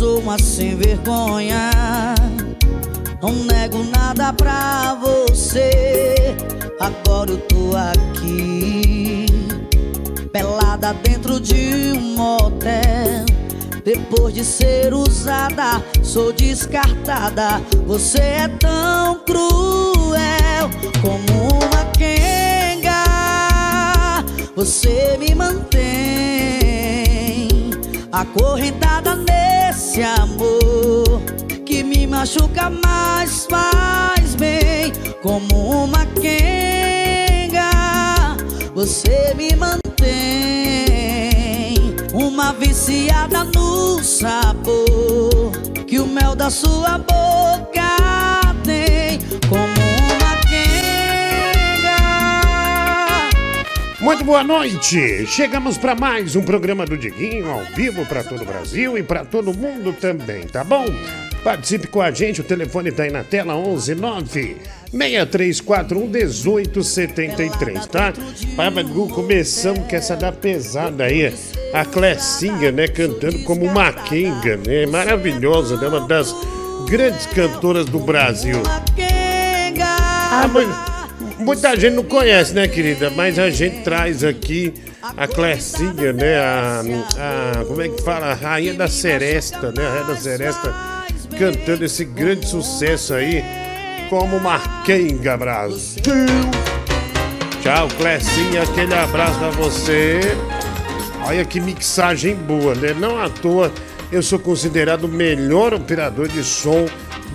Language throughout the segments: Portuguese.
sou uma sem vergonha. Não nego nada pra você. Agora eu tô aqui, pelada dentro de um motel. Depois de ser usada, sou descartada. Você é tão cruel como uma quenga. Você me mantém acorrentada nesse amor que me machuca, mas faz bem como uma quenga. Você me mantém uma viciada no sabor que o mel da sua boca Muito boa noite! Chegamos para mais um programa do Diguinho, ao vivo para todo o Brasil e para todo mundo também, tá bom? Participe com a gente, o telefone tá aí na tela, 11 9 6341 1873, tá? Papa Gu, começamos com essa da pesada aí, a Clecinha, né, cantando como uma quenga, né? Maravilhosa, né? Uma das grandes cantoras do Brasil. Ah, mas muita gente não conhece, né, querida? Mas a gente traz aqui a Clecinha, né? A, a- como é que fala? A rainha da seresta, né? A rainha da seresta cantando esse grande sucesso aí como Marquenga Brasil. Tchau, Clecinha, aquele abraço pra você. Olha que mixagem boa, né? Não à toa eu sou considerado o melhor operador de som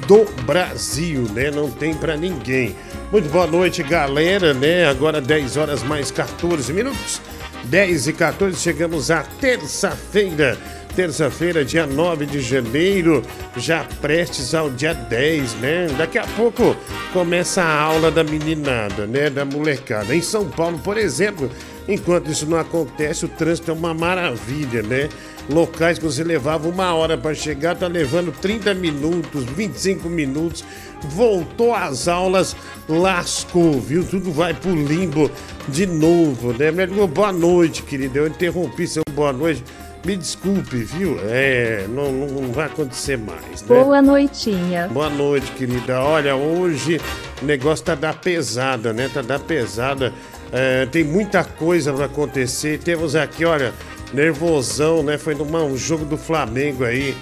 do Brasil, né? Não tem pra ninguém. Muito boa noite, galera, né? Agora 10 horas mais 14 minutos. 10 e 14, chegamos à terça-feira. Terça-feira, dia 9 de janeiro, já prestes ao dia 10, né? Daqui a pouco começa a aula da meninada, né? Da molecada. Em São Paulo, por exemplo, enquanto isso não acontece, o trânsito é uma maravilha, né? Locais que você levava uma hora para chegar, tá levando 30 minutos, 25 minutos. Voltou às aulas, lascou, viu? Tudo vai pro limbo de novo, né? Mas, Boa noite, querido. Eu interrompi seu boa noite. Me desculpe, viu? É, não, não, vai acontecer mais, né? Boa noitinha. Boa noite, querida. Olha, hoje o negócio tá da pesada, né? Tá da pesada. É, tem muita coisa pra acontecer. Temos aqui, olha, nervosão, né? Foi numa, um jogo do Flamengo aí.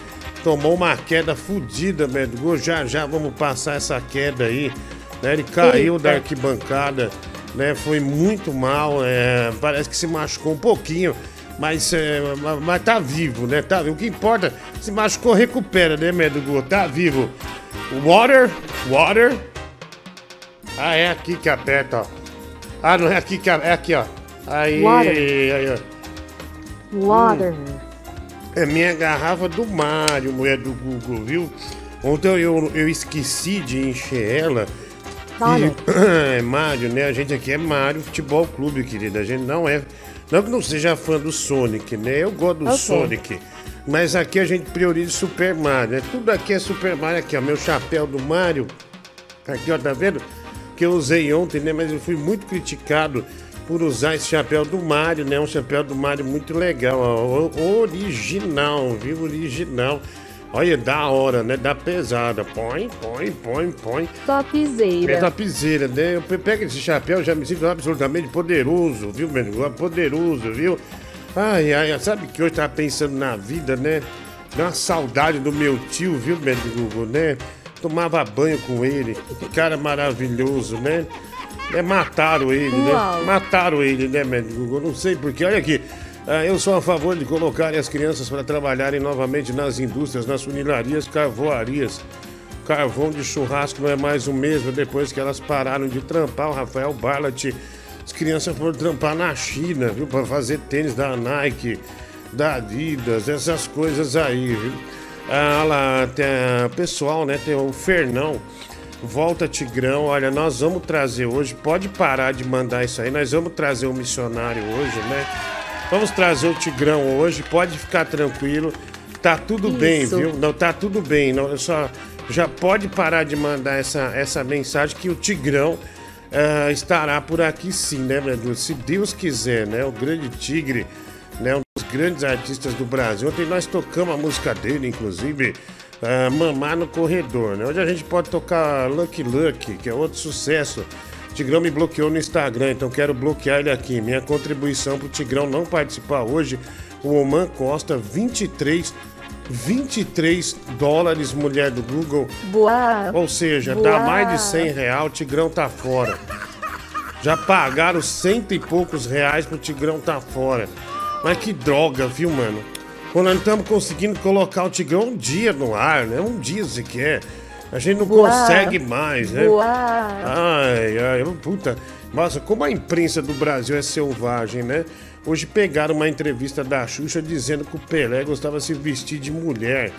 Tomou uma queda fodida, Medgol. Já já vamos passar essa queda aí. Né? Ele caiu da arquibancada, né? Foi muito mal. é, parece que se machucou um pouquinho. Mas, é, ma- mas tá vivo, né? Tá vivo. O que importa, se machucou, recupera, né, Medgol? Tá vivo. Water, water. Ah, é aqui que aperta, ó. Ah, não é aqui que a- é aqui, ó. Aí, Water. aí, ó. Water. É minha garrafa do Mário, mulher do Google, viu? Ontem eu, eu esqueci de encher ela. E, é Mário, né? A gente aqui é Mário Futebol Clube, querida. A gente não é. Não que não seja fã do Sonic, né? Eu gosto do Ok. Sonic. Mas aqui a gente prioriza Super Mario, né? Tudo aqui é Super Mario. Aqui, ó. Meu chapéu do Mario. Aqui, ó, tá vendo? Que eu usei ontem, né? Mas eu fui muito criticado por usar esse chapéu do Mario, né? Um chapéu do Mario muito legal, ó. Original, viu? Original. Olha, da hora, né? Da pesada. Põe, põe, põe, põe. É Topzeira. né? Eu pe- pego esse chapéu, já me sinto absolutamente poderoso, viu, meu amigo? Poderoso, viu? Ai, ai, sabe que hoje tava pensando na vida, né? Uma saudade do meu tio, viu, meu amigo, né? Tomava banho com ele, que cara maravilhoso, né? É, mataram ele, Uau. né? Mataram ele, né, meu amigo? Não sei porquê. Olha aqui, ah, eu sou a favor de colocar as crianças para trabalharem novamente nas indústrias, nas funilarias, carvoarias. Carvão de churrasco não é mais o mesmo depois que elas pararam de trampar. O Rafael Barlat, as crianças foram trampar na China, viu? Para fazer tênis da Nike, da Adidas, essas coisas aí, viu? Ah, lá, tem ah, pessoal, né? Tem o Fernão. Volta Tigrão, olha, nós vamos trazer hoje, pode parar de mandar isso aí, nós vamos trazer o missionário hoje, né? Vamos trazer o Tigrão hoje, pode ficar tranquilo. Tá tudo bem, Isso. viu? Não, tá tudo bem. Não, eu só já pode parar de mandar essa, essa mensagem que o Tigrão ah, estará por aqui sim, né, Edu? Se Deus quiser, né? O grande Tigre, né? Um dos grandes artistas do Brasil. Ontem nós tocamos a música dele, inclusive, ah, Mamar no Corredor, né? Hoje a gente pode tocar Lucky Lucky, que é outro sucesso. Tigrão me bloqueou no Instagram, então quero bloquear ele aqui. Minha contribuição pro Tigrão não participar hoje, o Oman Costa, 23 23 dólares, mulher do Google. Boa. Ou seja, Boa. dá mais de 100 real, o Tigrão tá fora. Já pagaram cento e poucos reais pro Tigrão tá fora. Mas que droga, viu, mano? Quando nós estamos conseguindo colocar o Tigrão um dia no ar, né? Um dia sequer. A gente não Boa. consegue mais, né? Boa. Ai, ai, puta. Nossa, como a imprensa do Brasil é selvagem, né? Hoje pegaram uma entrevista da Xuxa dizendo que o Pelé gostava de se vestir de mulher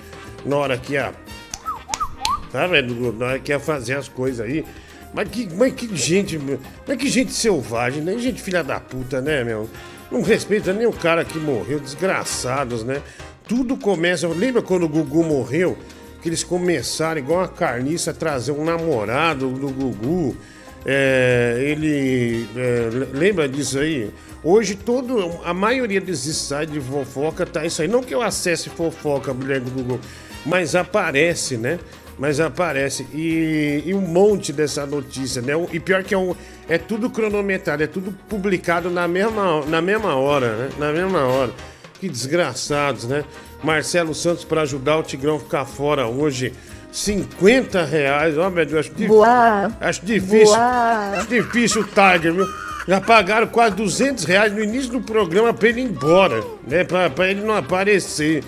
na hora que ia. Tá vendo? Na hora que ia fazer as coisas aí. Mas que, mas que gente. Mas que gente selvagem, né? Gente filha da puta, né, meu? Não respeita nem o cara que morreu, desgraçados, né? Tudo começa. Lembra quando o Gugu morreu? Que eles começaram, igual uma carniça, a trazer um namorado do Gugu. É, ele. é, lembra disso aí? Hoje, todo, a maioria desses sites de fofoca tá isso aí. Não que eu acesse fofoca, mulher do Google, mas aparece, né? Mas aparece. E, e um monte dessa notícia, né? E pior que é, um, é tudo cronometrado, é tudo publicado na mesma, na mesma hora, né? Na mesma hora. Que desgraçados, né? Marcelo Santos para ajudar o Tigrão a ficar fora hoje. 50 reais, ó, meu Deus, acho difícil. Boa. Acho difícil. Boa. Acho difícil o Tiger, viu? Já pagaram quase 200 reais no início do programa pra ele ir embora, né? Pra, pra ele não aparecer.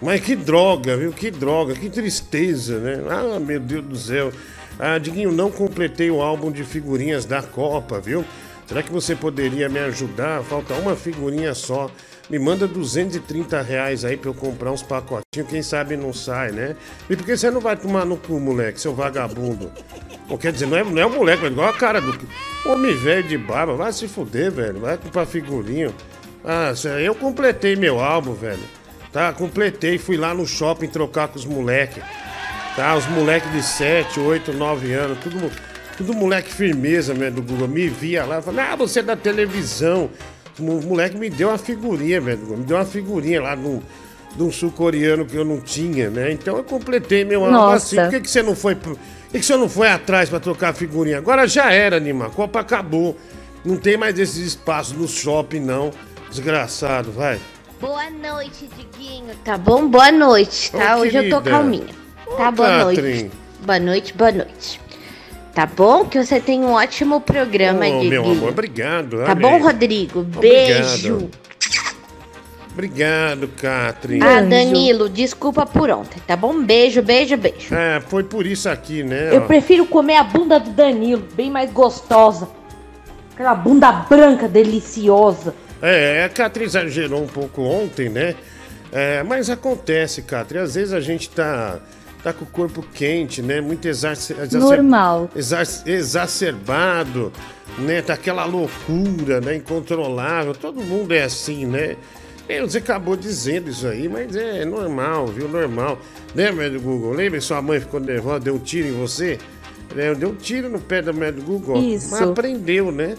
Mas que droga, viu? Que droga, que tristeza, né? Ah, meu Deus do céu. Ah, Diguinho, não completei o álbum de figurinhas da Copa, viu? Será que você poderia me ajudar? Falta uma figurinha só. Me manda 230 reais aí pra eu comprar uns pacotinhos. Quem sabe não sai, né? E por que você não vai tomar no cu, moleque, seu vagabundo? Ou quer dizer, não é, não é o moleque, mas igual a cara do. Homem velho de barba, vai se fuder, velho. Vai comprar figurinha. Ah, eu completei meu álbum, velho. Tá, completei. Fui lá no shopping trocar com os moleques. Tá, os moleques de 7, 8, 9 anos. Tudo, tudo moleque firmeza, velho, do Google. Me via lá, falei, ah, você é da televisão. O moleque me deu uma figurinha, velho. Me deu uma figurinha lá de um, de um sul-coreano que eu não tinha, né? Então eu completei meu Nossa. assim. Por que, que você não foi. pro- Por que, que você não foi atrás pra trocar figurinha? Agora já era, Nima. A Copa acabou. Não tem mais esses espaços no shopping, não. Desgraçado, vai. Boa noite, Diguinho. Tá bom? Boa noite, tá? Ô, Hoje eu tô calminha. Tá, Ô, boa noite. Catherine. Boa noite, boa noite. Tá bom? Que você tem um ótimo programa, Ô, meu Diguinho. amor, obrigado. Tá olha bom. Rodrigo? Beijo. Obrigado, Catherine. Ah. Danilo, desculpa por ontem, tá bom? Beijo, beijo, beijo. É, foi por isso aqui, né? Eu ó. prefiro comer a bunda do Danilo, bem mais gostosa. Aquela bunda branca deliciosa. É, a Catherine exagerou um pouco ontem, né? É, mas acontece, Catherine. Às vezes a gente tá, tá com o corpo quente, né? Muito exacer, exacer- Normal. exa- exacerbado, né? Tá aquela loucura, né? Incontrolável. Todo mundo é assim, né? É, Você acabou dizendo isso aí, mas é normal, viu? Normal. Lembra do Google? Lembra que sua mãe ficou nervosa, deu um tiro em você? É, Deu um tiro no pé da mulher do Google. Isso. Mas aprendeu, né?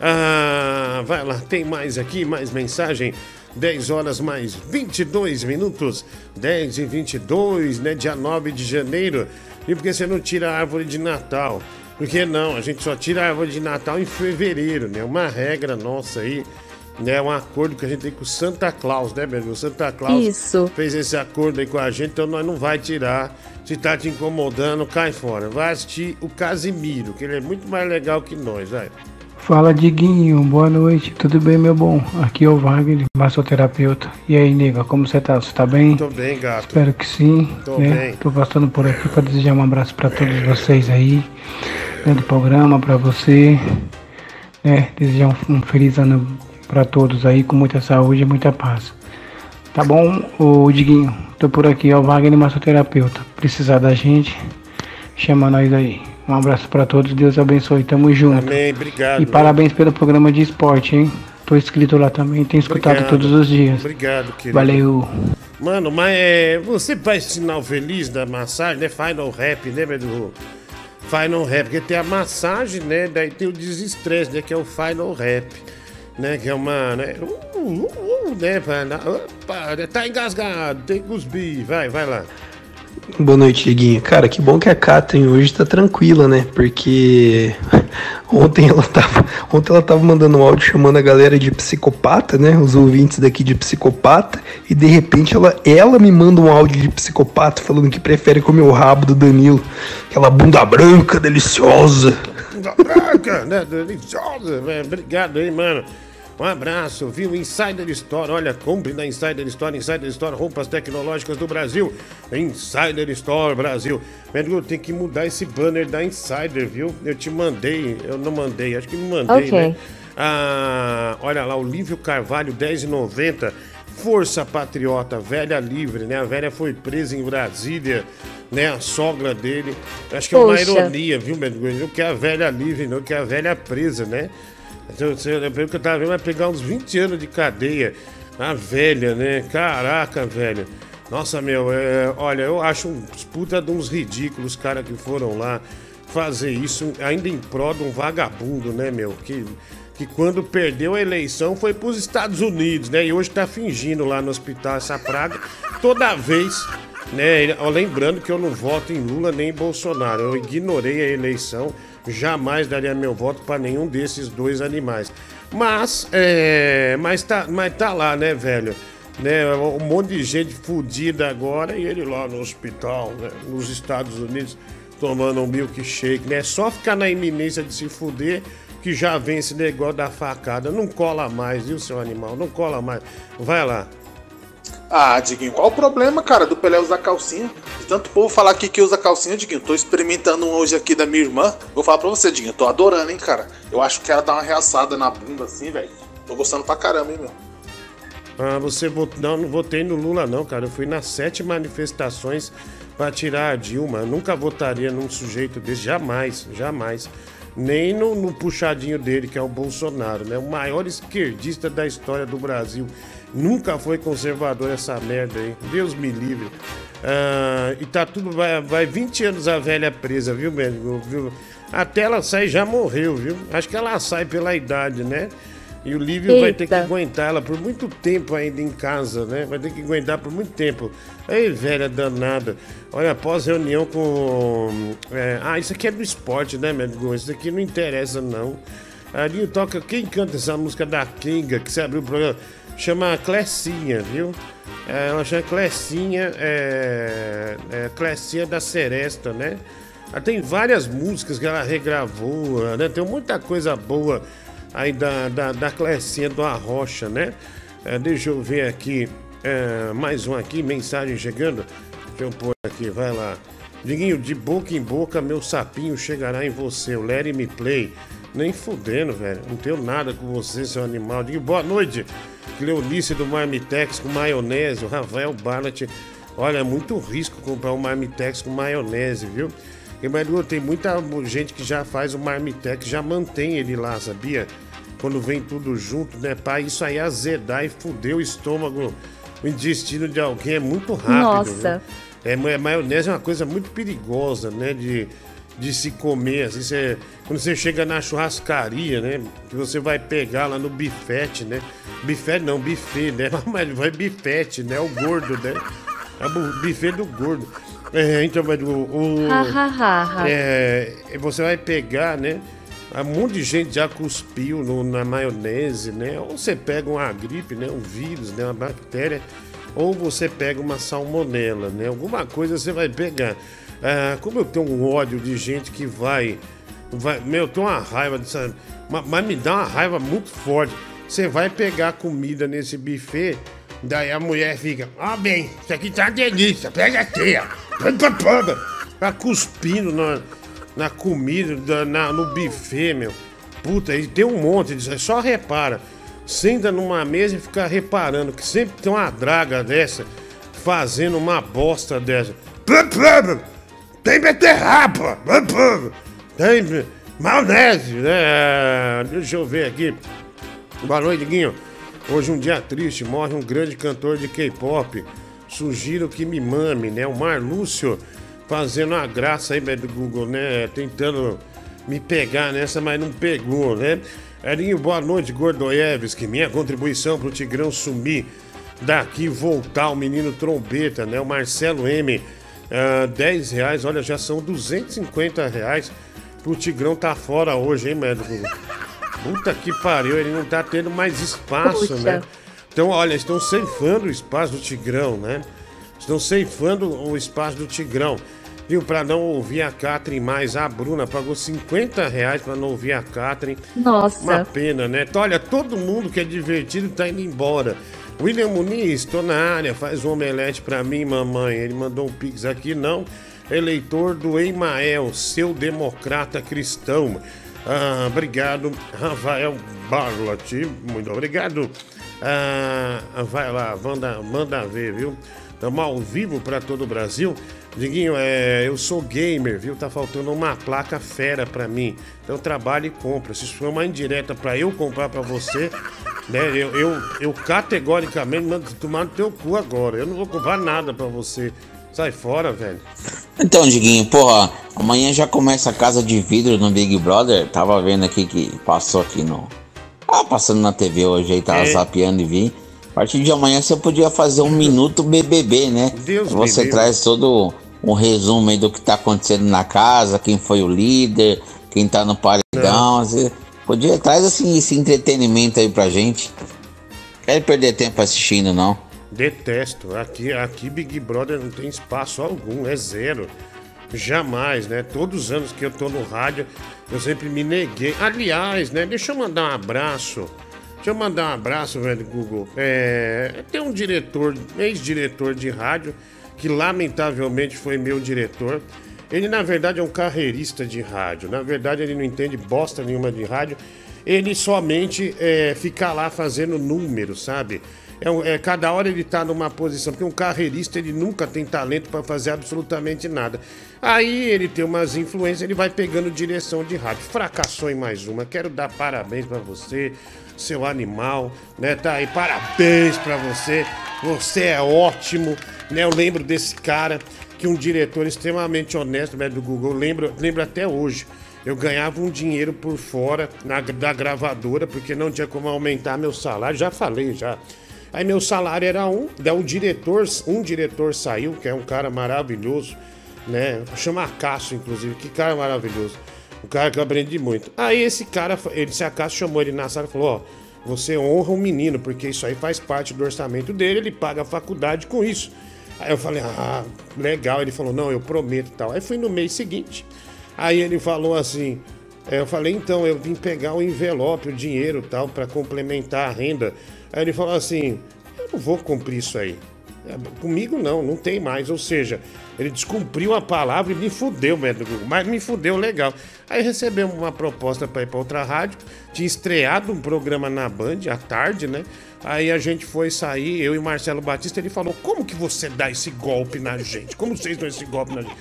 Ah, vai lá, tem mais aqui, mais mensagem. 10 horas mais 22 minutos. 10 e 22, né? Dia 9 de janeiro. E por que você não tira a árvore de Natal? Porque não, a gente só tira a árvore de Natal em fevereiro, né? Uma regra nossa aí, né? Um acordo que a gente tem com o Santa Claus, né, meu? O Santa Claus Isso. fez esse acordo aí com a gente, então nós não vai tirar. Se tá te incomodando, cai fora. Vai assistir o Casimiro, que ele é muito mais legal que nós, vai. Fala Diguinho, boa noite, tudo bem meu bom? Aqui é o Wagner, massoterapeuta. E aí, nega, como você tá? Você tá bem? Tô bem, gato. Espero que sim, Tô né? bem. Tô passando por aqui para desejar um abraço para todos vocês aí, né, do programa, para você, né? Desejar um, um feliz ano para todos aí, com muita saúde e muita paz. Tá bom, ô Diguinho? Tô por aqui, é o Wagner, massoterapeuta. Precisar da gente, chama nós aí. Um abraço para todos, Deus abençoe, tamo junto. Amém, obrigado. E parabéns pelo programa de esporte, hein? Tô inscrito lá também, tenho escutado Obrigado. todos os dias. Obrigado, querido. Valeu. Mano, mas é, você faz sinal feliz da massagem, né? Final rap, né, meu? Final Rap, porque tem a massagem, né? Daí tem o desestresse, né? Que é o Final Rap, né? Que é uma, né? Uh, uh, uh, né? Opa, tá engasgado, tem que cuspir, vai, vai lá. Boa noite, Dieguinho. Cara, que bom que a Catherine hoje tá tranquila, né? Porque ontem ela tava, ontem ela tava mandando um áudio chamando a galera de psicopata, né? Os ouvintes daqui de psicopata, e de repente ela, ela me manda um áudio de psicopata falando que prefere comer o rabo do Danilo, aquela bunda branca deliciosa. Caraca, né? Deliciosa. Obrigado aí, mano. Um abraço, viu? Insider Store, olha, compre na Insider Store, Insider Store, roupas tecnológicas do Brasil. Insider Store Brasil. Pedro, tem que mudar esse banner da Insider, viu? Eu te mandei, eu não mandei, acho que não mandei, Ok. né? Ah, olha lá, o Lívio Carvalho, 10,90. Força Patriota, velha livre, né? A velha foi presa em Brasília, né? A sogra dele. Acho que é uma Poxa. ironia, viu, Pedro? Não que a velha livre, não que a velha presa, né? Então, você- Pelo que eu tava vendo, vai pegar uns 20 anos de cadeia. A velha, né? Caraca, velho. Nossa, meu, é, olha, eu acho uns puta de uns ridículos, cara, que foram lá fazer isso, ainda em prol de um vagabundo, né, meu? Que, que quando perdeu a eleição foi pros Estados Unidos, né? E hoje tá fingindo lá no hospital essa praga. Toda vez, né? Lembrando que eu não voto em Lula nem em Bolsonaro. Eu ignorei a eleição. Jamais daria meu voto para nenhum desses dois animais. Mas, é, mas, tá, mas tá lá, né, velho? Né, um monte de gente fudida agora e ele lá no hospital, né, nos Estados Unidos, tomando um milkshake, né? Só ficar na iminência de se fuder que já vem esse negócio da facada. Não cola mais, viu, seu animal? Não cola mais. Vai lá. Ah, Diguinho, qual o problema, cara, do Pelé usar calcinha? De tanto povo falar aqui que usa calcinha, Diguinho, tô experimentando um hoje aqui da minha irmã. Vou falar pra você, Diguinho, tô adorando, hein, cara. Eu acho que ela dá uma reaçada na bunda assim, velho. Tô gostando pra caramba, hein, meu. Ah, você votou. Não, não votei no Lula, não, cara. Eu fui nas sete manifestações pra tirar a Dilma. Eu nunca votaria num sujeito desse, jamais, jamais. Nem no, no puxadinho dele, que é o Bolsonaro, né? O maior esquerdista da história do Brasil. Nunca foi conservador essa merda aí. Deus me livre. Ah, e tá tudo. Vai, vai 20 anos a velha presa, viu, médico? Viu? Até ela sair já morreu, viu? Acho que ela sai pela idade, né? E o Lívio vai ter que Eita. aguentar ela por muito tempo ainda em casa, né? Vai ter que aguentar por muito tempo. Ei, velha danada. Olha, após reunião com. é, ah, isso aqui é do esporte, né, Medgon? Isso aqui não interessa, não. Ali toca. Quem canta essa música da Kinga, que você abriu o programa? Chama Clecinha, viu? É, ela chama Clecinha, é, é, Clecinha da Seresta, né? Ela tem várias músicas que ela regravou, né? Tem muita coisa boa aí da, da, da Clecinha do Arrocha, né? É, deixa eu ver aqui, é, mais um aqui, mensagem chegando. Deixa eu pôr aqui, vai lá. Diguinho, de boca em boca, meu sapinho chegará em você. O Larry me play. Nem fudendo, velho. Não tenho nada com você, seu animal. Digo, boa noite. Cleonice do Marmitex com maionese. O Rafael Barnett. Olha, é muito risco comprar um Marmitex com maionese, viu? E, mas Lu, tem muita gente que já faz o Marmitex, já mantém ele lá, sabia? Quando vem tudo junto, né? Pra isso aí azedar e fuder o estômago, o intestino de alguém é muito rápido. Nossa. viu? É, ma- maionese é uma coisa muito perigosa, né? De, de se comer. Assim, você- quando você chega na churrascaria, né? Que você vai pegar lá no bifete, né? Bifete não, buffet, né? Mas vai bifete, né? O gordo, né? É o buffet do gordo. É, então, mas o. o- é, você vai pegar, né? Um monte de gente já cuspiu no- na maionese, né? Ou você pega uma gripe, né? Um vírus, né? Uma bactéria. Ou você pega uma salmonela, né? Alguma coisa você vai pegar. Ah, como eu tenho um ódio de gente que vai. vai meu, eu tenho uma raiva dessa. ma- Mas me dá uma raiva muito forte. Você vai pegar comida nesse buffet, daí a mulher fica, ó bem, isso aqui tá uma delícia, pega aqui, ó. Tá cuspindo na, na comida, da- na- no buffet, meu. Puta, e tem um monte disso, só repara. Senta numa mesa e fica reparando que sempre tem uma draga dessa fazendo uma bosta dessa. Tem beterraba, tem maionese, né? Deixa eu ver aqui. Boa noite, Guinho. Hoje um dia triste, morre um grande cantor de K-pop. Sugiro que me mame, né? O Mar Lúcio fazendo a graça aí, do Google, né? Tentando me pegar nessa, mas não pegou, né? Erinho, boa noite, Gordoievski. Minha contribuição pro Tigrão sumir daqui voltar o menino trombeta, né? O Marcelo M. ah, 10 reais, olha, já são 250 reais pro Tigrão tá fora hoje, hein, médico? Puta que pariu, ele não tá tendo mais espaço, Puxa. né? Então, olha, estão ceifando o espaço do Tigrão, né? Estão ceifando o espaço do Tigrão. Viu, pra não ouvir a Catherine mais, a Bruna pagou 50 reais pra não ouvir a Catherine. Uma Nossa. pena, né? Olha, todo mundo que é divertido tá indo embora. William Muniz, tô na área, faz um omelete pra mim, mamãe. Ele mandou um pix aqui, não. Eleitor do Emael, seu democrata cristão. Ah, obrigado, Rafael Barlot. Muito obrigado. Ah, vai lá, manda, manda ver, viu? Estamos ao vivo para todo o Brasil. Diguinho, é, eu sou gamer, viu? Tá faltando uma placa fera pra mim. Então trabalho e compra. Se isso for uma indireta pra eu comprar pra você, né? Eu, eu, eu categoricamente mando tomar no teu cu agora. Eu não vou comprar nada pra você. Sai fora, velho. Então, Diguinho, porra, amanhã já começa a casa de vidro no Big Brother. Tava vendo aqui que passou aqui no. Ah, passando na TV hoje aí, tava É. zapeando e vi. A partir de amanhã você podia fazer um minuto BBB, né? Deus você traz todo um resumo aí do que tá acontecendo na casa, quem foi o líder, quem tá no paredão. Você podia traz assim esse entretenimento aí pra gente. Quero perder tempo assistindo, não. Detesto. Aqui, aqui Big Brother não tem espaço algum, é zero. Jamais, né? Todos os anos que eu tô no rádio, eu sempre me neguei. Aliás, né? Deixa eu mandar um abraço. Deixa eu mandar um abraço, velho, Google. É, tem um diretor, ex-diretor de rádio, que lamentavelmente foi meu diretor. Ele, na verdade, é um carreirista de rádio. Na verdade, ele não entende bosta nenhuma de rádio. Ele somente é, fica lá fazendo números, sabe? É, é, cada hora ele tá numa posição, porque um carreirista ele nunca tem talento para fazer absolutamente nada. Aí ele tem umas influências, ele vai pegando direção de rádio. Fracassou em mais uma. Quero dar parabéns para você, seu animal, né? Tá aí, parabéns para você. Você é ótimo, né? Eu lembro desse cara que um diretor extremamente honesto, né, do Google, lembro, lembro até hoje. Eu ganhava um dinheiro por fora na, da gravadora, porque não tinha como aumentar meu salário. Já falei, já. Aí meu salário era um, daí o diretor, um diretor saiu, que é um cara maravilhoso, né? Chama Cássio, inclusive, que cara maravilhoso. Um cara que eu aprendi muito. Aí esse cara, ele, esse Cássio chamou ele na sala e falou, ó, você honra o menino, porque isso aí faz parte do orçamento dele, ele paga a faculdade com isso. Aí eu falei, ah, legal. Ele falou, não, eu prometo tal. Aí fui no mês seguinte. Aí ele falou assim, eu falei, então, eu vim pegar o envelope, o dinheiro tal, para complementar a renda. Aí ele falou assim, eu não vou cumprir isso aí. Comigo não, não tem mais. Ou seja, ele descumpriu a palavra e me fudeu. Mas me fudeu legal. Aí recebemos uma proposta para ir para outra rádio. Tinha estreado um programa na Band à tarde, né? Aí a gente foi sair, eu e Marcelo Batista. Ele falou: Como que você dá esse golpe na gente? Como vocês dão esse golpe na gente?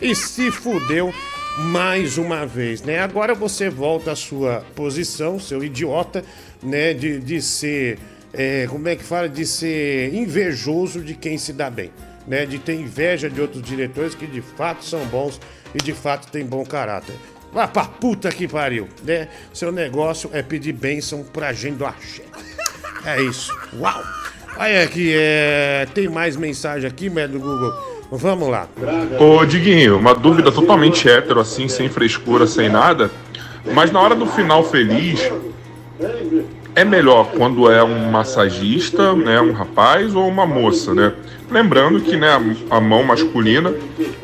E se fudeu mais uma vez, né? Agora você volta à sua posição, seu idiota, né? De, de ser é, como é que fala? De ser invejoso de quem se dá bem, né? De ter inveja de outros diretores que de fato são bons e de fato têm bom caráter. Vá pra puta que pariu, né? Seu negócio é pedir bênção pra gente do axé. É isso. Uau! Aí aqui, é... tem mais mensagem aqui, médio do Google. Vamos lá. Ô Diguinho, uma dúvida totalmente hétero, assim, sem frescura, sem nada. Mas na hora do final feliz, é melhor quando é um massagista, né, um rapaz ou uma moça, né? Lembrando que né, a, mão masculina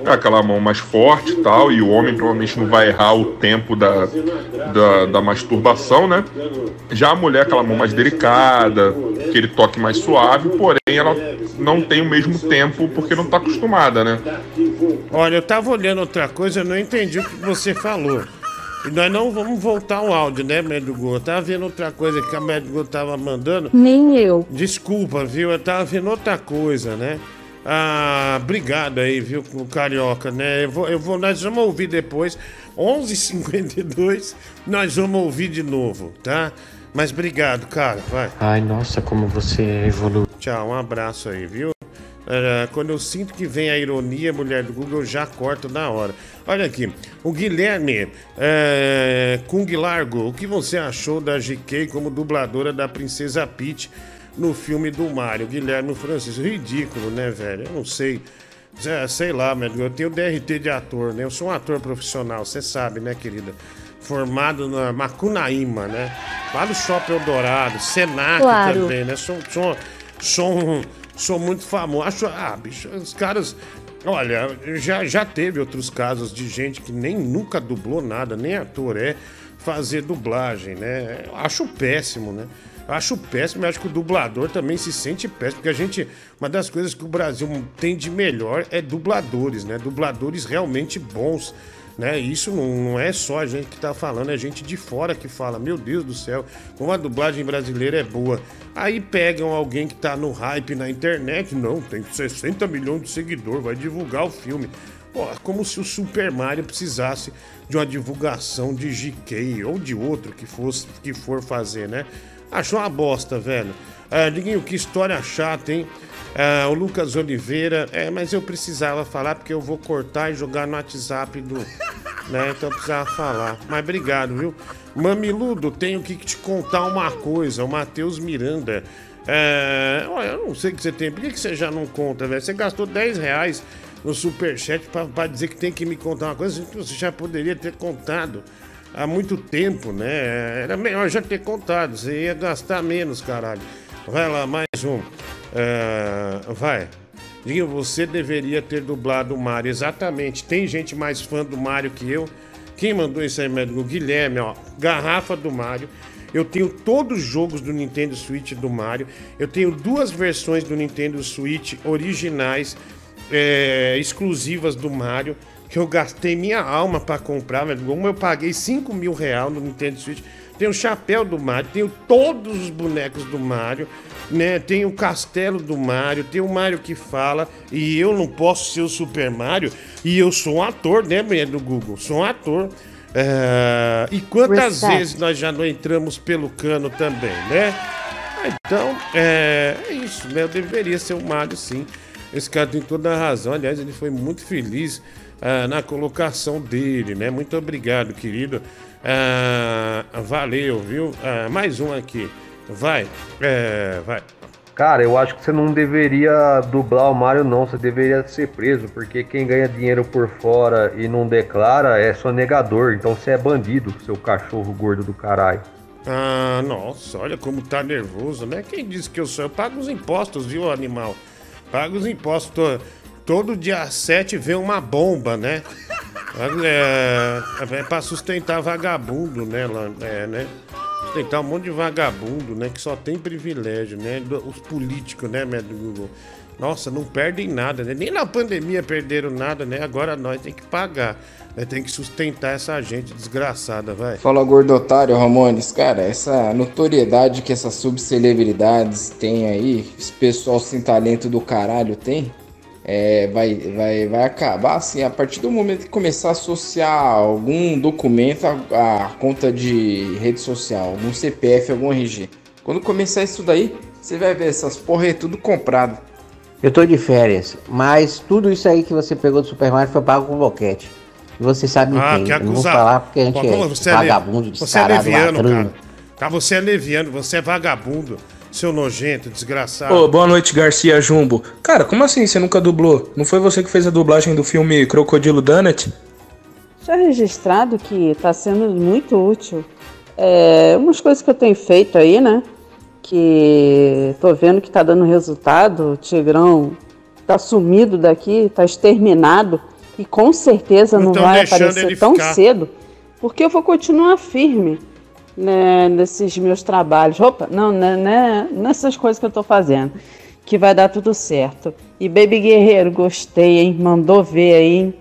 é aquela mão mais forte e tal, e o homem provavelmente não vai errar o tempo da, da, da masturbação, né? Já a mulher, aquela mão mais delicada, aquele toque mais suave, porém ela não tem o mesmo tempo porque não está acostumada, né? Olha, eu tava olhando outra coisa, eu não entendi o que você falou. E nós não vamos voltar ao áudio, né, Médio Gol? Eu tava vendo outra coisa que a Médio Gol tava mandando. Nem eu. Desculpa, viu? Eu tava vendo outra coisa, né? Ah, obrigado aí, viu, com o Carioca, né? Eu vou, eu vou, nós vamos ouvir depois. 11h52, nós vamos ouvir de novo, tá? Mas obrigado, cara, vai. Ai, nossa, como você evoluiu. Tchau, um abraço aí, viu? É, quando eu sinto que vem a ironia, mulher do Google, eu já corto na hora. Olha aqui, o Guilherme é, Kung Largo, o que você achou da GK como dubladora da Princesa Peach no filme do Mario? Guilherme Francisco, ridículo, né, velho? Eu não sei. Sei lá, meu, eu tenho DRT de ator, né? Eu sou um ator profissional, você sabe, né, querida? Formado na Macunaíma, né? Lá do Shopping Eldorado, Senac Claro. também, né? Sou, sou, sou, um- sou muito famoso. Acho, ah, bicho, os caras. Olha, já, já teve outros casos de gente que nem nunca dublou nada, nem ator é, fazer dublagem, né? Acho péssimo, né? Acho péssimo, acho que o dublador também se sente péssimo, porque a gente. Uma das coisas que o Brasil tem de melhor é dubladores, né? Dubladores realmente bons. Né? Isso não, é só a gente que tá falando, é gente de fora que fala, meu Deus do céu, como a dublagem brasileira é boa. Aí pegam alguém que tá no hype na internet, não, tem 60 milhões de seguidores, vai divulgar o filme. Pô, é como se o Super Mario precisasse de uma divulgação de GK ou de outro que, fosse, que for fazer, né? Achou uma bosta, velho. Ah, Diguinho, que história chata, hein? Ah, o Lucas Oliveira, é, mas eu precisava falar porque eu vou cortar e jogar no WhatsApp do. Né? Então eu precisava falar. Mas obrigado, viu? Mamiludo, tenho que te contar uma coisa. O Matheus Miranda. É, olha, eu não sei o que você tem. Por que, você já não conta, velho? Você gastou 10 reais no superchat pra, dizer que tem que me contar uma coisa que você já poderia ter contado há muito tempo, né? Era melhor já ter contado. Você ia gastar menos, caralho. Vai lá, mais um. É, vai. Diguinho, você deveria ter dublado o Mario. Exatamente. Tem gente mais fã do Mario que eu. Quem mandou isso aí, médico? Guilherme, ó. Garrafa do Mario. Eu tenho todos os jogos do Nintendo Switch do Mario. Eu tenho duas versões do Nintendo Switch originais, é, exclusivas do Mario, que eu gastei minha alma pra comprar, velho. Uma eu paguei 5 mil reais no Nintendo Switch. Tenho o chapéu do Mario, tenho todos os bonecos do Mario, né? Tenho o castelo do Mario, tenho o Mario que fala, e eu não posso ser o Super Mario, e eu sou um ator, né, mulher do Google? Sou um ator. É, E quantas Respect. vezes nós já não entramos pelo cano também, né? Então, é, é isso, né? Eu deveria ser o Mário, sim. Esse cara tem toda a razão. Aliás, ele foi muito feliz ah, na colocação dele, né? Muito obrigado, querido. Ah, valeu, viu? Ah, mais um aqui. Vai, é, vai. Cara, eu acho que você não deveria dublar o Mario, não. Você deveria ser preso, porque quem ganha dinheiro por fora e não declara é sonegador. Então você é bandido, seu cachorro gordo do caralho. Ah, nossa, olha como tá nervoso, né? Quem disse que eu sou? Eu pago os impostos, viu, animal? Pago os impostos. Tô- todo dia 7 vem uma bomba, né? É, é pra sustentar vagabundo, né? É, né? Sustentar um monte de vagabundo, né? Que só tem privilégio, né? Os políticos, né, médico Google? Nossa, não perdem nada, né? Nem na pandemia perderam nada, né? Agora nós tem que pagar. Né? Tem que sustentar essa gente desgraçada, vai. Fala gordo otário, Ramones. Cara, essa notoriedade que essas subcelebridades têm aí, esse pessoal sem talento do caralho tem, é, vai, vai, vai acabar assim, a partir do momento que começar a associar algum documento à, à conta de rede social, algum CPF, algum RG. Quando começar isso daí, você vai ver essas porra é tudo comprado. Eu tô de férias, mas tudo isso aí que você pegou do Super Mario foi pago com boquete. E você sabe Ah, quem. que Eu não vou falar porque a gente Pô, como é você é vagabundo, le- Você é descarado, leviano, cara. Tá, você é leviano, você é vagabundo. Seu nojento, desgraçado. Ô, boa noite, Garcia Jumbo. Cara, como assim você nunca dublou? Não foi você que fez a dublagem do filme Crocodilo Donut? Já registrado que está sendo muito útil. É, umas coisas que eu tenho feito aí, né? Que tô vendo que tá dando resultado. O Tigrão tá sumido daqui, tá exterminado. E com certeza Não não, vai aparecer tão ficar. cedo. Porque eu vou continuar firme né, nesses meus trabalhos. Opa, não, né, né, nessas coisas que eu tô fazendo. Que vai dar tudo certo. E Baby Guerreiro, gostei, hein? Mandou ver aí, hein?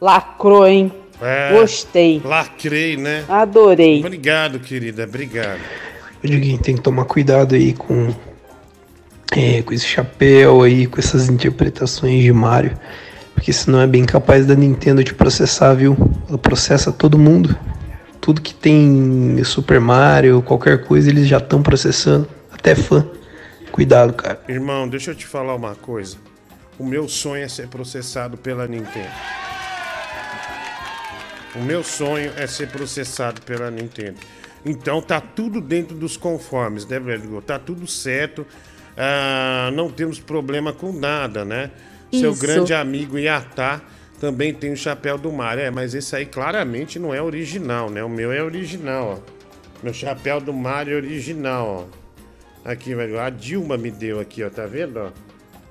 Lacrou, hein? É, Gostei. Lacrei, né? Adorei. Obrigado, querida. Obrigado. Eu digo, tem que tomar cuidado aí com, é, com esse chapéu aí, com essas interpretações de Mario. Porque senão é bem capaz da Nintendo te processar, viu? Ela processa todo mundo. Tudo que tem Super Mario, qualquer coisa, eles já estão processando. Até fã. Cuidado, cara. Irmão, deixa eu te falar uma coisa. O meu sonho é ser processado pela Nintendo. O meu sonho é ser processado pela Nintendo. Então tá tudo dentro dos conformes, né, Vertigo? Tá tudo certo. Ah, não temos problema com nada, né? Seu Isso. grande amigo Yatá também tem o chapéu do mar. É, mas esse aí claramente não é original, né? O meu é original, ó. Meu chapéu do mar é original, ó. Aqui, velho. A Dilma me deu aqui, ó. Tá vendo, ó?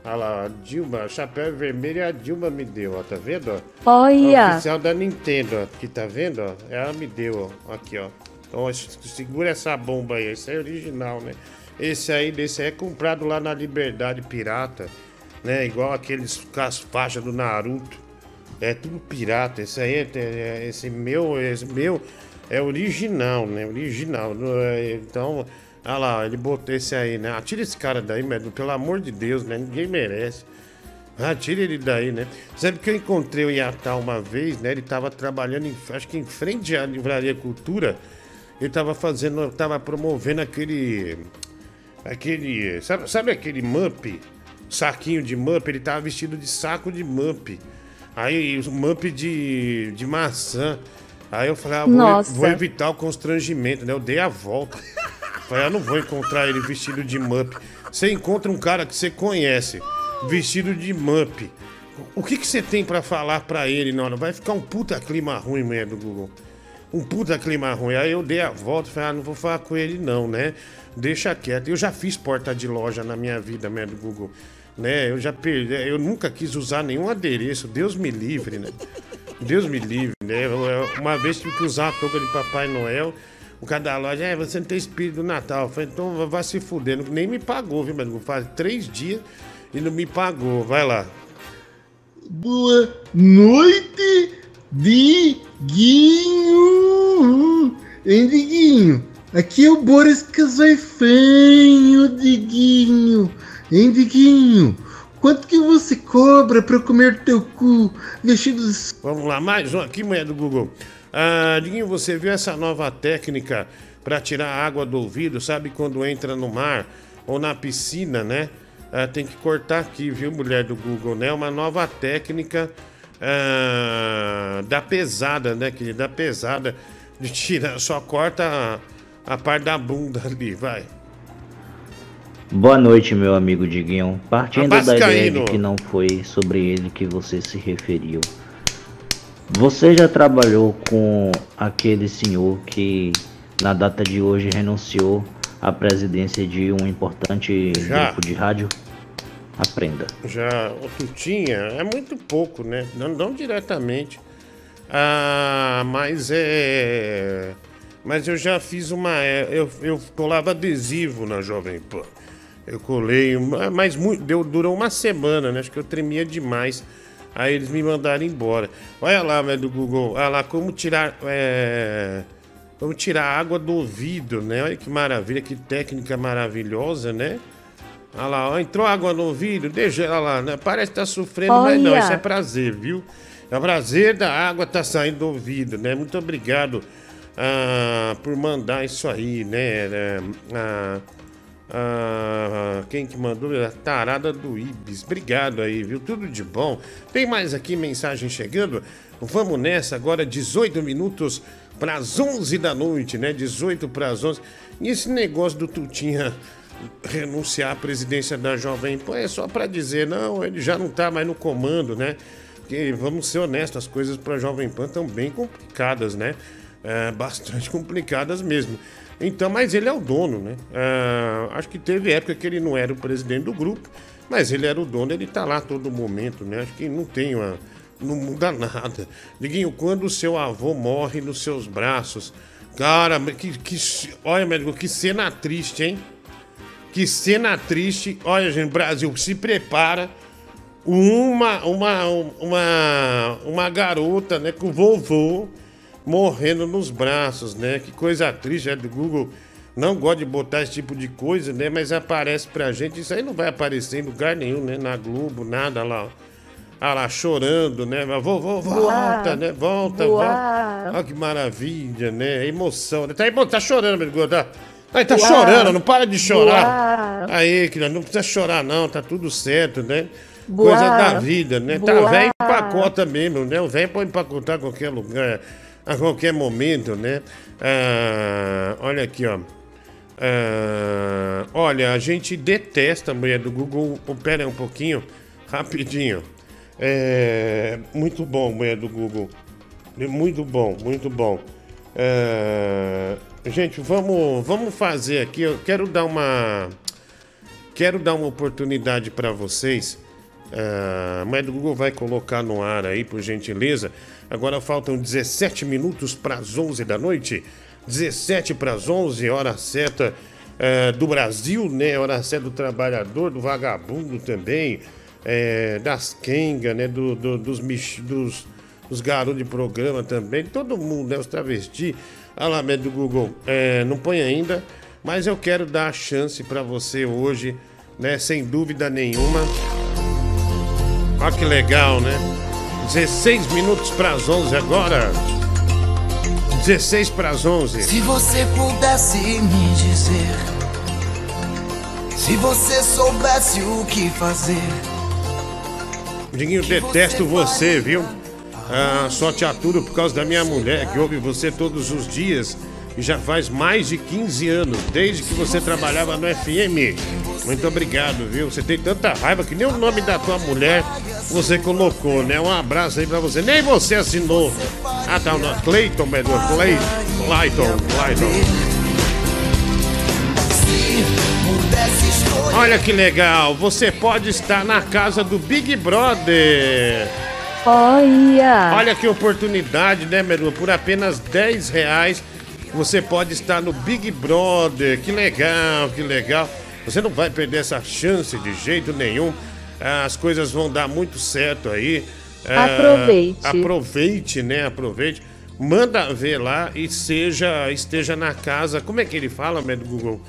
Olha lá, a Dilma, chapéu vermelho a Dilma me deu, ó. Tá vendo, ó? Olha. Oficial da Nintendo, ó. Aqui, tá vendo, ó? Ela me deu, ó. Aqui, ó. Então, ó, segura essa bomba aí. Esse é original, né? Esse aí, desse aí é comprado lá na Liberdade Pirata, né? Igual aqueles com as faixas do Naruto. É tudo pirata. Esse aí, é, é- esse meu, esse meu é original, né? Original. É- Então, olha lá, ele botou esse aí, né? Ah, tira esse cara daí, Medno, pelo amor de Deus, né? Ninguém merece. Ah, tira ele daí, né? Sabe que eu encontrei o Iatá uma vez, né? Ele tava trabalhando, em, acho que em frente à Livraria Cultura. Ele tava fazendo, tava promovendo aquele. Aquele. Sabe, sabe aquele Mup? Saquinho de Mup? Ele tava vestido de saco de Mup. Aí, o Mup de, de maçã. Aí eu falei, ah, vou, vou evitar o constrangimento, né? Eu dei a volta. Falei, ah, não vou encontrar ele vestido de Mup. Você encontra um cara que você conhece, vestido de Mup. O que, que você tem pra falar pra ele, não? Vai ficar um puta clima ruim, do Google. Um puta clima ruim. Aí eu dei a volta e falei, ah, não vou falar com ele, não, né? Deixa quieto. Eu já fiz porta de loja na minha vida, do Google. Né? Eu já perdi. Eu nunca quis usar nenhum adereço. Deus me livre, né? Deus me livre, né? Uma vez tive que usar a touca de Papai Noel. O cara da loja, é, você não tem espírito do Natal. Eu falei, então vai se fuder. Nem me pagou, viu, mano? Faz três dias e não me pagou. Vai lá. Boa noite, Diguinho. Hein, Diguinho? Aqui é o Boris Casaifanho, Diguinho. Hein, Diguinho? Quanto que você cobra pra comer teu cu vestido Vamos lá, mais um aqui, mulher do Google. Ah, Diguinho, você viu essa nova técnica para tirar a água do ouvido? Sabe quando entra no mar ou na piscina, né? Ah, tem que cortar aqui, viu, mulher do Google, né? Uma nova técnica ah, da pesada, né? Que da pesada de tirar, só corta a, a parte da bunda ali, vai. Boa noite, meu amigo Diguinho. Partindo da ideia de que não foi sobre ele que você se referiu. Você já trabalhou com aquele senhor que na data de hoje renunciou à presidência de um importante Já. grupo de rádio? Aprenda. Já o Tutinha é muito pouco, né? Não, não diretamente. Ah, mas é. Mas eu já fiz uma. é, Eu, eu colava adesivo na Jovem Pan. Eu colei, uma- mas muito, deu, durou uma semana, né? Acho que eu tremia demais. Aí eles me mandaram embora. Olha lá, velho, do Google. Olha lá, como tirar. É, como tirar água do ouvido, né? Olha que maravilha, que técnica maravilhosa, né? Olha lá, ó, entrou água no ouvido, deixa ela lá, né? Parece que tá sofrendo, mas não, Olha. isso é prazer, viu? É o prazer da água tá saindo do ouvido, né? Muito obrigado ah, por mandar isso aí, né? É, ah, ah, quem que mandou? A tarada do Ibis. Obrigado aí, viu? Tudo de bom. Tem mais aqui mensagem chegando? Vamos nessa agora, 18 minutos para as 11 da noite, né? 18 para as 11. E esse negócio do Tutinha renunciar à presidência da Jovem Pan é só para dizer, não, ele já não tá mais no comando, né? Porque, vamos ser honestos, as coisas para Jovem Pan estão bem complicadas, né? É, bastante complicadas mesmo. Então, mas ele é o dono, né? É, acho que teve época que ele não era o presidente do grupo, mas ele era o dono, ele tá lá todo momento, né? Acho que não tem uma. Não muda nada. Diguinho, quando o seu avô morre nos seus braços, cara, que, que olha, médico, que cena triste, hein? Que cena triste. Olha, gente, Brasil, se prepara. Uma, uma, uma, uma garota, né, com o vovô morrendo nos braços, né? Que coisa triste, é do Google. Não gosta de botar esse tipo de coisa, né? Mas aparece pra gente. Isso aí não vai aparecer em lugar nenhum, né? Na Globo, nada lá. Ah lá, chorando, né? Mas vovô, volta, Voar. né? Volta, Voar. volta. Olha que maravilha, né? Emoção. Tá, tá, tá chorando, meu Deus, tá? Aí tá Voar. chorando, não para de chorar. Voar. Aí, criança, não precisa chorar, não, tá tudo certo, né? coisa da vida, né? Tá velho empacota mesmo, né? O velho pode empacotar a qualquer lugar, a qualquer momento, né? Ah, olha aqui, ó. Ah, olha, a gente detesta a mulher do Google. Pera aí um pouquinho, rapidinho. É, muito bom, mulher do Google. Muito bom, muito bom. É, gente, vamos, vamos fazer aqui. Eu quero dar uma. Quero dar uma oportunidade para vocês. Ah, a mulher do Google vai colocar no ar aí, por gentileza. Agora faltam 17 minutos para as 11 da noite. 17 para as 11, hora certa eh, do Brasil, né? Hora certa do trabalhador, do vagabundo também, eh, das quengas, né? Do, do- dos, dos, dos garotos de programa também. Todo mundo, né? Os travestis. Olha lá, do Google. Eh, não põe ainda, mas eu quero dar a chance para você hoje, né? Sem dúvida nenhuma. Olha que legal, né? 16 minutos para as 11 agora. 16 para as 11. Se você pudesse me dizer, se você soubesse o que fazer. Diguinho, detesto você, viu? Ah, só te aturo por causa da minha mulher, que ouve você todos os dias e já faz mais de 15 anos, desde que você trabalhava no FM. Muito obrigado, viu? Você tem tanta raiva que nem o nome da tua mulher você colocou, né? Um abraço aí pra você. Nem você assinou. Ah, tá, o Clayton, meu Deus, Clay, Clayton, Clayton. Escolher. Olha que legal, você pode estar na casa do Big Brother. Olha! Olha que oportunidade, né, Meru? Por apenas 10 reais você pode estar no Big Brother. Que legal, que legal. Você não vai perder essa chance de jeito nenhum. As coisas vão dar muito certo aí. Ah, Aproveite. Aproveite, né? Aproveite. Manda ver lá e seja esteja na casa. Como é que ele fala, do Google?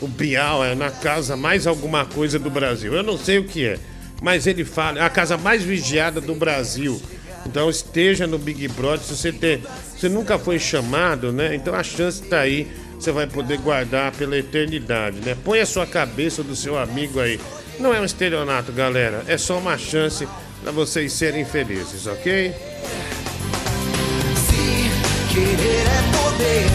O Bial é na casa mais alguma coisa do Brasil. Eu não sei o que é, mas ele fala, é a casa mais vigiada do Brasil. Então esteja no Big Brother. Se você ter, você nunca foi chamado, né? Então a chance tá aí. Você vai poder guardar pela eternidade, né? Põe a sua cabeça do seu amigo aí. Não é um estelionato, galera. É só uma chance para vocês serem felizes, ok? Se querer é poder,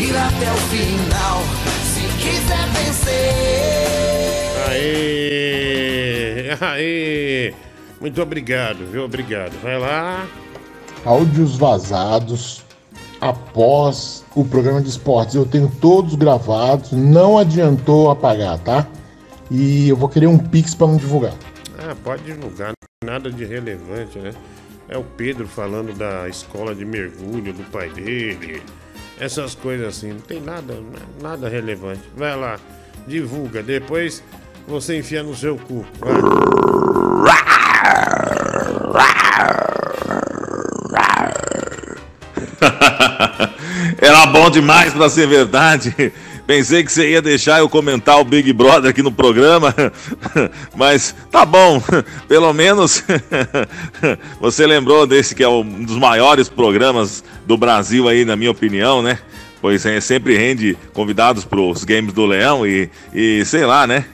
ir até o final. Se quiser vencer. Aê! Aê! Muito obrigado, viu? Obrigado. Vai lá. áudios vazados após o programa de esportes. Eu tenho todos gravados, não adiantou apagar, tá? E eu vou querer um pix para não divulgar. Ah, pode divulgar. Nada de relevante, né? É o Pedro falando da escola de mergulho do pai dele. Essas coisas assim. Não tem nada, nada relevante. Vai lá, divulga. Depois você enfia no seu cu. Vai. Bom demais pra ser verdade. Pensei que você ia deixar eu comentar o Big Brother aqui no programa, mas tá bom. Pelo menos você lembrou desse que é um dos maiores programas do Brasil aí, na minha opinião, né? Pois é, sempre rende convidados pros Games do Leão e, e sei lá, né?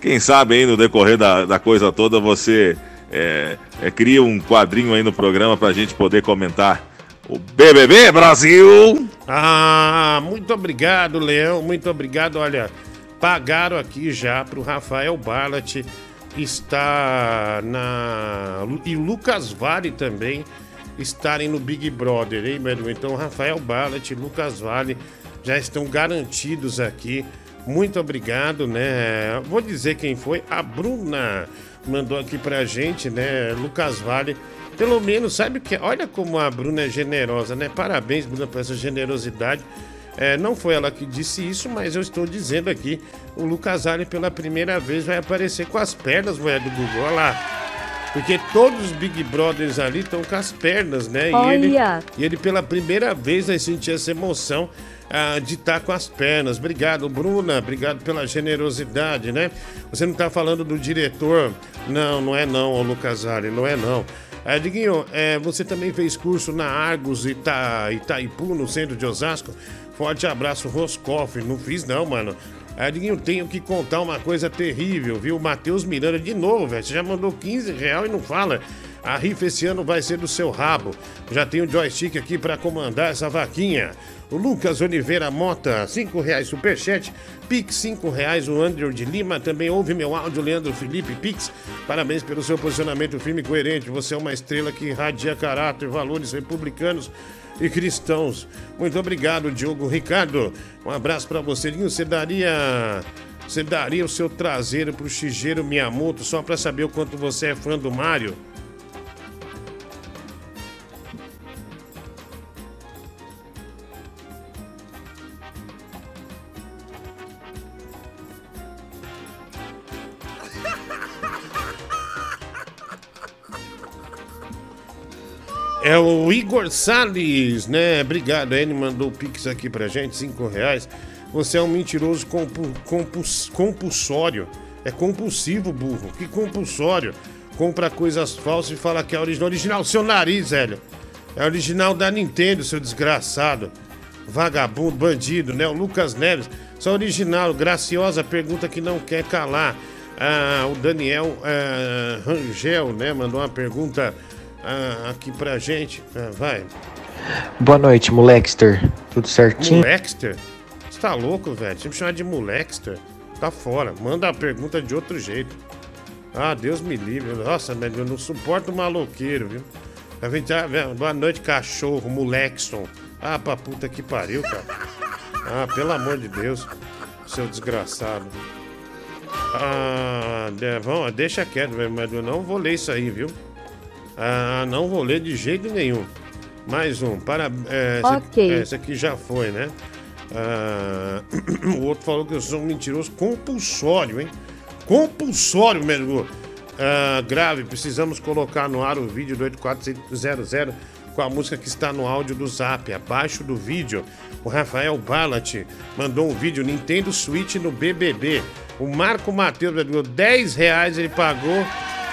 Quem sabe aí no decorrer da, da coisa toda você é, é, cria um quadrinho aí no programa pra gente poder comentar o BBB Brasil. Ah, muito obrigado, Leão. Muito obrigado. Olha, pagaram aqui já pro Rafael Barlat. Está na. E Lucas Vale também estarem no Big Brother, hein, meu? Então, Rafael Barlat e Lucas Vale já estão garantidos aqui. Muito obrigado, né? Vou dizer quem foi. A Bruna mandou aqui pra gente, né? Lucas Vale. Pelo menos, sabe o que? Olha como a Bruna é generosa, né? Parabéns, Bruna, por essa generosidade. É, não foi ela que disse isso, mas eu estou dizendo aqui. O Lucas Vale, pela primeira vez, vai aparecer com as pernas, mulher do Google. Olha lá. Porque todos os Big Brothers ali estão com as pernas, né? E ele, Olha. e ele, pela primeira vez, vai sentir essa emoção ah, de estar com as pernas. Obrigado, Bruna. Obrigado pela generosidade, né? Você não está falando do diretor. Não, não é não, Lucas Vale, não é não. É, Diguinho, é, você também fez curso na Argos Ita, Itaipu, no centro de Osasco. Forte abraço, Roscoff. Não fiz não, mano. Ah, Diguinho, tenho que contar uma coisa terrível, viu? Matheus Miranda, de novo, velho. Você já mandou 15 real e não fala. A rifa esse ano vai ser do seu rabo. Já tem o joystick aqui para comandar essa vaquinha. O Lucas Oliveira Mota, 5 reais superchat. Pix, 5 reais. O Andrew de Lima também ouve meu áudio, Leandro Felipe Pix. Parabéns pelo seu posicionamento firme e coerente. Você é uma estrela que irradia caráter, valores republicanos e cristãos. Muito obrigado, Diogo Ricardo. Um abraço para você. Você daria. Você daria o seu traseiro pro Shigeru Miyamoto só para saber o quanto você é fã do Mario? É o Igor Salles, né? Obrigado. Ele mandou o Pix aqui pra gente, 5 reais. Você é um mentiroso compu, compus, compulsório. É compulsivo, burro. Que compulsório. Compra coisas falsas e fala que é original. Original, seu nariz, velho. É original da Nintendo, seu desgraçado. Vagabundo, bandido, né? O Lucas Neves. Só original, graciosa pergunta que não quer calar. Ah, o Daniel ah, Rangel, né? Mandou uma pergunta ah, aqui pra gente. Ah, vai. Boa noite, Molexter. Tudo certinho? Molexter? Você tá louco, velho? Que me chamar de Molexter. Tá fora. Manda a pergunta de outro jeito. Ah, Deus me livre. Nossa, velho, eu não suporto maloqueiro, viu? A gente, ah, velho, boa noite, cachorro, Molexton. Ah, pra puta que pariu, cara. Ah, pelo amor de Deus, seu desgraçado. Ah, deixa quieto, velho, mas eu não vou ler isso aí, viu? Ah, não vou ler de jeito nenhum. Mais um. Para, é, esse, Ok. é, esse aqui já foi, né? Ah, o outro falou que eu sou um mentiroso compulsório, hein? Compulsório, Mergu. Ah, grave, precisamos colocar no ar o vídeo do 8400 com a música que está no áudio do Zap, abaixo do vídeo. O Rafael Ballat mandou um vídeo Nintendo Switch no BBB. O Marco Matheus mandou 10 reais, ele pagou.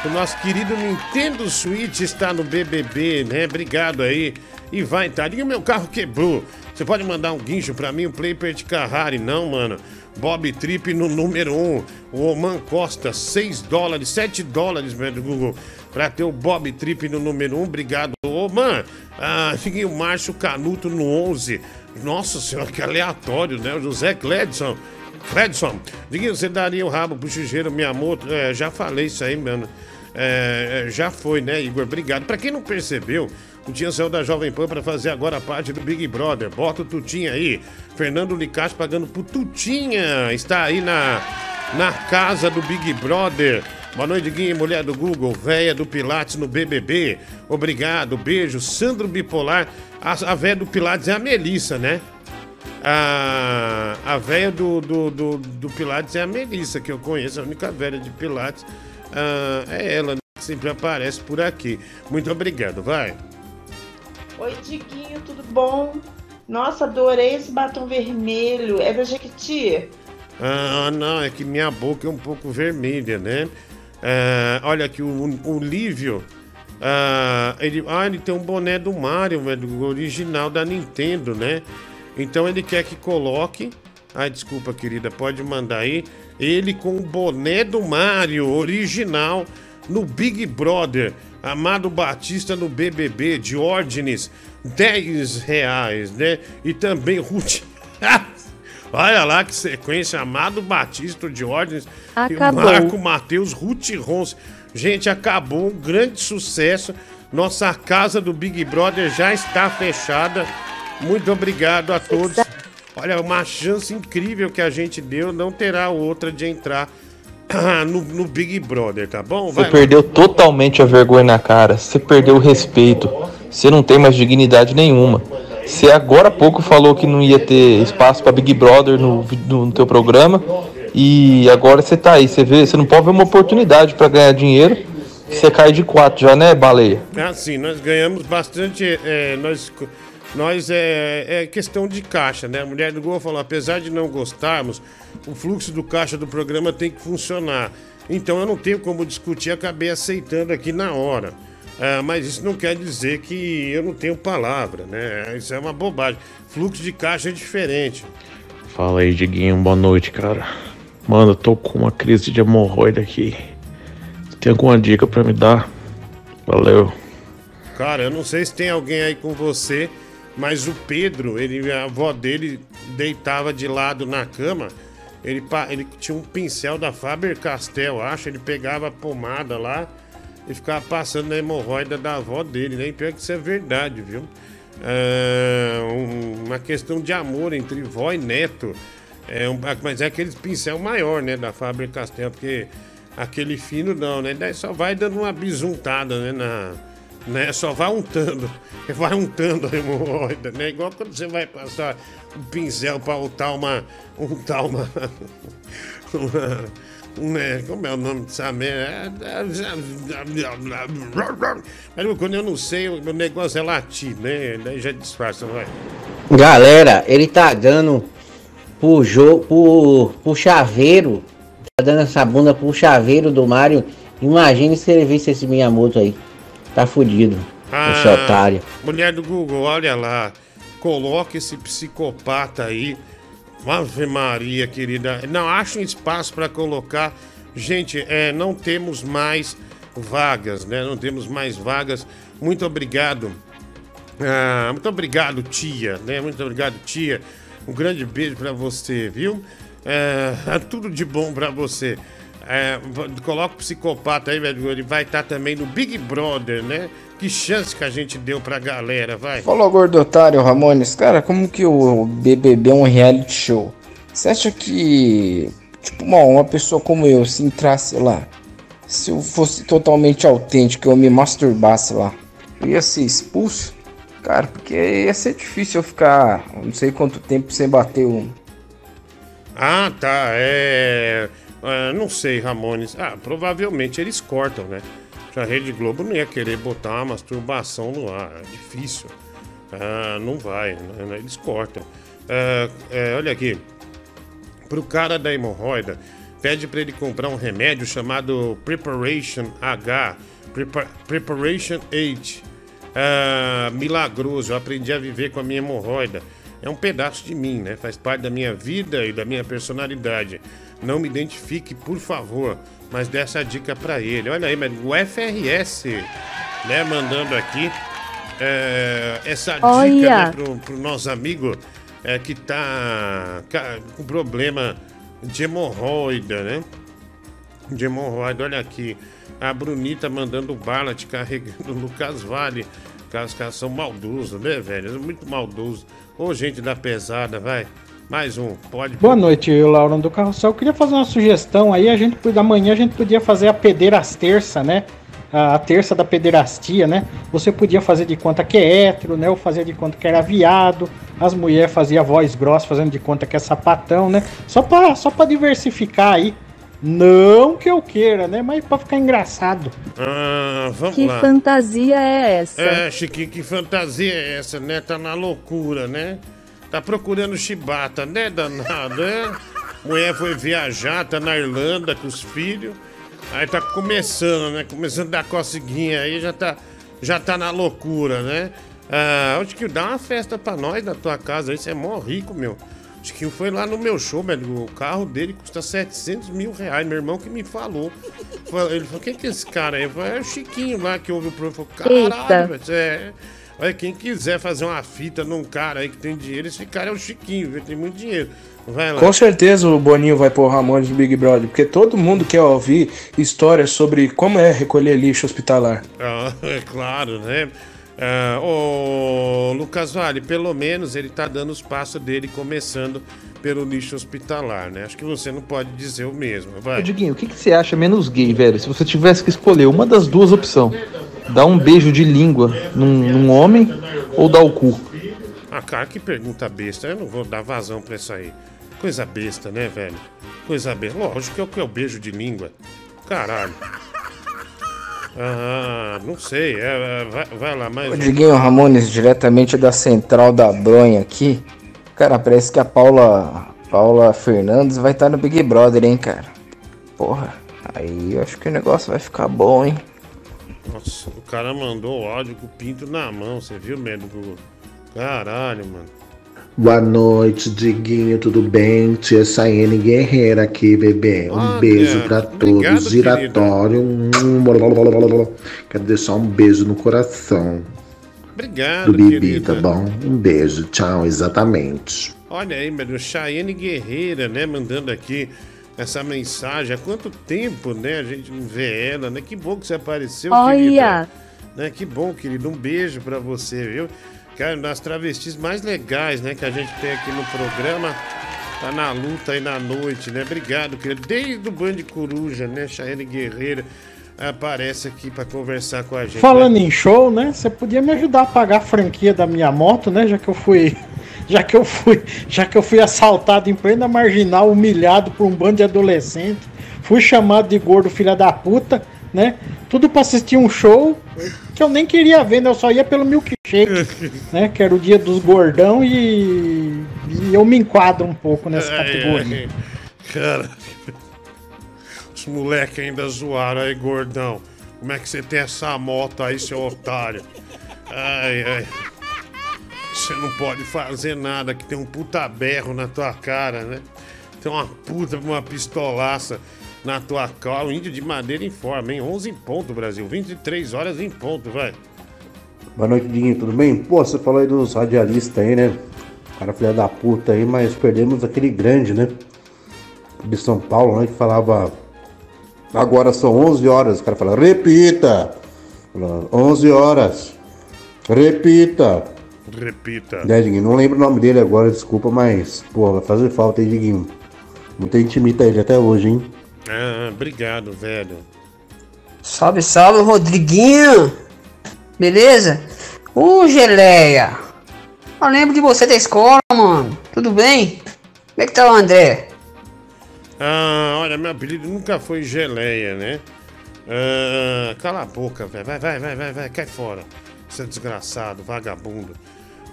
O nosso querido Nintendo Switch está no BBB, né? Obrigado aí. E vai, tá. E o meu carro quebrou. Você pode mandar um guincho pra mim, um Playper de Carrari? Não, mano. Bob Trip no número 1. Um. O Oman Costa, 6 dólares, 7 dólares, do Google, pra ter o Bob Trip no número 1. Um. Obrigado, Oman. Ah, fiquei o Márcio Canuto no 11. Nossa senhora, que aleatório, né? O José Cledson. Cledson, Diguinho, você daria o rabo pro Chujeiro Miyamoto? É, já falei isso aí, mano. É, é, já foi, né, Igor? Obrigado. Pra quem não percebeu, o Tinha saiu da Jovem Pan pra fazer agora parte do Big Brother. Bota o Tutinha aí. Fernando Licacho pagando pro Tutinha. Está aí na, na casa do Big Brother. Boa noite, Guinho, mulher do Google, véia do Pilates no BBB. Obrigado, beijo. Sandro Bipolar. A, a véia do Pilates é a Melissa, né? A, a véia do, do, do, do Pilates é a Melissa, que eu conheço, a única velha de Pilates. Ah, é ela, né, que sempre aparece por aqui. Muito obrigado, vai. Oi, Diguinho, tudo bom? Nossa, adorei esse batom vermelho. É da Jequiti? Ah, não, é que minha boca é um pouco vermelha, né? Ah, olha aqui, o, o Lívio. Ah, ele, ah, ele tem um boné do Mario, velho, do original da Nintendo, né? Então ele quer que coloque. Ai, desculpa, querida, pode mandar aí. Ele com o boné do Mario original no Big Brother. Amado Batista no BBB, Diógenes, 10 reais, né? E também Ruth. Olha lá que sequência, Amado Batista, Diógenes Acabou. e Marco Matheus, Ruth Rons. Gente, acabou, um grande sucesso. Nossa casa do Big Brother já está fechada. Muito obrigado a todos. Olha, uma chance incrível que a gente deu, não terá outra de entrar no, no Big Brother, tá bom? Você Vai lá. perdeu totalmente a vergonha na cara. Você perdeu o respeito. Você não tem mais dignidade nenhuma. Você agora há pouco falou que não ia ter espaço para Big Brother no, vi- no teu programa. E agora você tá aí. Você vê, você não pode ver uma oportunidade para ganhar dinheiro. Você cai de quatro já, né, baleia? É assim, nós ganhamos bastante. é, nós nós é, é questão de caixa, né? A mulher do Gol falou: apesar de não gostarmos, o fluxo do caixa do programa tem que funcionar. Então eu não tenho como discutir, acabei aceitando aqui na hora. Ah, mas isso não quer dizer que eu não tenho palavra, né? Isso é uma bobagem. Fluxo de caixa é diferente. Fala aí, Diguinho, boa noite, cara. Mano, eu tô com uma crise de hemorroida aqui. Tem alguma dica pra me dar? Valeu. Cara, eu não sei se tem alguém aí com você, mas o Pedro, ele, a avó dele deitava de lado na cama. Ele, ele tinha um pincel da Faber Castell, acho. Ele pegava a pomada lá e ficava passando na hemorroida da avó dele, né? E pior que isso é verdade, viu? Um- uma questão de amor entre vó e neto. É um, mas é aquele pincel maior, né? Da Faber Castell, porque aquele fino não, né? Daí só vai dando uma bisuntada, né? Na, né? Só vai untando. Vai untando a hemorroida, né? Igual quando você vai passar um pincel pra untar uma. Untar uma. uma um, né, como é o nome dessa merda? Mas quando eu não sei, o meu negócio é latir, né? Daí já disfarça, vai. Galera, ele tá dando pro jogo, pro, chaveiro. Tá dando essa bunda pro chaveiro do Mario. Imagine se ele visse esse Miyamoto aí. Tá fudido. Esse otário. Mulher do Google, olha lá. Coloque esse psicopata aí. Ave Maria, querida. Não, acha um espaço para colocar. Gente, é, não temos mais vagas, né? Não temos mais vagas. Muito obrigado. Ah, muito obrigado, tia, né? Muito obrigado, tia. Um grande beijo pra você, viu? É, tudo de bom pra você. É, coloca o psicopata aí, velho. Ele vai estar também no Big Brother, né? Que chance que a gente deu pra galera, vai. Falou, gordo otário, Ramones. Cara, como que o BBB é um reality show? Você acha que, tipo, uma, uma pessoa como eu, se entrasse lá, se eu fosse totalmente autêntico, eu me masturbasse lá, eu ia ser expulso? Cara, porque ia ser difícil eu ficar não sei quanto tempo sem bater um. Ah, tá. É. é, não sei, Ramones. Ah, provavelmente eles cortam, né? A Rede Globo não ia querer botar uma masturbação no ar. É difícil. Ah, não vai, né? Eles cortam. Ah, é, olha aqui. Pro cara da hemorroida, pede pra ele comprar um remédio chamado Preparation H. Prepa- Preparation H. Ah, milagroso, eu aprendi a viver com a minha hemorroida. É um pedaço de mim, né? Faz parte da minha vida e da minha personalidade. Não me identifique, por favor, mas dê essa dica pra ele. Olha aí, o FRS, né, mandando aqui é, essa dica Olha. né, pro, pro nosso amigo é, que tá com problema de hemorroida, né? De hemorroida, olha aqui. A Brunita mandando bala, te carregando o Lucas Vale. Os caras são maldosos, né, velho? Muito maldoso. Ô, gente da pesada, vai. Mais um, pode. Boa noite, Laurão do Carrossel. Eu queria fazer uma sugestão aí. A gente podia, amanhã a gente podia fazer a pedeiras terça, né? A, a terça da pederastia, né? Você podia fazer de conta que é hétero, né? Ou fazer de conta que era viado. As mulheres faziam voz grossa, fazendo de conta que é sapatão, né? Só pra, só pra diversificar aí. Não que eu queira, né? Mas pra ficar engraçado. Ah, vamos Que lá. fantasia é essa? É, Chiquinho, que fantasia é essa, né? Tá na loucura, né? Tá procurando chibata, né, danado, é? Mulher foi viajar, tá na Irlanda com os filhos. Aí tá começando, né? Começando a dar coceguinha aí, já tá, já tá na loucura, né? Ah, acho que dá uma festa pra nós na tua casa aí, você é mó rico, meu. Acho que foi lá no meu show, velho. O carro dele custa 700 mil reais. Meu irmão que me falou. Ele falou: quem que é esse cara aí? Eu falei, é o Chiquinho lá que ouve o prof. Falei, Eita. Caralho, velho. É. Olha, quem quiser fazer uma fita num cara aí que tem dinheiro, esse cara é o Chiquinho, viu? Tem muito dinheiro. Vai lá. Com certeza o Boninho vai pôr o Ramones no Big Brother, porque todo mundo quer ouvir histórias sobre como é recolher lixo hospitalar. Ah, é claro, né? Ah, ô, Lucas Vale, pelo menos ele tá dando os passos dele, começando pelo lixo hospitalar, né? Acho que você não pode dizer o mesmo, vai. Ô, Diguinho, o que, que você acha menos gay, velho? Se você tivesse que escolher uma das duas opções, dar um beijo de língua num, num homem ou dar o cu? Ah, cara, que pergunta besta. Eu não vou dar vazão pra isso aí. Coisa besta, né, velho? Coisa besta. Lógico que é o que é o beijo de língua. Caralho. Ah, não sei. É, é, vai, vai lá, mais O. Diguinho Ramones, diretamente da central da Bronha aqui. Cara, parece que a Paula, Paula Fernandes vai estar no Big Brother, hein, cara. Porra, aí eu acho que o negócio vai ficar bom, hein. Nossa, o cara mandou o áudio com o pinto na mão, você viu, médico? Caralho, mano. Boa noite, Diguinho, tudo bem? Tia Sayene Guerreira aqui, bebê. Um Olha, beijo pra todos. obrigado, Giratório. Hum, blá, blá, blá, blá, blá. Quero deixar um beijo no coração Obrigado, do Bibi, querida. tá bom? Um beijo, tchau, exatamente. Olha aí, meu, Chayane Guerreira, né, mandando aqui essa mensagem. Há quanto tempo, né, a gente não vê ela, né? Que bom que você apareceu, Olha. querida. Né, que bom, querido. Um beijo pra você, viu? Cara, uma das travestis mais legais, né, que a gente tem aqui no programa. Tá na luta aí na noite, né? Obrigado, querido. Desde o Band Coruja, né, Chayane Guerreira aparece aqui pra conversar com a gente. Falando né? em show, né? Você podia me ajudar a pagar a franquia da minha moto, né? Já que eu fui. Já que eu fui. Já que eu fui assaltado em plena marginal, humilhado por um bando de adolescente. Fui chamado de gordo filha da puta, né? Tudo pra assistir um show que eu nem queria ver, né? Eu só ia pelo milkshake, né? Que era o dia dos gordão e. E eu me enquadro um pouco nessa Ai, categoria. ai, Cara, moleques ainda zoaram aí, gordão. Como é que você tem essa moto aí, seu otário? Ai, ai. Você não pode fazer nada, que tem um puta berro na tua cara, né? Tem uma puta, uma pistolaça na tua cara. O índio de madeira em forma, hein? 11 em ponto, Brasil. 23 horas em ponto, vai. Boa noite, Dinho, tudo bem? Pô, você falou aí dos radialistas aí, né? Cara filha da puta aí, mas perdemos aquele grande, né? De São Paulo, né? Que falava. Agora são 11 horas. O cara fala, repita! Fala, 11 horas. Repita! Repita. Né, Diguinho? Não lembro o nome dele agora, desculpa, mas, pô, vai fazer falta aí, Diguinho. Muita gente imita ele até hoje, hein? Ah, obrigado, velho. Salve, salve, Rodriguinho! Beleza? Ô, Geleia! Eu lembro de você da escola, mano. Tudo bem? Como é que tá o André? Ah, olha, meu apelido nunca foi geleia, né? Ah, cala a boca, velho. Vai, vai, vai, vai, vai, cai fora. É desgraçado, vagabundo.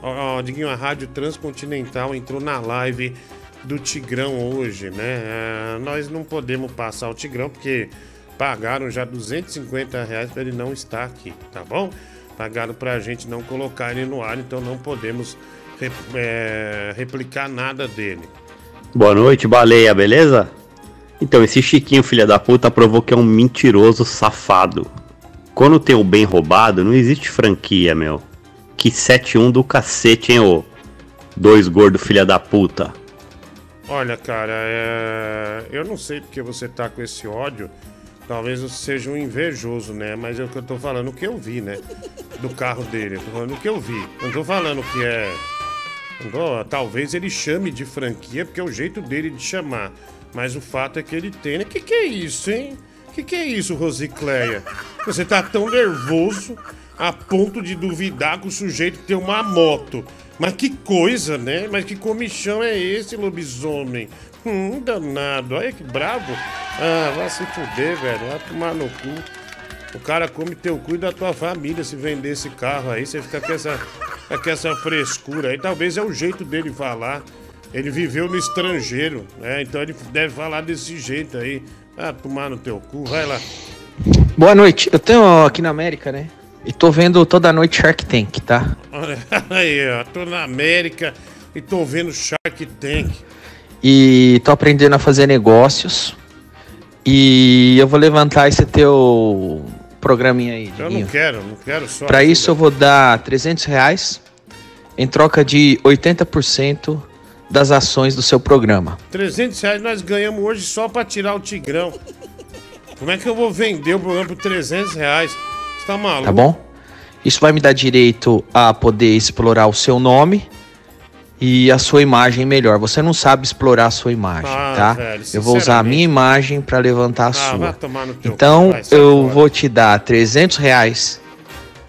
Ó, ó, Diguinho, a Rádio Transcontinental entrou na live do Tigrão hoje, né? Ah, nós não podemos passar o Tigrão porque pagaram já 250 reais pra ele não estar aqui, tá bom? Pagaram pra gente não colocar ele no ar, então não podemos é, replicar nada dele. Boa noite, baleia, beleza? Então, esse Chiquinho, filha da puta, provou que é um mentiroso safado. Quando tem o bem roubado, não existe franquia, meu. Que 7-1 do cacete, hein, ô? Dois gordo filha da puta. Olha, cara, é... eu não sei porque você tá com esse ódio. Talvez você seja um invejoso, né? Mas é o que eu tô falando, o que eu vi, né? Do carro dele. Eu tô falando o que eu vi. Não tô falando que é. Talvez ele chame de franquia, porque é o jeito dele de chamar. Mas o fato é que ele tem, né? Que que é isso, hein? Que que é isso, Rosicléia? Você tá tão nervoso a ponto de duvidar que o sujeito tem uma moto. Mas que coisa, né? Mas que comichão é esse, lobisomem? Hum, danado. Olha que brabo. Ah, vai se fuder, velho. Vai tomar no cu. O cara come teu cu e da tua família se vender esse carro aí. Você fica com essa, com essa frescura aí. Talvez é o jeito dele falar. Ele viveu no estrangeiro, né? Então ele deve falar desse jeito aí. Ah, tomar no teu cu. Vai lá. Boa noite. Eu tenho aqui na América, né? E tô vendo toda noite Shark Tank, tá? Aí, ó. Tô na América e tô vendo Shark Tank. E tô aprendendo a fazer negócios. E eu vou levantar esse teu programinha aí, Eu não quero, não quero só. Pra isso eu vou dar 300 reais em troca de 80% das ações do seu programa. 300 reais nós ganhamos hoje só pra tirar o Tigrão. Como é que eu vou vender o programa por 300 reais? Você tá maluco? Tá bom? Isso vai me dar direito a poder explorar o seu nome e a sua imagem melhor. Você não sabe explorar a sua imagem, Ah, tá? velho, eu vou usar a minha imagem para levantar a Ah, sua. Então vai, eu fora. vou te dar 300 reais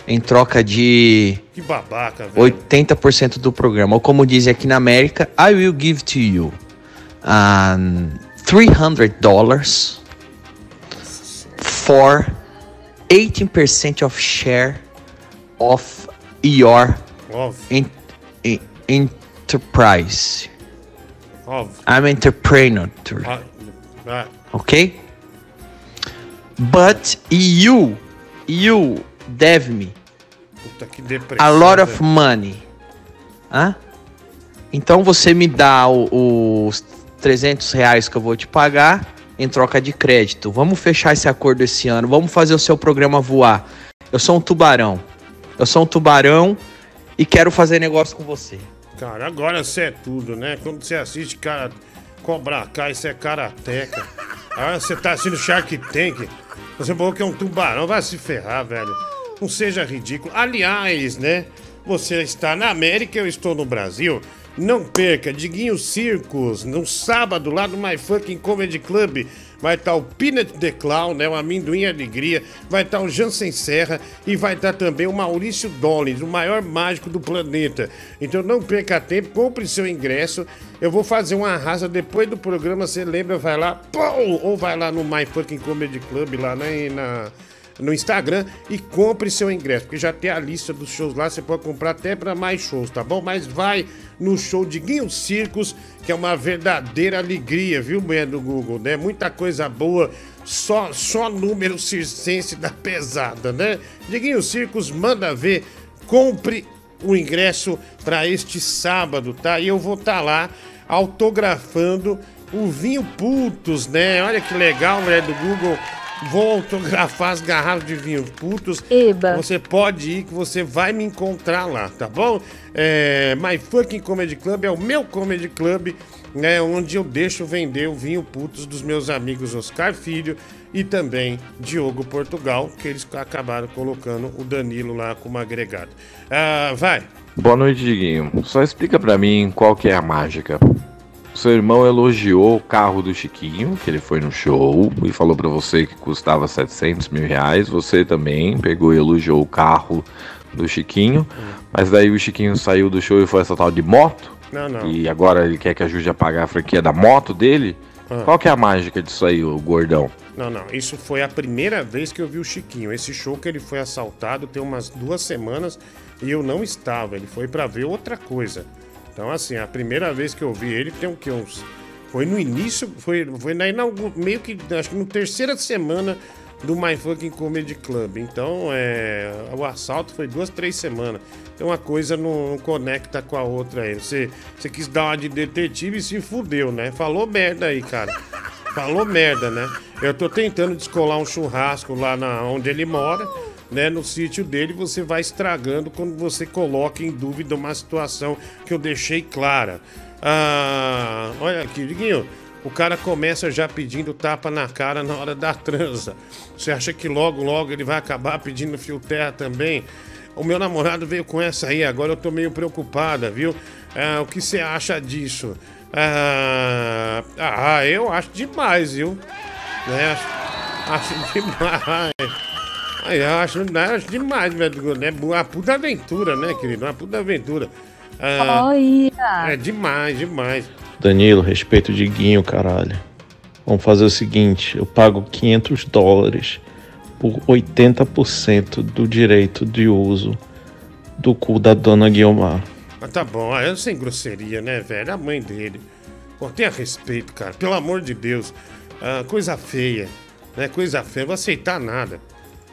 em troca de Que babaca, velho. 80% do programa. Ou como dizem aqui na América, I will give to you um, 300 dollars for 18% of share of your Óbvio. en- en- enterprise. Óbvio. I'm entrepreneur, ah, okay? But you, you deve me a lot of money. Hã? Então você me dá o- os 300 reais que eu vou te pagar em troca de crédito. Vamos fechar esse acordo esse ano. Vamos fazer o seu programa voar. Eu sou um tubarão. Eu sou um tubarão e quero fazer negócio com você. Cara, agora você é tudo, né? Quando você assiste cara Cobra Kai, isso é karateca. Ah, você tá assistindo Shark Tank. Você falou que é um tubarão, vai se ferrar, velho. Não seja ridículo. Aliás, né? Você está na América, eu estou no Brasil. Não perca, Diguinho Circos, no sábado, lá no My Fucking Comedy Club. Vai estar o Peanut the Clown, né? O Amendoim Alegria. Vai estar o Jansen Serra e vai estar também o Maurício Dollins, o maior mágico do planeta. Então não perca tempo, compre seu ingresso. Eu vou fazer uma arrasa depois do programa. Você lembra, vai lá, ou vai lá no My Fucking Comedy Club, lá né, na, no Instagram e compre seu ingresso, porque já tem a lista dos shows lá, você pode comprar até para mais shows, tá bom? Mas vai no show de Guinho Circos, que é uma verdadeira alegria, viu, mulher do Google, né? Muita coisa boa, só só número circense da pesada, né? Diguinho Circos, manda ver, compre o ingresso para este sábado, tá? E eu vou estar lá autografando o vinho putos, né? Olha que legal, mulher do Google. Vou autografar as garrafas de vinho putos. Eba. Você pode ir que você vai me encontrar lá, tá bom? É, My Fucking Comedy Club é o meu comedy club, né? Onde eu deixo vender o vinho putos dos meus amigos Oscar Filho e também Diogo Portugal, que eles acabaram colocando o Danilo lá como agregado. Ah, vai. Boa noite, Diguinho. Só explica pra mim qual que é a mágica. Seu irmão elogiou o carro do Chiquinho, que ele foi no show, e falou pra você que custava 700 mil reais. Você também pegou e elogiou o carro do Chiquinho. Mas daí o Chiquinho saiu do show e foi essa tal de moto. Não, não. E agora ele quer que ajude a pagar a franquia da moto dele. Ah. Qual que é a mágica disso aí, o gordão? Não, não. Isso foi a primeira vez que eu vi o Chiquinho. Esse show que ele foi assaltado tem umas duas semanas e eu não estava. Ele foi pra ver outra coisa. Então, assim, a primeira vez que eu vi ele tem o que? Uns. Foi no início, foi, foi na meio que, acho que no terceira semana do My Fucking Comedy Club. Então, é, o assalto foi duas, três semanas. Então, uma coisa não, não conecta com a outra aí. Você, você quis dar uma de detetive e se fudeu, né? Falou merda aí, cara. Falou merda, né? Eu tô tentando descolar um churrasco lá na, onde ele mora, né? No sítio dele, você vai estragando quando você coloca em dúvida uma situação que eu deixei clara. Ah, olha aqui, Diguinho. O cara começa já pedindo tapa na cara na hora da transa. Você acha que logo, logo ele vai acabar pedindo fio terra também? O meu namorado veio com essa aí, agora eu tô meio preocupada, viu? Ah, o que você acha disso? Ah, ah, eu acho demais, viu? Né? Acho, acho demais. Ai, eu acho, né, acho demais, velho. É uma puta aventura, né, querido? Uma puta aventura. Ah, Olha. é demais, demais. Danilo, respeito o Diguinho, caralho. Vamos fazer o seguinte: eu pago 500 dólares por 80% do direito de uso do cu da dona Guiomar. Mas tá bom, ah, eu sem grosseria, né, velho? A mãe dele. Pô, tenha respeito, cara. Pelo amor de Deus. Ah, coisa feia, né? Coisa feia. Não vou aceitar nada.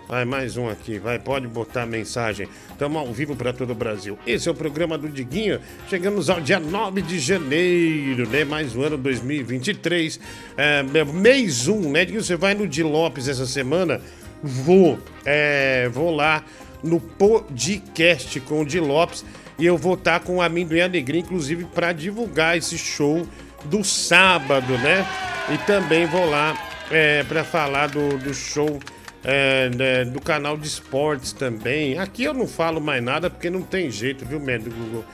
Vai, mais um aqui. Vai, pode botar mensagem. Estamos ao vivo para todo o Brasil. Esse é o programa do Diguinho. Chegamos ao dia 9 de janeiro, né? Mais um ano 2023. É, mês 1, né? Diguinho, você vai no Di Lopes essa semana? Vou. É, vou lá no podcast com o Di Lopes e eu vou estar com o Amendoim Alegria, inclusive, para divulgar esse show do sábado, né? E também vou lá é, para falar do, do show é, né, do canal de esportes também. Aqui eu não falo mais nada porque não tem jeito, viu, médico Google?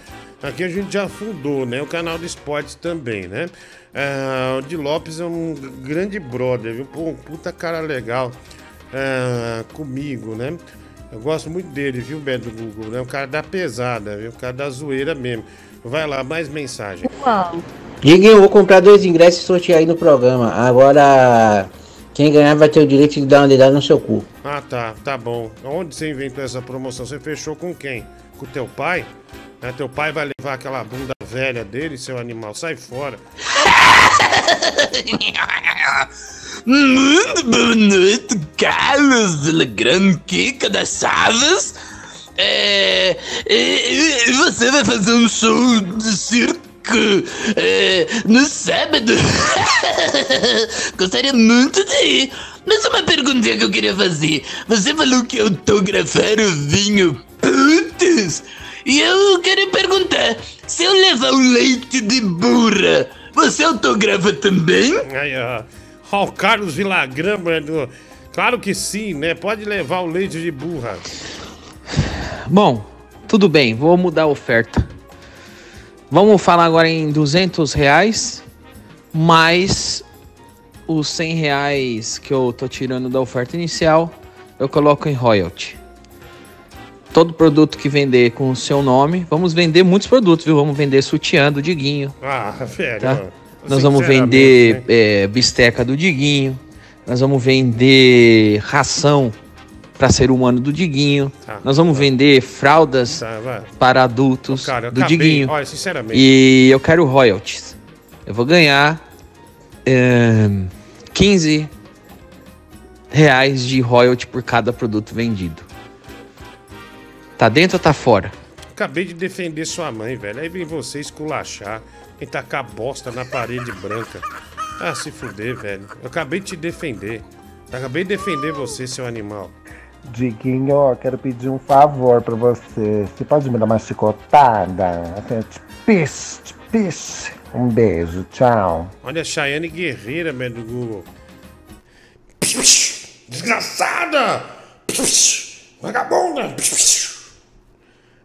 Aqui a gente já fundou, né? O canal de esportes também, né? Ah, o Di Lopes é um grande brother, viu? Pô, um puta cara legal ah, comigo, né? Eu gosto muito dele, viu, Beto do Google? É um cara da pesada, viu? Um cara da zoeira mesmo. Vai lá, mais mensagem. Uau. Diguinho, eu vou comprar dois ingressos e sortear aí no programa. Agora, quem ganhar vai ter o direito de dar uma dedada no seu cu. Ah, tá, tá bom. Onde você inventou essa promoção? Você fechou com quem? Com teu pai? Né, Teu pai vai levar aquela bunda velha dele, seu animal. Sai fora. Muito boa noite, Carlos de Grande Kika das Chaves. É, é, é, você vai fazer um show de circo é, no sábado. Gostaria muito de ir. Mas uma perguntinha que eu queria fazer. Você falou que autografar o vinho putz. E eu quero perguntar: se eu levar o leite de burra, você autografa também? Ó. Ó, o Carlos Villagrán, mano. Claro que sim, né? Pode levar o leite de burra. Bom, tudo bem, vou mudar a oferta. Vamos falar agora em 200 reais, mais os 100 reais que eu tô tirando da oferta inicial, eu coloco em royalty. Todo produto que vender com o seu nome, vamos vender muitos produtos, viu? Vamos vender sutiã do Diguinho, Ah, velho. tá? Nós vamos vender né? é, bisteca do Diguinho, nós vamos vender ração para ser humano do Diguinho, Tá, nós vamos vender fraldas Tá, para adultos Cara, eu do acabei- Diguinho. olha, sinceramente. E eu quero royalties. Eu vou ganhar ahn, 15 reais de royalty por cada produto vendido. Tá dentro ou tá fora? Acabei de defender sua mãe, velho. Aí vem você esculachar e tacar bosta na parede branca. Ah, se fuder, velho. Eu acabei de te defender. Acabei de defender você, seu animal. Diguinho, eu quero pedir um favor pra você. Você pode me dar uma chicotada? Assim, Te pis, te pis. Um beijo, tchau. Olha a Chayane Guerreira, velho, do Google. Desgraçada! Vagabunda!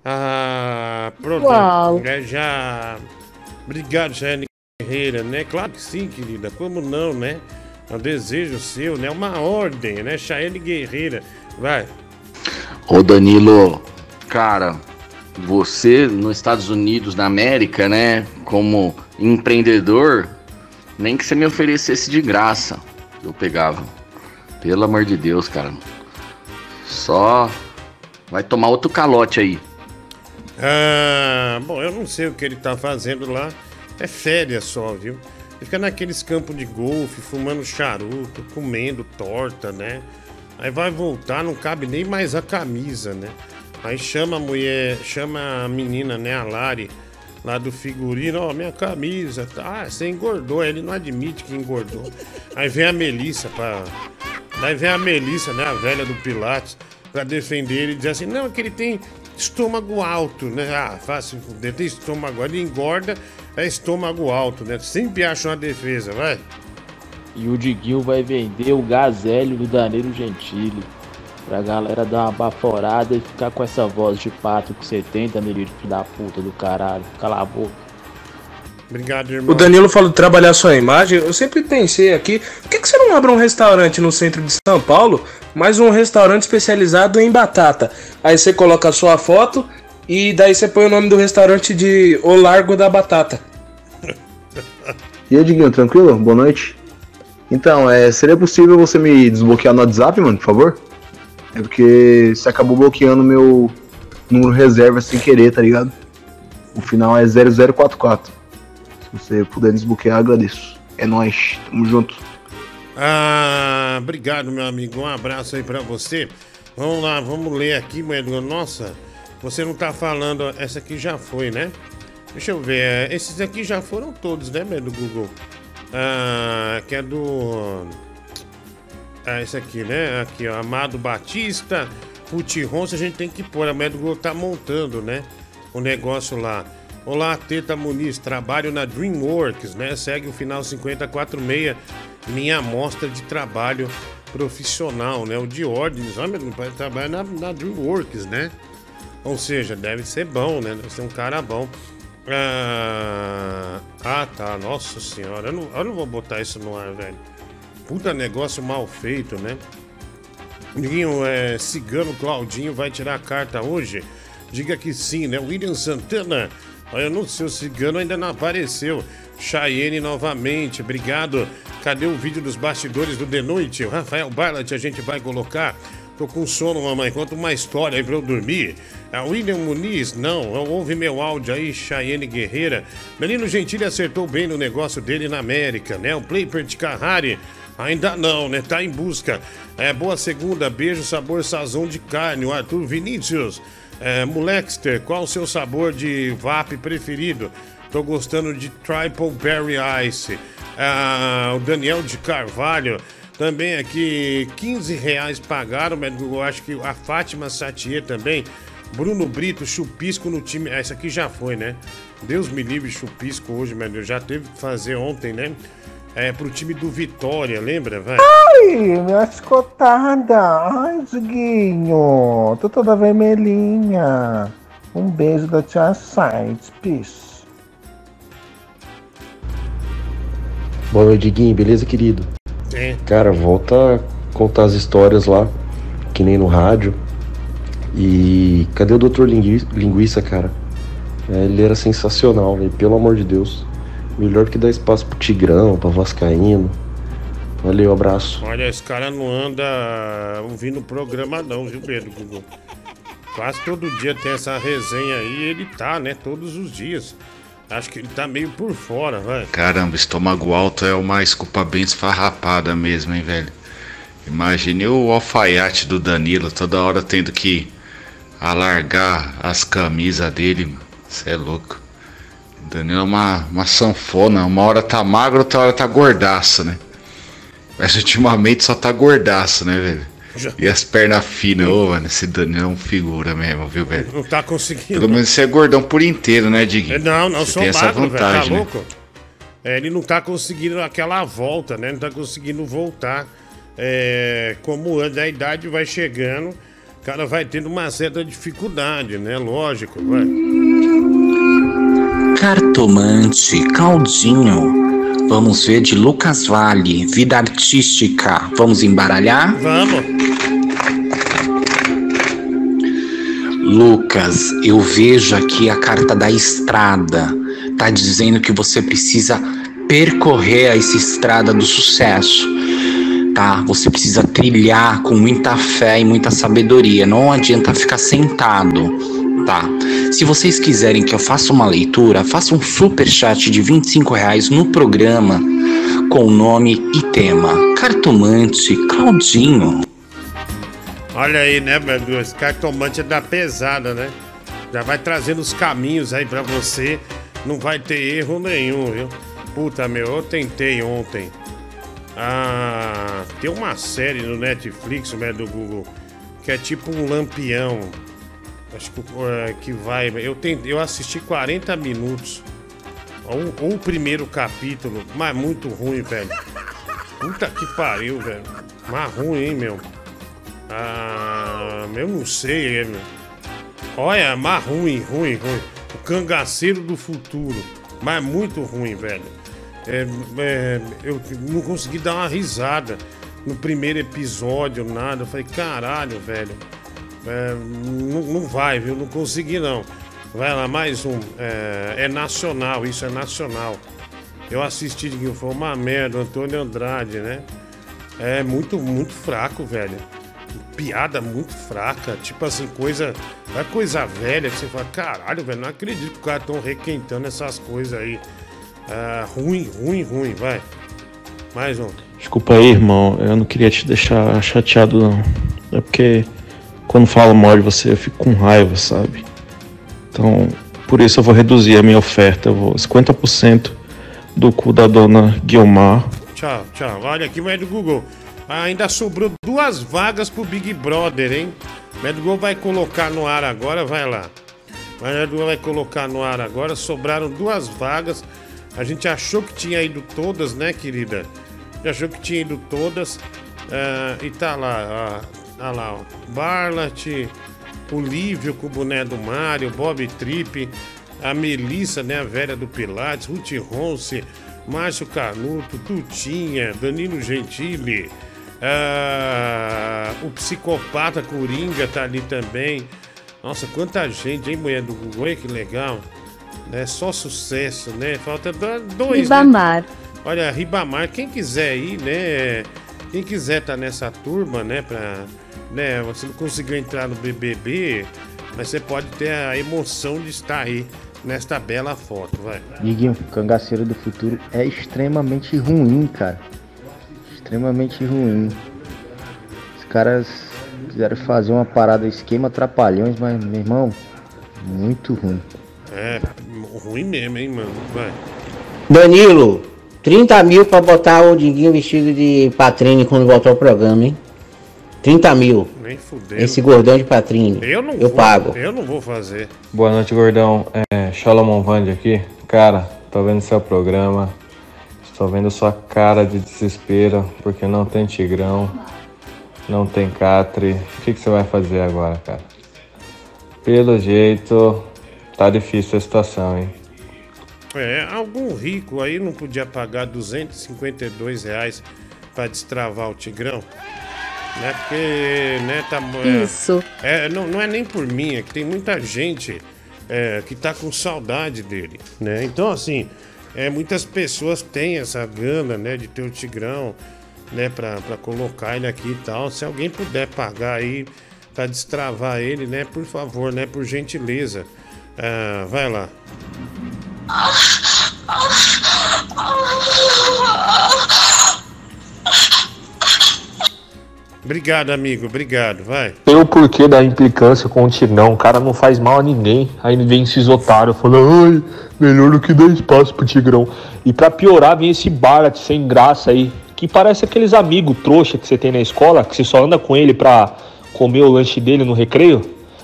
Ah, pronto. Uau. É, já. Obrigado, Chayane Guerreira, né? Claro que sim, querida. Como não, né? É um desejo seu, né? Uma ordem, né? Chayane Guerreira. Vai. Ô Danilo, cara, você nos Estados Unidos da América, né, como empreendedor, nem que você me oferecesse de graça, eu pegava. Pelo amor de Deus, cara. Só vai tomar outro calote aí. Ah, bom, eu não sei o que ele tá fazendo lá. É férias só, viu? Ele fica naqueles campos de golfe, fumando charuto, comendo torta, né? Aí vai voltar, não cabe nem mais a camisa, né? Aí chama a mulher, chama a menina, né, a Lari, lá do figurino, ó, minha camisa, tá? Ah, você engordou, Aí ele não admite que engordou. Aí vem a Melissa pra. Daí vem a Melissa, né, a velha do Pilates, pra defender ele e dizer assim, não, é que ele tem estômago alto, né? Ah, fácil, tem estômago, ele engorda, é estômago alto, né? Sempre acha uma defesa, vai. E o Diguinho vai vender o gazélio do Danilo Gentili. Pra galera dar uma baforada e ficar com essa voz de pato que você tem, Danilo, filho da puta do caralho. Cala a boca. Obrigado, O Danilo falou de trabalhar sua imagem. Eu sempre pensei aqui, por que, que você não abre um restaurante no centro de São Paulo, mas um restaurante especializado em batata? Aí você coloca a sua foto e daí você põe o nome do restaurante de O Largo da Batata. E aí, Diguinho, tranquilo? Boa noite. Então, é, seria possível você me desbloquear no WhatsApp, mano, por favor? É porque você acabou bloqueando meu número reserva sem querer, tá ligado? O final é 0044. Se você puder desbloquear, agradeço. É nóis, tamo junto. Ah, obrigado, meu amigo. Um abraço aí pra você. Vamos lá, vamos ler aqui, Edgar. Nossa, você não tá falando. Essa aqui já foi, né? Deixa eu ver. é, Esses aqui já foram todos, né, do Google? Ah, que é do. Ah, esse aqui, né? Aqui, ó. Amado Batista, Putirronça, a gente tem que pôr. A Google tá montando, né? O negócio lá. Olá, Teta Muniz, trabalho na DreamWorks, né? Segue o final 5046, minha amostra de trabalho profissional, né? O de ordens, olha, meu pai trabalha na, na DreamWorks, né? Ou seja, deve ser bom, né? Deve ser um cara bom. Ah, ah, tá, nossa senhora, eu não, eu não vou botar isso no ar, velho. Puta negócio mal feito, né? Diguinho, é, Cigano Claudinho vai tirar a carta hoje? Diga que sim, né? William Santana. Olha, no seu cigano ainda não apareceu. Cheyenne novamente, obrigado. Cadê o vídeo dos bastidores do The Noite? O Rafael Barlat a gente vai colocar. Tô com sono, mamãe. Conta uma história aí pra eu dormir. A William Muniz, não. Ouve meu áudio aí, Cheyenne Guerreira. Menino Gentili acertou bem no negócio dele na América, né? O Playper de Carrari. Ainda não, né? Tá em busca. É, boa segunda, beijo, sabor sazão de carne. O Arthur Vinícius. É, Molexter, qual o seu sabor de VAP preferido? Tô gostando de Triple Berry Ice. Ah, o Daniel de Carvalho também aqui, 15 reais pagaram, mas eu acho que a Fátima Satier também. Bruno Brito, chupisco no time. Ah, Essa aqui já foi, né? Deus me livre, chupisco hoje, meu Deus. Já teve que fazer ontem, né? É, pro time do Vitória, lembra, vai? Ai, minha chicotada. Ai, Diguinho. Tô toda vermelhinha. Um beijo da tia Sides, peace. Boa noite, Diguinho, beleza, querido? Cara, volta a contar as histórias lá, que nem no rádio. E cadê o Dr. Lingui- Linguiça, cara? É, ele era sensacional, velho, pelo amor de Deus. Melhor que dar espaço pro Tigrão, pra Vascaíno. Valeu, abraço. Olha, esse cara não anda ouvindo programa não, viu, Pedro Google? Quase todo dia tem essa resenha aí ele tá, né? Todos os dias. Acho que ele tá meio por fora, vai. Caramba, estômago alto é uma esculpa bem esfarrapada mesmo, hein, velho? Imagine o alfaiate do Danilo toda hora tendo que alargar as camisas dele. Você é louco. O Danilo é uma, uma sanfona. Uma hora tá magro, outra hora tá gordaço, né? Mas ultimamente só tá gordaço, né, velho? E as pernas finas, ô, mano, esse Danilo é um figura mesmo, viu, velho? Não tá conseguindo. Pelo menos você é gordão por inteiro, né, Diguinho? Não, não, Você sou tem essa magro, velho. Tá vantagem, né? louco? É, ele não tá conseguindo aquela volta, né? Não tá conseguindo voltar. É, como a idade vai chegando, o cara vai tendo uma certa dificuldade, né? Lógico, vai. Cartomante, Caldinho. Vamos ver de Lucas Vale, vida artística. Vamos embaralhar? Vamos. Lucas, eu vejo aqui a carta da estrada. Tá dizendo que você precisa percorrer essa estrada do sucesso. Tá? Você precisa trilhar com muita fé e muita sabedoria. Não adianta ficar sentado, tá? Se vocês quiserem que eu faça uma leitura, faça um super chat de 25 reais no programa com nome e tema. Cartomante Claudinho. Olha aí, né, meu? Esse cartomante é da pesada, né? Já vai trazendo os caminhos aí pra você. Não vai ter erro nenhum, viu? Puta, meu, eu tentei ontem. Ah, tem uma série no Netflix, né, do Google, que é tipo um lampião. Acho que, é, que vai. Eu, tentei, eu assisti 40 minutos. Ou, ou o primeiro capítulo, mas muito ruim, velho. Puta que pariu, velho. Mas ruim, hein, meu. Ah, eu não sei, é, meu. Olha, mas ruim, ruim, ruim. O cangaceiro do futuro. Mas muito ruim, velho. É, é, eu não consegui dar uma risada no primeiro episódio, nada. Eu falei, caralho, velho. É, não, não vai, viu? Não consegui, não. Vai lá, mais um. É, é nacional, isso é nacional. Eu assisti, que foi uma merda, Antônio Andrade, né? É muito, muito fraco, velho. Piada muito fraca, tipo assim, coisa. É coisa velha que você fala, caralho, velho, não acredito que os caras estão requentando essas coisas aí. Ah, ruim, ruim, ruim, vai. Mais um. Desculpa aí, irmão. Eu não queria te deixar chateado, não. É porque quando falo mal de você, eu fico com raiva, sabe? Então, por isso eu vou reduzir a minha oferta. Eu vou 50% do cu da dona Guilmar. Tchau, tchau. Olha aqui, o Ed Google. Ainda sobrou duas vagas pro Big Brother, hein? O Ed Google vai colocar no ar agora, vai lá. O Ed Google vai colocar no ar agora. Sobraram duas vagas. A gente achou que tinha ido todas, né, querida? Já achou que tinha ido todas. ah, e tá lá, ó. Olha lá, ó. Barlat, o Lívio com o boné do Mário, Bob Tripp, a Melissa, né, a velha do Pilates, Ruth Ronce, Márcio Canuto, Tutinha, Danilo Gentili, ah, o psicopata Coringa tá ali também. Nossa, quanta gente, hein, mulher do Google? Olha que legal. É só sucesso, né? Falta do- dois. né? Ribamar. Olha, Ribamar, quem quiser ir, né? Quem quiser estar nessa turma, né? Pra, né? Você não conseguiu entrar no BBB, mas você pode ter a emoção de estar aí nesta bela foto, vai. Diguinho, Cangaceiro do Futuro é extremamente ruim, cara. Extremamente ruim. Os caras quiseram fazer uma parada esquema trapalhões, mas, meu irmão, muito ruim. É, ruim mesmo, hein, mano? Vai. Danilo, 30 mil pra botar o Diguinho vestido de Patrine quando voltar ao programa, hein? 30 mil. Nem fudeu. Esse gordão de Patrine. Eu não Eu vou, pago. Eu não vou fazer. Boa noite, gordão. É Solomon Vande aqui. Cara, tô vendo seu programa. Estou vendo sua cara de desespero porque não tem Tigrão, não tem Catre. O que, que você vai fazer agora, cara? Pelo jeito, tá difícil a situação, hein? É, algum rico aí não podia pagar 252 reais pra destravar o Tigrão? Né? Porque, né, tá... é- Isso. É, não, não é nem por mim, é que tem muita gente é, que tá com saudade dele, né? Então, assim, é, muitas pessoas têm essa gana, né, de ter o Tigrão, né, pra, pra colocar ele aqui e tal. Se alguém puder pagar aí pra destravar ele, né, por favor, né, por gentileza. Ah, vai lá. Obrigado, amigo, obrigado, vai. Tem o porquê da implicância com o Tigrão. O cara não faz mal a ninguém. Aí vem esses otários falando, ai, melhor do que dar espaço pro Tigrão. E pra piorar, vem esse Barat sem graça aí. Que parece aqueles amigos trouxa que você tem na escola, que você só anda com ele pra comer o lanche dele no recreio,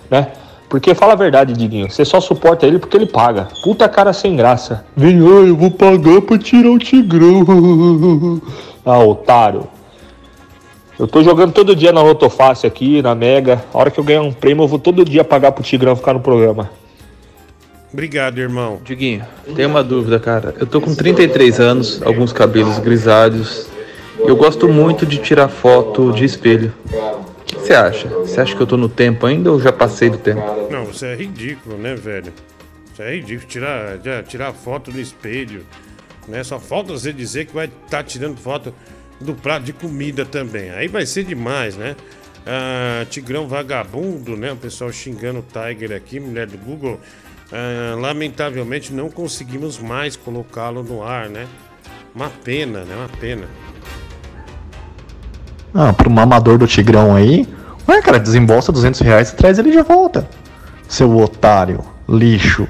né? Porque fala a verdade, Diguinho, você só suporta ele porque ele paga. Puta cara sem graça. Vem, ai, eu vou pagar pra tirar o Tigrão. ah, otário. Eu tô jogando todo dia na Lotofácil aqui, na Mega. A hora que eu ganhar um prêmio, eu vou todo dia pagar pro Tigrão ficar no programa. Obrigado, irmão. Diguinho, tem uma dúvida, cara. Eu tô com 33 anos, alguns cabelos grisalhos. Eu gosto muito de tirar foto de espelho. O que você acha? Você acha que eu tô no tempo ainda ou já passei do tempo? Não, isso é ridículo, né, velho? Isso é ridículo. Tirar, tirar foto no espelho. Né? Só falta você dizer que vai estar tirando foto do prato de comida também. Aí vai ser demais, né? Ah, Tigrão vagabundo, né? O pessoal xingando o Tiger aqui, mulher do Google. Ah, lamentavelmente não conseguimos mais colocá-lo no ar, né? Uma pena, né? Uma pena. Ah, pro mamador do Tigrão aí. Ué, cara, desembolsa 200 reais e traz ele de volta. Seu otário, lixo.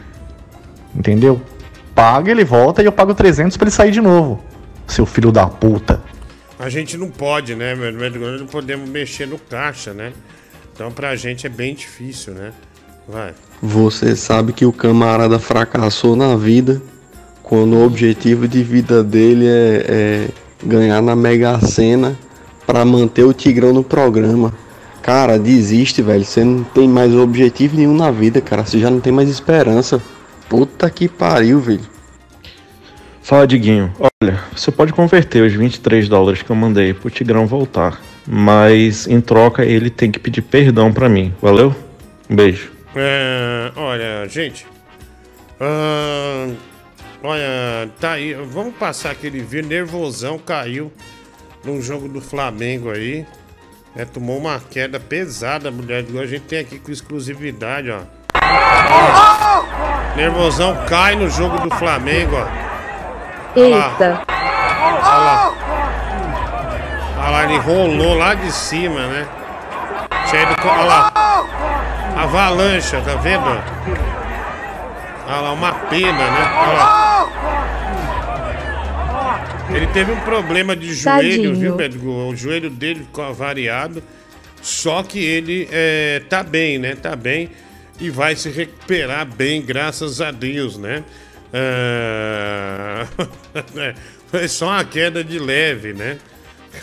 Entendeu? Paga, ele volta e eu pago 300 pra ele sair de novo. Seu filho da puta. A gente não pode, né, meu? Não podemos mexer no caixa, né? Então pra gente é bem difícil, né? Vai. Você sabe que o camarada fracassou na vida quando o objetivo de vida dele é, é ganhar na Mega Sena pra manter o Tigrão no programa. Cara, desiste, velho. Você não tem mais objetivo nenhum na vida, cara. Você já não tem mais esperança. Puta que pariu, velho. Fala, Diguinho. Olha, você pode converter os 23 dólares que eu mandei pro Tigrão voltar. Mas em troca ele tem que pedir perdão pra mim. Valeu? Um beijo. É, olha, gente. ah, olha, tá aí. Vamos passar aquele vídeo. Nervosão caiu num jogo do Flamengo aí. É, tomou uma queda pesada, mulher. A gente tem aqui com exclusividade, ó. Nervosão cai no jogo do Flamengo, ó. Eita. Olha lá. Olha lá, ele rolou lá de cima, né? Cheio do. Olha lá. Avalancha, tá vendo? Olha lá, uma pena, né? Olha lá. Ele teve um problema de joelho, Tadinho. viu, Bedgo? O joelho dele ficou avariado. Só que ele é, tá bem, né? Tá bem e vai se recuperar bem, graças a Deus, né? É, Foi só uma queda de leve, né?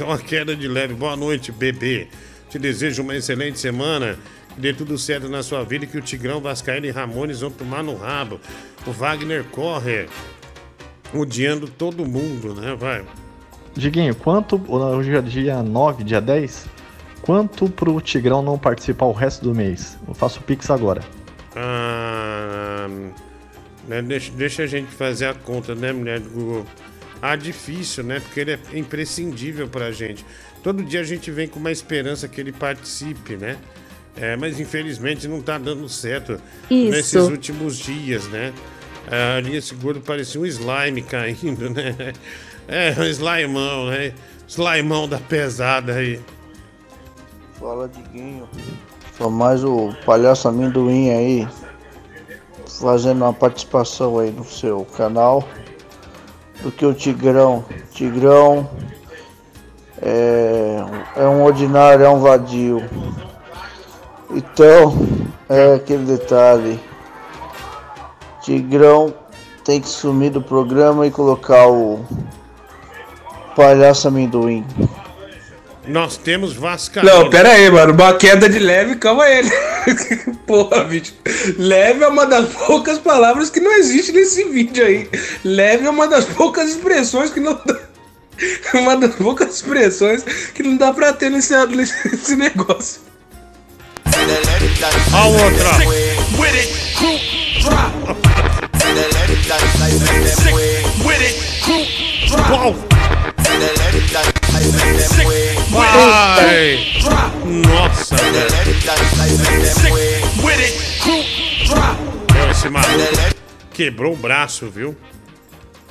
Uma queda de leve. Boa noite, bebê. Te desejo uma excelente semana. Que dê tudo certo na sua vida e que o Tigrão, Vascaíno e Ramones vão tomar no rabo. O Wagner corre, odiando todo mundo, né? Vai. Diguinho, quanto. Hoje é dia 9, dia 10. Quanto pro Tigrão não participar o resto do mês? Eu faço o Pix agora. Ah, né, deixa, deixa a gente fazer a conta, né, mulher do Google? Ah, difícil, né? Porque ele é imprescindível pra gente. Todo dia a gente vem com uma esperança que ele participe, né? É, mas infelizmente não tá dando certo Isso. nesses últimos dias, né? A linha seguro parecia um slime caindo, né? É, um slimão, né? Slimão da pesada aí. Fala, Diguinho. Só mais o palhaço amendoim aí. Fazendo uma participação aí no seu canal do que o Tigrão. Tigrão é, é um ordinário, é um vadio. Então, é aquele detalhe. Tigrão tem que sumir do programa e colocar o palhaço amendoim. Nós temos Vascaíno. Não, pera aí, mano. Uma queda de leve, calma aí. Porra, bicho. Leve é uma das poucas palavras que não existe nesse vídeo aí. Leve é uma das poucas expressões que não dá. Uma das poucas expressões que não dá pra ter nesse, nesse negócio. A outra. Qual? Vai! Nossa, Esse maluco quebrou o braço, viu?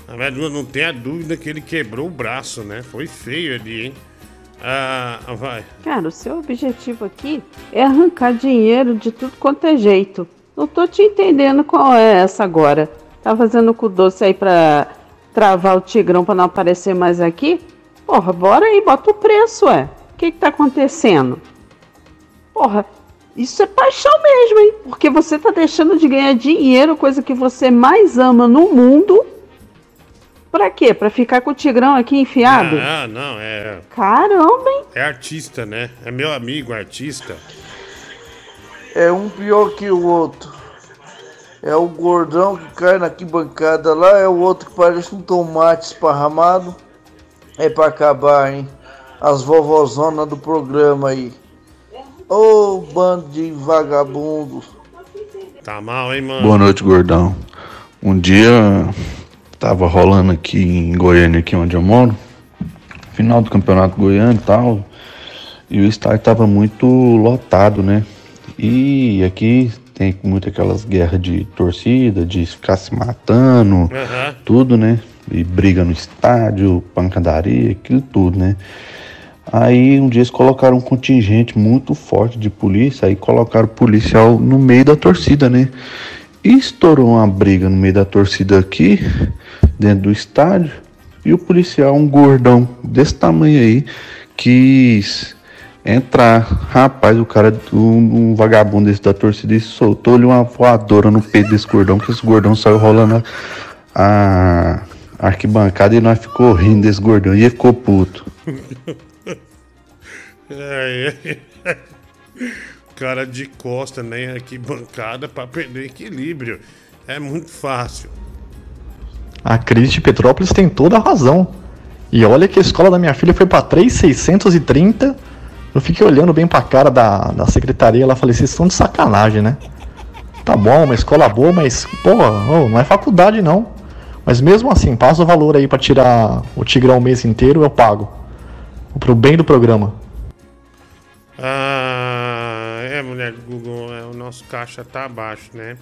Na verdade, não tem a dúvida que ele quebrou o braço, né? Foi feio ali, hein? Ah, vai. Cara, o seu objetivo aqui é arrancar dinheiro de tudo quanto é jeito. Não tô te entendendo qual é essa agora. Tá fazendo o doce aí pra travar o tigrão pra não aparecer mais aqui? Porra, bora aí, bota o preço, ué. O que que tá acontecendo? Porra, isso é paixão mesmo, hein? Porque você tá deixando de ganhar dinheiro, coisa que você mais ama no mundo. Pra quê? Pra ficar com o tigrão aqui enfiado? Ah, não, é. Caramba, hein? É artista, né? É meu amigo, artista. É um pior que o outro. É o gordão que cai na arquibancada lá, é o outro que parece um tomate esparramado. É pra acabar, hein? As vovozonas do programa aí. Ô bando de vagabundos. Tá mal, hein, mano? Boa noite, gordão. Um dia tava rolando aqui em Goiânia, aqui onde eu moro, final do campeonato goiano e tal, e o estádio tava muito lotado, né? E aqui tem muito aquelas guerras de torcida, de ficar se matando, tudo, né? E briga no estádio, pancadaria, aquilo tudo, né? Aí um dia eles colocaram um contingente muito forte de polícia, aí colocaram o policial no meio da torcida, né? E estourou uma briga no meio da torcida aqui, dentro do estádio, e o policial, um gordão desse tamanho aí, quis entrar. Rapaz, o cara, um, um vagabundo desse da torcida, soltou-lhe uma voadora no peito desse gordão, que esse gordão saiu rolando a, a arquibancada e nós ficou rindo desse gordão, e ele ficou puto. É, é. Cara de costa, né? Aqui bancada pra perder equilíbrio. É muito fácil. A crise de Petrópolis tem toda a razão. E olha que a escola da minha filha foi pra 3,630. Eu fiquei olhando bem pra cara da, da secretaria lá falei, vocês estão de sacanagem, né? Tá bom, uma escola boa, mas, porra, ô, não é faculdade não. Mas mesmo assim, passa o valor aí pra tirar o Tigrão o mês inteiro, eu pago. Pro bem do programa. Ah, é, mulher do Google, é, o nosso caixa tá abaixo, né?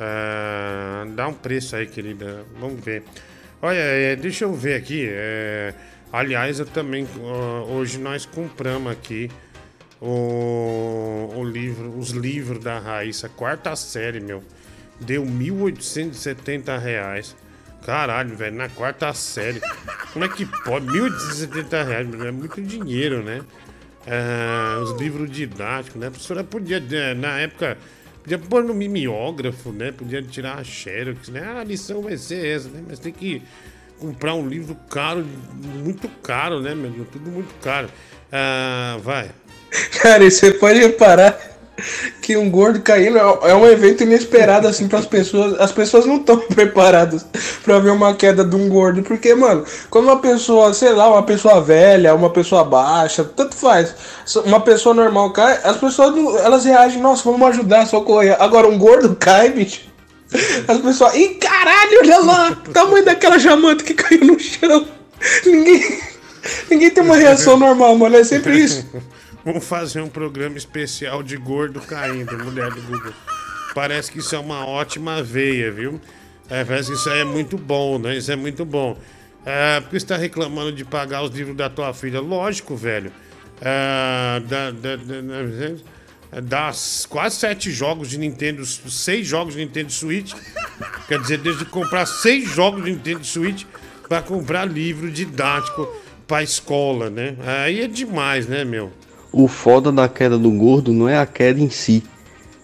Ah, dá um preço aí, querida. Vamos ver. Olha, é, deixa eu ver aqui. é, aliás, eu também. hoje nós compramos aqui o, o livro, os livros da Raíssa, quarta série, meu. Deu 1.870 reais. Caralho, velho, na quarta série. Como é que pode? 1.870 reais, é muito dinheiro, né? Ah, os livros didáticos, né? A professora podia, né, na época, podia pôr no mimeógrafo, né? Podia tirar a xerox, né? Ah, a lição vai ser essa, né? Mas tem que comprar um livro caro, muito caro, né, meu? Tudo muito caro. Ah, vai. Cara, e você pode reparar que um gordo caindo é é um evento inesperado, assim, para as pessoas. As pessoas não estão preparadas para ver uma queda de um gordo. Porque, mano, quando uma pessoa, sei lá, uma pessoa velha, uma pessoa baixa, tanto faz. Uma pessoa normal cai, as pessoas não- elas reagem, nossa, vamos ajudar, socorrer. Agora, um gordo cai, bicho. As pessoas, ih, caralho, olha lá, tamanho daquela jamanta que caiu no chão. Ninguém, ninguém tem uma reação normal, mano, é sempre isso. Vamos fazer um programa especial de gordo caindo, mulher do Google. Parece que isso é uma ótima veia, viu? É, parece que isso aí é muito bom, né? Isso é muito bom. É, porque você tá reclamando de pagar os livros da tua filha? Lógico, velho. É, da, da, da- é, dá s- quase sete jogos de Nintendo, seis jogos de Nintendo Switch. Quer dizer, desde comprar seis jogos de Nintendo Switch pra comprar livro didático pra escola, né? Aí é demais, né, meu? O foda da queda do gordo não é a queda em si,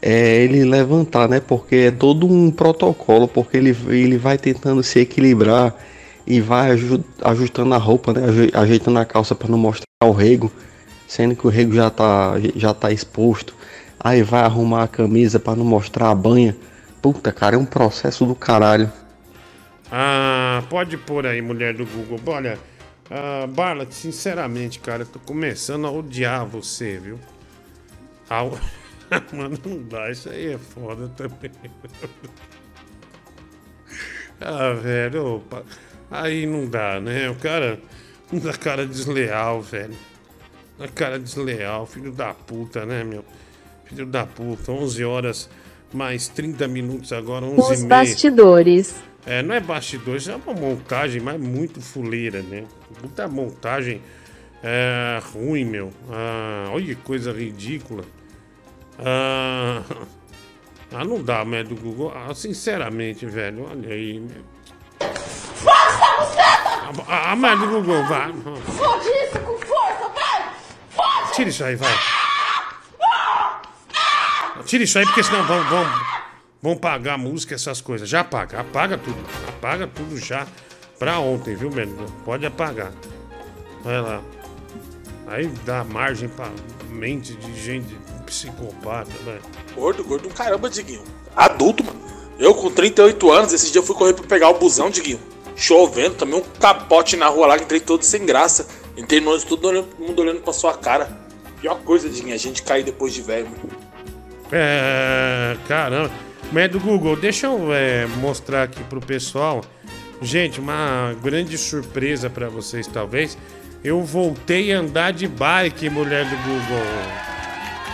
é ele levantar, né? Porque é todo um protocolo, porque ele, ele vai tentando se equilibrar e vai aju- ajustando a roupa, né? Ajeitando a calça para não mostrar o rego, sendo que o rego já tá, já tá exposto. Aí vai arrumar a camisa para não mostrar a banha. Puta, cara, é um processo do caralho. Ah, pode pôr aí, mulher do Google. Olha, ah, Barla, sinceramente, cara, eu tô começando a odiar você, viu? Au. Mano, não dá, isso aí é foda também. ah, velho, opa. aí não dá, né? O cara, da cara desleal, velho. Da cara desleal, filho da puta, né, meu? Filho da puta, 11 horas mais 30 minutos agora, 11 Os bastidores. É, não é bastidores, é uma montagem, mas muito fuleira, né? Muita montagem é, ruim, meu. Ah, olha que coisa ridícula. Ah, ah, não dá, mas do Google. Ah, sinceramente, velho, olha aí. Meu. Ah, ah, mas do Google, vai. Fode isso com força, vai! Fode! Tira isso aí, vai. Tira isso aí, porque senão vão, vão, vão pagar a música, essas coisas. Já apaga, apaga tudo. Apaga tudo já pra ontem, viu, Menino? Pode apagar. Vai lá. Aí dá margem pra mente de gente psicopata, velho. Gordo, gordo um caramba, Diguinho. Adulto, mano. Eu com 38 anos, esse dia eu fui correr pra pegar o busão, Diguinho. Chovendo, também um capote na rua lá, que entrei todo sem graça. Entrei no ônibus, todo olhando, mundo olhando pra sua cara. Pior coisa, Diguinho, a gente cair depois de velho, mano. É, caramba. Mas do Google, deixa eu é, mostrar aqui pro pessoal. Gente, uma grande surpresa pra vocês, talvez. Eu voltei a andar de bike, mulher do Google.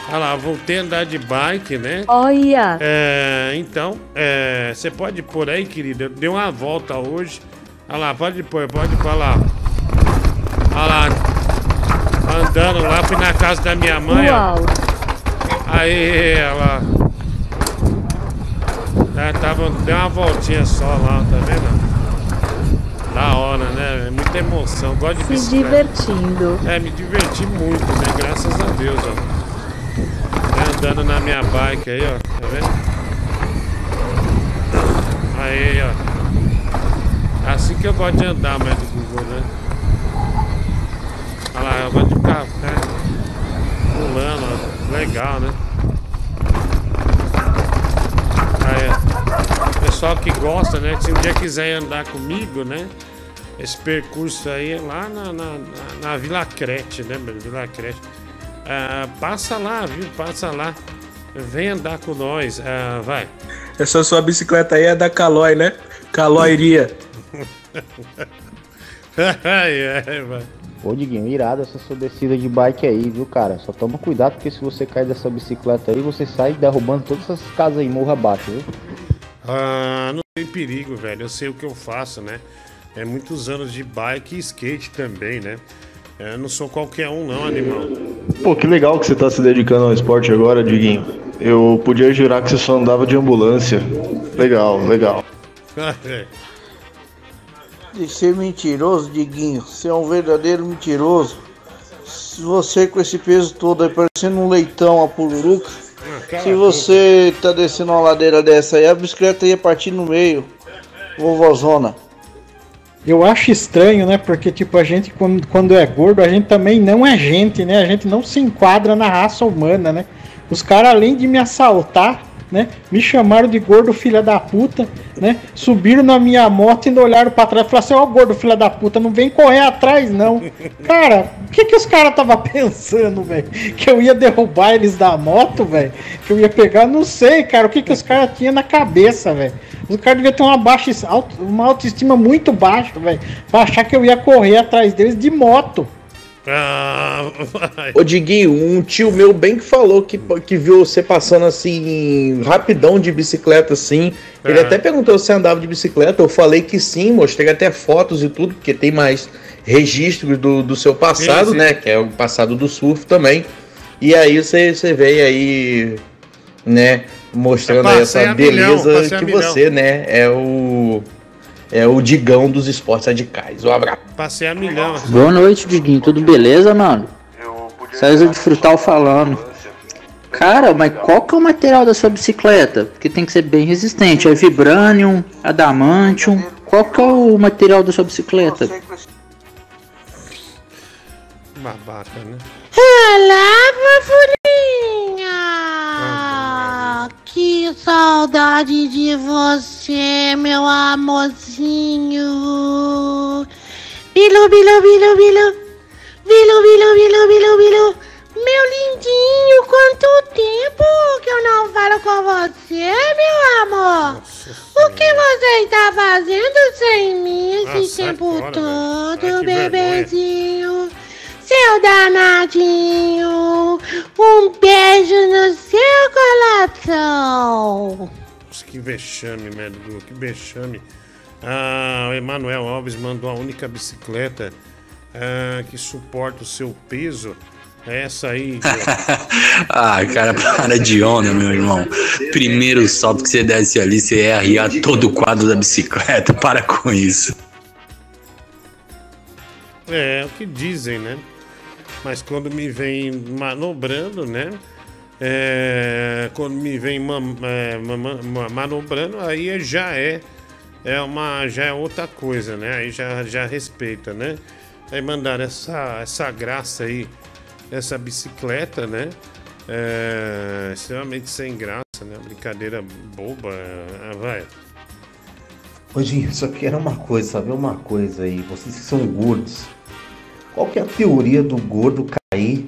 Olha lá, voltei a andar de bike, né? Olha. É, então, é, você pode pôr aí, querida. Deu uma volta hoje. Olha lá, pode pôr, pode pôr olha lá. Olha lá. Andando lá, fui na casa da minha mãe, ó. Uau. Aí, ela. É, tava, deu uma voltinha só lá, tá vendo? Da hora, né? É muita emoção. Gosto de Se bicicleta. divertindo. É, me diverti muito, né? Graças a Deus, ó. É, andando na minha bike aí, ó. Tá vendo? Aí, ó. Assim que eu gosto de andar, mais do Google, né? Olha lá, eu gosto de ficar né? pulando, ó. Legal, né? Aí, ó. Pessoal que gosta, né? Se um dia quiser andar comigo, né? Esse percurso aí é lá na, na, na, na Vila Crete, né, meu? Vila Crete. Ah, passa lá, viu? Passa lá. Vem andar com nós. Ah, vai. Essa sua bicicleta aí é da Calói, né? Calóiria. Ai, ai, vai. Ô, Diguinho, irado essa sua descida de bike aí, viu, cara? Só toma cuidado, porque se você cair dessa bicicleta aí, você sai derrubando todas essas casas aí, morro abaixo, viu? Ah, não tem perigo, velho. Eu sei o que eu faço, né? É muitos anos de bike e skate também, né? Eu não sou qualquer um, não, animal. Pô, que legal que você tá se dedicando ao esporte agora, Diguinho. Eu podia jurar que você só andava de ambulância. Legal, legal. De ser mentiroso, Diguinho. Você é um verdadeiro mentiroso. Se você com esse peso todo aí, parecendo um leitão, a pururuca. Cala Se você tá descendo uma ladeira dessa aí, a bicicleta ia partir no meio. Vovozona. Eu acho estranho, né? Porque, tipo, a gente, quando, quando é gordo, a gente também não é gente, né? A gente não se enquadra na raça humana, né? Os caras, além de me assaltar, né? Me chamaram de gordo filha da puta, né? Subiram na minha moto e olharam pra trás e falaram assim, ó, gordo filha da puta, não vem correr atrás, não. Cara, o que que os caras tava pensando, velho? Que eu ia derrubar eles da moto, velho? Que eu ia pegar, não sei, cara, o que que os caras tinham na cabeça, velho? Os caras deviam ter uma, baixa, uma autoestima muito baixa, velho. Pra achar que eu ia correr atrás deles de moto. Ah, vai. Ô Diguinho, um tio meu bem que falou que, que viu você passando assim, rapidão de bicicleta assim. Ele É. até perguntou se você andava de bicicleta. Eu falei que sim, mostrei até fotos e tudo, porque tem mais registros do, do seu passado, Sim, sim. né? Que é o passado do surf também. E aí você, você veio aí, né, mostrando aí Passei essa milhão, beleza a que milhão. você, né, é o é o digão dos esportes radicais. Um abraço. Passei a milhão. Boa noite, Diguinho. Tudo beleza, mano? César de Frutal falando. Cara, mas qual que é o material da sua bicicleta? Porque tem que ser bem resistente. É Vibranium, Adamantium. Qual que é o material da sua bicicleta? Babaca, né? Olá, fofurinha! Que saudade de você, meu amorzinho! Bilu, bilu, bilu, bilu! Bilu, bilu, bilu, bilu, bilu! Meu lindinho, quanto tempo que eu não falo com você, meu amor! O que você está fazendo sem mim esse Ah, sai tempo fora, velho. todo, bebezinho? Seu danadinho, um beijo no seu coração. Nossa, que vexame, médico, que vexame. Ah, o Emanuel Alves mandou a única bicicleta ah, que suporta o seu peso. É essa aí. Ah, cara, para de onda, meu irmão. Primeiro salto que você desce ali, você é arriar todo o quadro da bicicleta. Para com isso. É, é o que dizem, né? Mas quando me vem manobrando, né? É, quando me vem é, manobrando, aí já é, é uma, já é outra coisa, né? Aí já, já respeita, né? Aí mandaram essa, essa graça aí, essa bicicleta, né? É, extremamente sem graça, né? Brincadeira boba, ah, vai. Ô, Dinho, só que era uma coisa, sabe uma coisa aí, vocês que são gordos. Qual que é a teoria do gordo cair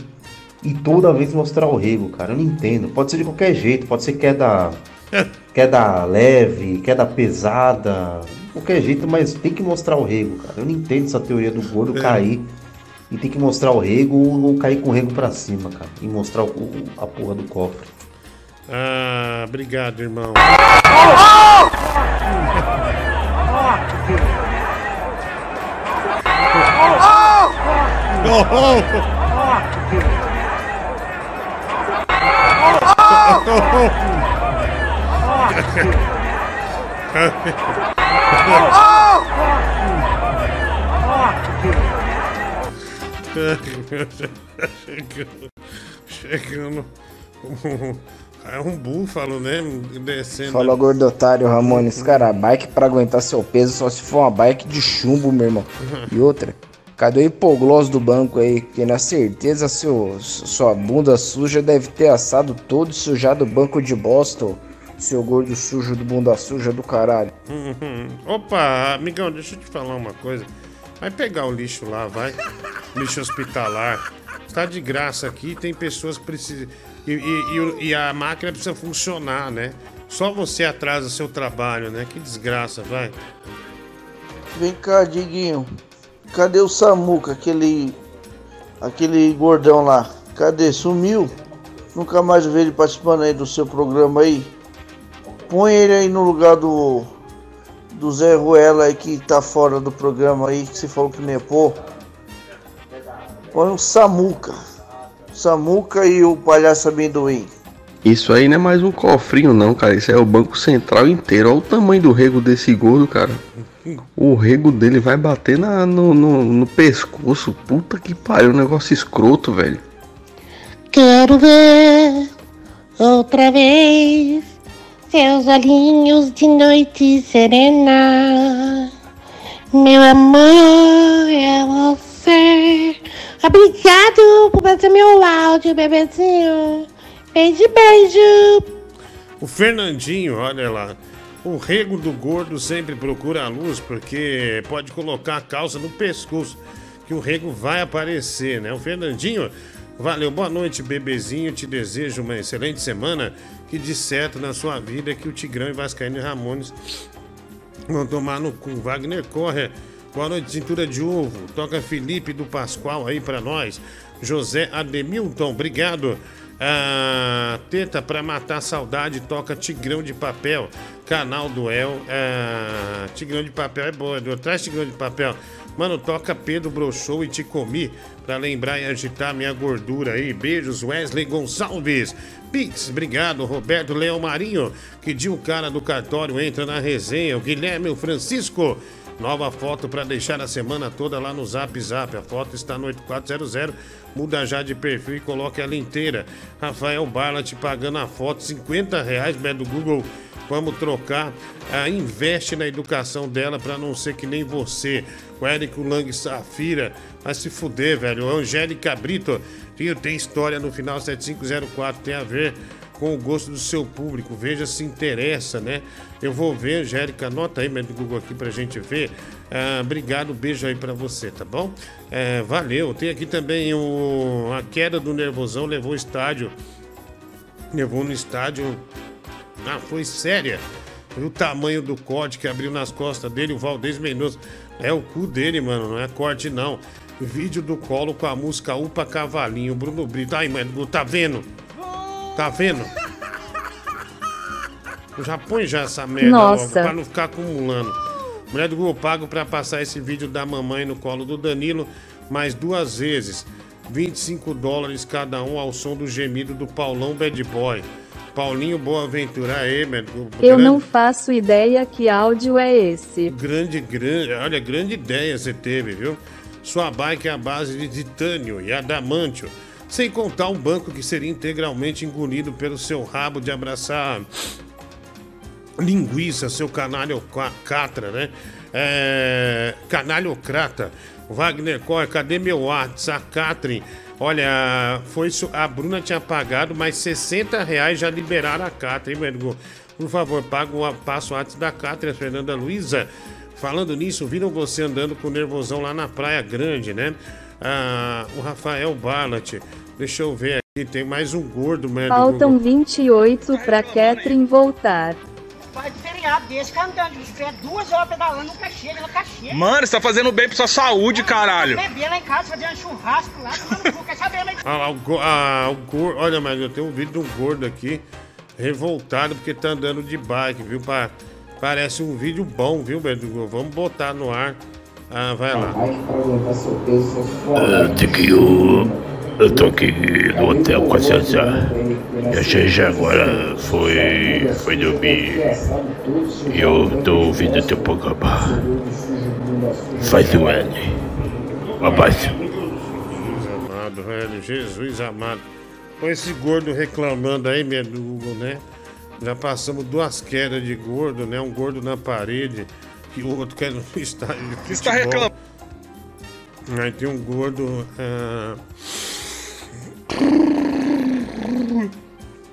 e toda vez mostrar o rego, cara? Eu não entendo. Pode ser de qualquer jeito, pode ser queda, queda leve, queda pesada, de qualquer jeito, mas tem que mostrar o rego, cara. Eu não entendo essa teoria do gordo É. cair e tem que mostrar o rego ou, cair com o rego pra cima, cara. E mostrar o- a porra do cofre. Ah, obrigado, irmão. chegando, chegando é um búfalo, né? Descendo. Falou gordo otário, Ramones. Cara, a bike pra aguentar seu peso só se for uma bike de chumbo, meu irmão. E outra, cadê o hipoglós do banco aí? Que na certeza seu, sua bunda suja deve ter assado todo sujado o banco de Boston. Seu gordo sujo do bunda suja do caralho. Uhum. Opa, amigão, deixa eu te falar uma coisa. Vai pegar o lixo lá, vai. Lixo hospitalar. Está de graça aqui, tem pessoas que precisam. E, e- e e a máquina precisa funcionar, né? Só você atrasa seu trabalho, né? Que desgraça, vai. Vem cá, Diguinho. Cadê o Samuca, aquele. aquele gordão lá? Cadê? Sumiu? Nunca mais vi ele participando aí do seu programa aí. Põe ele aí no lugar do. do Zé Ruela aí que tá fora do programa aí, que você falou que pôr. Põe o Samuca. Samuca e o palhaço amendoim. Isso aí não é mais um cofrinho, não, cara. Isso é o banco central inteiro. Olha o tamanho do rego desse gordo, cara. O rego dele vai bater na, no, no, no pescoço. Puta que pariu, um negócio escroto, velho. Quero ver outra vez seus olhinhos de noite serena. Meu amor, é você. Obrigado por fazer meu áudio, bebezinho. Beijo, beijo. O Fernandinho, olha lá. O rego do gordo sempre procura a luz porque pode colocar a calça no pescoço, que o rego vai aparecer, né? O Fernandinho, valeu, boa noite, bebezinho. Te desejo uma excelente semana. Que de certo na sua vida que o Tigrão e Vascaíno e Ramones vão tomar no cu. Wagner corre. Boa noite, cintura de ovo. Toca Felipe do Pascoal aí pra nós. José Ademilton, obrigado. Ah, teta pra matar a saudade, toca Tigrão de Papel. Canal do El. Ah, Tigrão de Papel é boa, Edu. Traz Tigrão de Papel. Mano, toca Pedro Brochou e Te Comi pra lembrar e agitar minha gordura aí. Beijos, Wesley Gonçalves. Pix, obrigado, Roberto Leão Marinho. Que dia o cara do cartório entra na resenha. O Guilherme Francisco. Nova foto para deixar a semana toda lá no Zap Zap. A foto está no 8400. Muda já de perfil e coloque ela inteira. Rafael Barla te pagando a foto, 50 reais, né, do Google. Vamos trocar. Ah, investe na educação dela para não ser que nem você. O Érico Lang Safira. Vai se fuder, velho. Angélica Brito. Tem, tem história no final 7504. Tem a ver com o gosto do seu público. Veja se interessa, né? Eu vou ver, Angélica, anota aí do Google aqui pra gente ver. Ah, obrigado, beijo aí pra você, tá bom? É, valeu. Tem aqui também o, a queda do nervosão levou o estádio. Levou no estádio. Ah, foi séria. O tamanho do corte que abriu nas costas dele, o Valdez Mendonça. É o cu dele, mano, não é corte não. Vídeo do colo com a música Upa Cavalinho, Bruno Brito. Ai, mano, tá vendo? Tá vendo? Já põe já essa merda Nossa. logo, pra não ficar acumulando. Mulher do Google pago pra passar esse vídeo da mamãe no colo do Danilo mais duas vezes. 25 dólares cada um ao som do gemido do Paulão Bad Boy. Paulinho Boaventura, aí, meu. Eu não faço ideia que áudio é esse. Grande, grande, olha, grande ideia você teve, viu? Sua bike é a base de titânio e adamantio. Sem contar um banco que seria integralmente engolido pelo seu rabo de abraçar linguiça, seu canalho ca- catra, né? É, canalhocrata. Wagner Coy, cadê meu WhatsApp? A Catherine. Olha, foi isso. A Bruna tinha pagado, mas 60 reais já liberaram a Catherine, Mergo? Por favor, paga o passo antes da Catherine, Fernanda Luiza. Falando nisso, viram você andando com nervosão lá na Praia Grande, né? Ah, o Rafael Barlat. Deixa eu ver aqui, tem mais um gordo, merda. do Faltam Google. 28 pra Catherine voltar. Faz um feriado desse, cara andando de bicicleta, duas horas pedalando, nunca chega, nunca chega. Mano, você tá fazendo bem pra sua saúde, caralho. Beber lá em casa, fazer um churrasco lá, tomando cu, quer saber, mas... Ah, lá, o, go- ah, o gordo. Olha, mas eu tenho um vídeo de um gordo aqui, revoltado porque tá andando de bike, viu? Pa- Parece um vídeo bom, viu, Bedugo? Vamos botar no ar. Ah, vai lá. Ah, Tiquinho, eu tô aqui no hotel com a. E a Gege agora foi, foi dormir. E eu tô ouvindo teu programa. Faz o L. Um abraço. Jesus amado, velho. Jesus amado. Com esse gordo reclamando aí, Bedugo, né? Já passamos duas quedas de gordo, né? Um gordo na parede e o outro quer no estádio está reclamando? Aí tem um gordo... ah,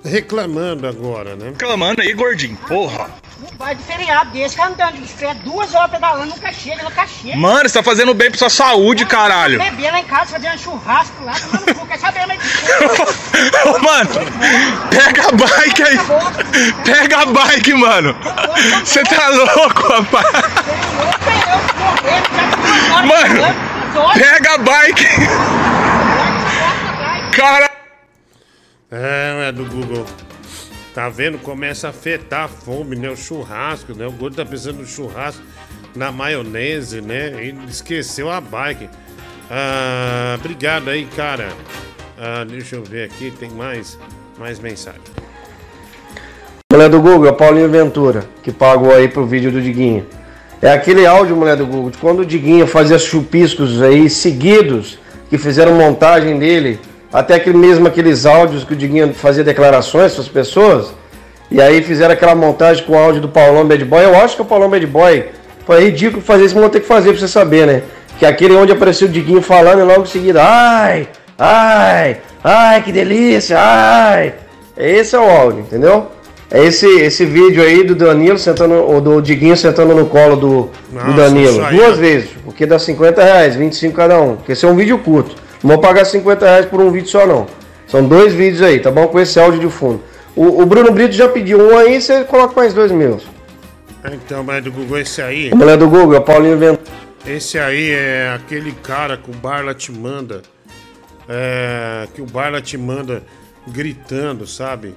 Reclamando agora, né? Reclamando aí, gordinho, porra. Vai de feriado desse, cara andando de bicicleta, duas horas pedalando, nunca chega, nunca chega. Mano, você tá fazendo bem pra sua saúde, caralho. Beber lá em casa, fazer um churrasco lá, tomando cu, quer saber, mas... Ô, mano, pega a bike aí. Pega a bike, mano. Você tá louco, rapaz? Mano, pega a bike. Cara. É, é do Google. Tá vendo? Começa a afetar a fome, né? O churrasco, né? O gordo tá pensando no churrasco, na maionese, né? E esqueceu a bike. Ah, obrigado aí, cara. Ah, deixa eu ver aqui, tem mais, mais mensagem. Mulher do Google, é o Paulinho Ventura, que pagou aí pro vídeo do Diguinho. É aquele áudio, mulher do Google, de quando o Diguinho fazia chupiscos aí seguidos, que fizeram montagem dele, até aquele mesmo aqueles áudios que o Diguinho fazia declarações para as pessoas, e aí fizeram aquela montagem com o áudio do Paulão Bad Boy. Eu acho que o Paulão Bad Boy foi ridículo fazer isso, mas vou ter que fazer pra você saber, né? Que aquele onde apareceu o Diguinho falando e logo em seguida, ai, ai, ai, que delícia, ai. Esse é o áudio, entendeu? É esse, esse vídeo aí do Danilo sentando, ou do Diguinho sentando no colo do, do Nossa, Danilo. isso aí, Duas vezes, porque dá 50 reais, 25 cada um. Porque esse é um vídeo curto. Não vou pagar 50 reais por um vídeo só, não. São dois vídeos aí, tá bom? Com esse áudio de fundo. O, o Bruno Brito já pediu um aí, você coloca mais dois meus. Então, mas do Google, esse aí. A mulher do Google, é o Paulinho Ventura. Esse aí é aquele cara que o Barla te manda. É, que o Barla te manda gritando, sabe?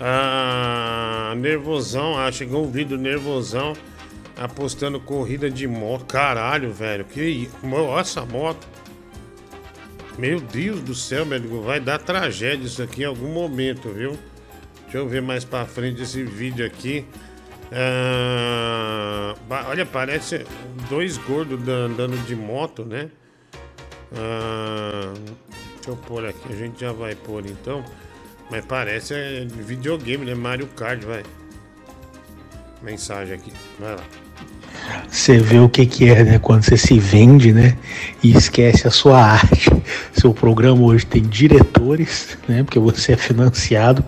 Ah, nervosão, ah, chegou um vídeo nervosão. apostando corrida de moto. Caralho, velho. Que essa moto. Meu Deus do céu, médico. Vai dar tragédia isso aqui em algum momento, viu? Deixa eu ver mais pra frente esse vídeo aqui. Ah, olha, parece dois gordos da- andando de moto, né? Ah, deixa eu pôr aqui, a gente já vai pôr então. Mas parece é, videogame, né? Mario Kart, vai. Mensagem aqui, vai lá. Você vê o que, que é, né? Quando você se vende, né? E esquece a sua arte. Seu programa hoje tem diretores, né? Porque você é financiado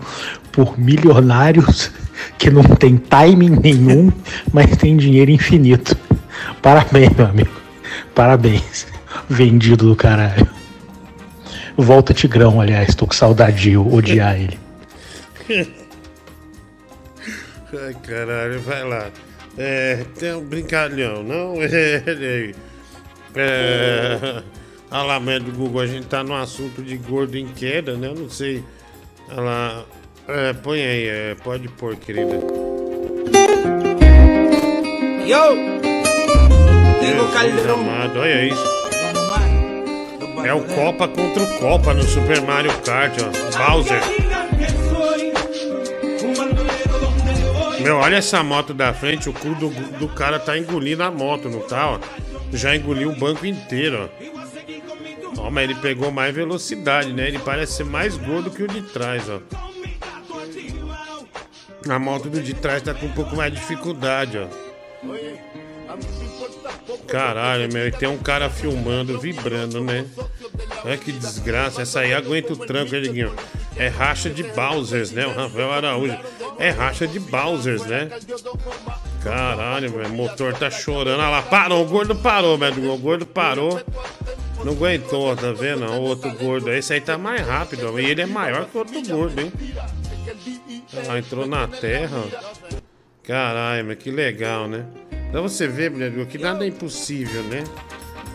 por milionários que não tem timing nenhum, mas tem dinheiro infinito. Parabéns, meu amigo. Parabéns. Vendido do caralho. Volta Tigrão, aliás, tô com saudade de odiar ele. Ai, caralho, vai lá. É, tem um brincalhão, não? É, é, Olha lá, médio do Google, a gente tá no assunto de gordo em queda, né? Eu não sei. Olha lá. É, põe aí, é, pode pôr, querida. Yo! Jesus amado, olha isso. É o Copa contra o Copa no Super Mario Kart, ó. Bowser. Meu, olha essa moto da frente, o cu do, do cara tá engolindo a moto, não tá, ó? Já engoliu o banco inteiro, ó. Ó, mas ele pegou mais velocidade, né? Ele parece ser mais gordo que o de trás, ó. A moto do de trás tá com um pouco mais de dificuldade, ó. Caralho, meu, e tem um cara filmando, vibrando, né? Olha que desgraça. Essa aí aguenta o tranco, hein, Diguinho? É racha de Bowsers, né? O Rafael Araújo. É racha de Bowsers, né? Caralho, velho. O motor tá chorando. Olha lá, parou. O gordo parou, velho. O gordo parou. Não aguentou, tá vendo? O outro gordo. Esse aí tá mais rápido. E ele é maior que o outro gordo, hein? Ah, entrou na terra. Caralho, mas que legal, né? Pra você ver, Brilhante, que nada é impossível, né?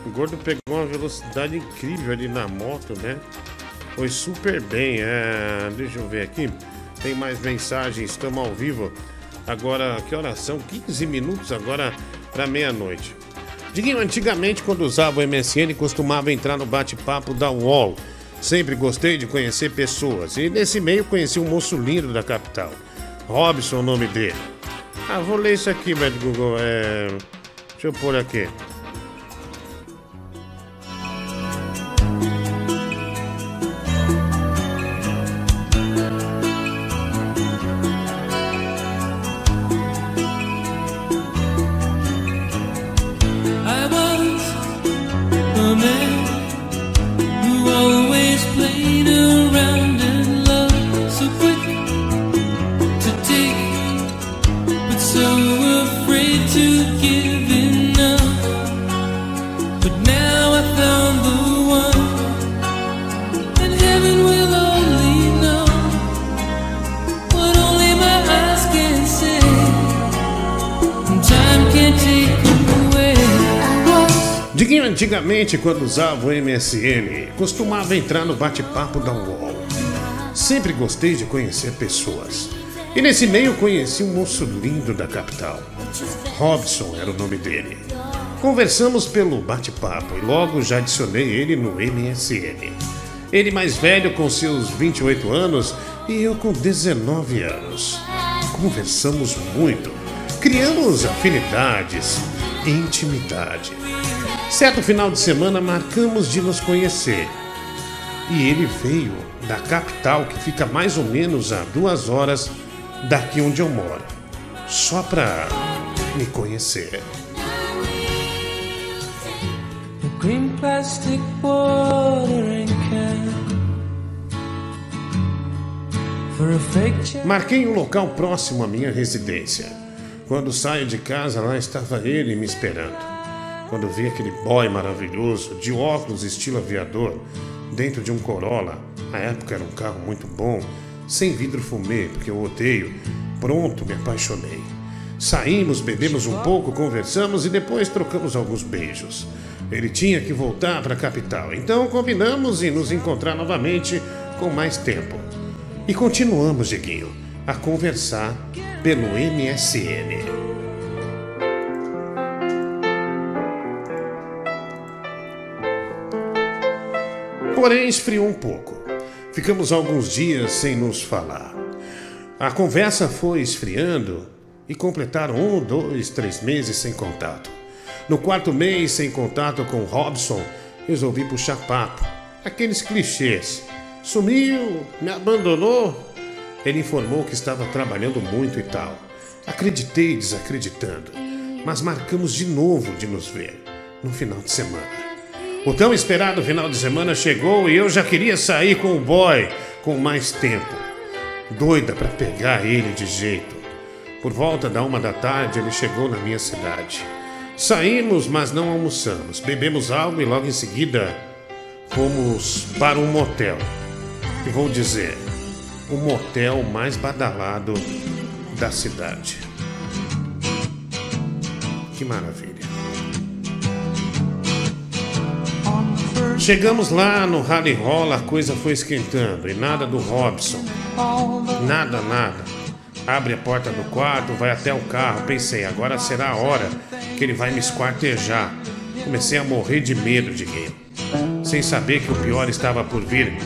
O gordo pegou uma velocidade incrível ali na moto, né? Foi super bem. É... Deixa eu ver aqui. Tem mais mensagens, estamos ao vivo. Agora, que horas são? 15 minutos agora para meia-noite. Diguinho, antigamente, quando usava o MSN, costumava entrar no bate-papo da UOL. Sempre gostei de conhecer pessoas. E nesse meio conheci um moço lindo da capital. Robson, o nome dele. Ah, vou ler isso aqui, velho Google. É... Deixa eu pôr aqui. Diguinho, antigamente, quando usava o MSN, costumava entrar no bate-papo da UOL. Sempre gostei de conhecer pessoas. E nesse meio conheci um moço lindo da capital. Robson era o nome dele. Conversamos pelo bate-papo e logo já adicionei ele no MSN. Ele mais velho com seus 28 anos e eu com 19 anos. Conversamos muito, criamos afinidades, intimidade. Certo final de semana marcamos de nos conhecer. E ele veio da capital que fica mais ou menos a duas horas daqui onde eu moro. Só pra me conhecer. Green plastic watering can Marquei um local próximo à minha residência. Quando saio de casa, lá estava ele me esperando. Quando vi aquele boy maravilhoso, de óculos estilo aviador, dentro de um Corolla, na época era um carro muito bom, sem vidro fumê, porque eu odeio, pronto, me apaixonei. Saímos, bebemos um pouco, conversamos e depois trocamos alguns beijos. Ele tinha que voltar para a capital, então combinamos em nos encontrar novamente com mais tempo. E continuamos, Diguinho, a conversar pelo MSN. Porém, esfriou um pouco. Ficamos alguns dias sem nos falar. A conversa foi esfriando e completaram um, dois, três meses sem contato. No quarto mês, sem contato com Robson, resolvi puxar papo. Aqueles clichês. Sumiu, me abandonou. Ele informou que estava trabalhando muito e tal. Acreditei desacreditando, mas marcamos de novo de nos ver no final de semana. O tão esperado final de semana chegou e eu já queria sair com o boy com mais tempo. Doida para pegar ele de jeito. Por volta da uma da tarde ele chegou na minha cidade. Saímos, mas não almoçamos. Bebemos algo e logo em seguida fomos para um motel. E vou dizer, o motel mais badalado da cidade. Que maravilha. Chegamos lá no rally rola, a coisa foi esquentando e nada do Robson. Nada, nada. Abre a porta do quarto, vai até o carro. Pensei, agora será a hora que ele vai me esquartejar. Comecei a morrer de medo de game. Sem saber que o pior estava por vir,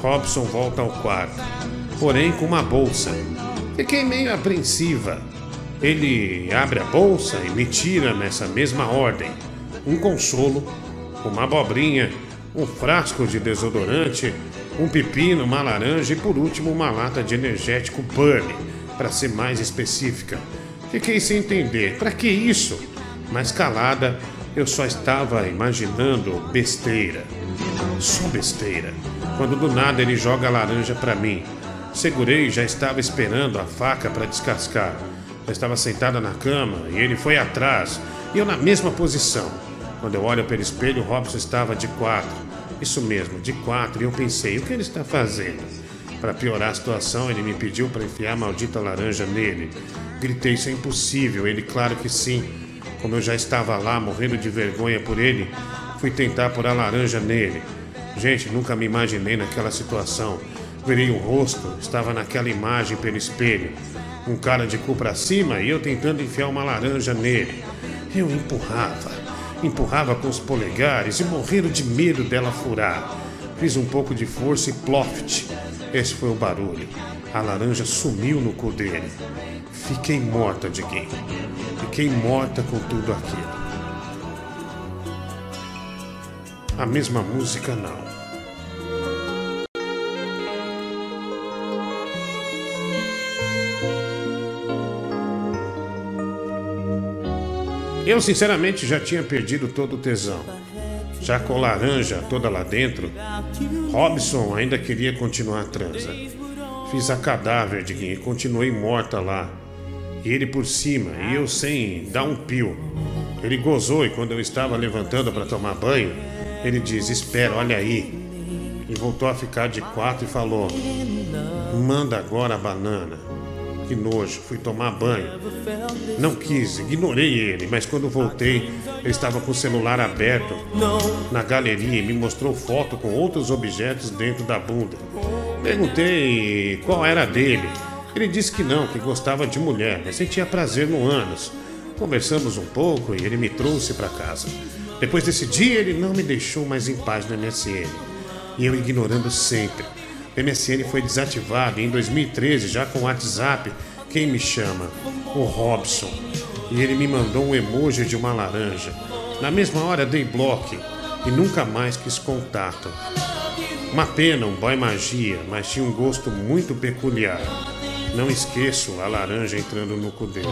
Robson volta ao quarto, porém com uma bolsa. Fiquei meio apreensiva. Ele abre a bolsa e me tira nessa mesma ordem um consolo, uma abobrinha, um frasco de desodorante, um pepino, uma laranja e por último uma lata de energético Burn, para ser mais específica. Fiquei sem entender, para que isso? Mas calada, eu só estava imaginando besteira. Só besteira. Quando do nada ele joga a laranja para mim. Segurei e já estava esperando a faca para descascar. Eu estava sentada na cama e ele foi atrás, e eu na mesma posição. Quando eu olho pelo espelho, Robson estava de quatro. Isso mesmo, de quatro. E eu pensei, o que ele está fazendo? Para piorar a situação, ele me pediu para enfiar a maldita laranja nele. Gritei, isso é impossível. Ele, claro que sim. Como eu já estava lá, morrendo de vergonha por ele, fui tentar pôr a laranja nele. Gente, nunca me imaginei naquela situação. Virei o rosto, estava naquela imagem pelo espelho. Um cara de cu pra cima e eu tentando enfiar uma laranja nele. Eu empurrava, empurrava com os polegares e morrendo de medo dela furar. Fiz um pouco de força e ploft. Esse foi o barulho. A laranja sumiu no cu dele. Fiquei morta de gay. Fiquei morta com tudo aquilo. A mesma música não. Eu, sinceramente, já tinha perdido todo o tesão. Já com laranja toda lá dentro, Robson ainda queria continuar a transa. Fiz a cadáver de quem continuei morta lá. E ele por cima, e eu sem dar um pio. Ele gozou e quando eu estava levantando para tomar banho, ele diz: Espera, olha aí. E voltou a ficar de quatro e falou: Manda agora a banana. Que nojo, fui tomar banho. Não quis, ignorei ele, mas quando voltei, ele estava com o celular aberto na galeria e me mostrou foto com outros objetos dentro da bunda. Perguntei qual era dele. Ele disse que não, que gostava de mulher, mas sentia prazer no ânus. Conversamos um pouco e ele me trouxe para casa. Depois desse dia, ele não me deixou mais em paz no MSN. E eu ignorando sempre. MSN foi desativado em 2013, já com o WhatsApp, quem me chama? O Robson. E ele me mandou um emoji de uma laranja. Na mesma hora dei bloco e nunca mais quis contato. Uma pena, um boy magia, mas tinha um gosto muito peculiar. Não esqueço a laranja entrando no cu dele.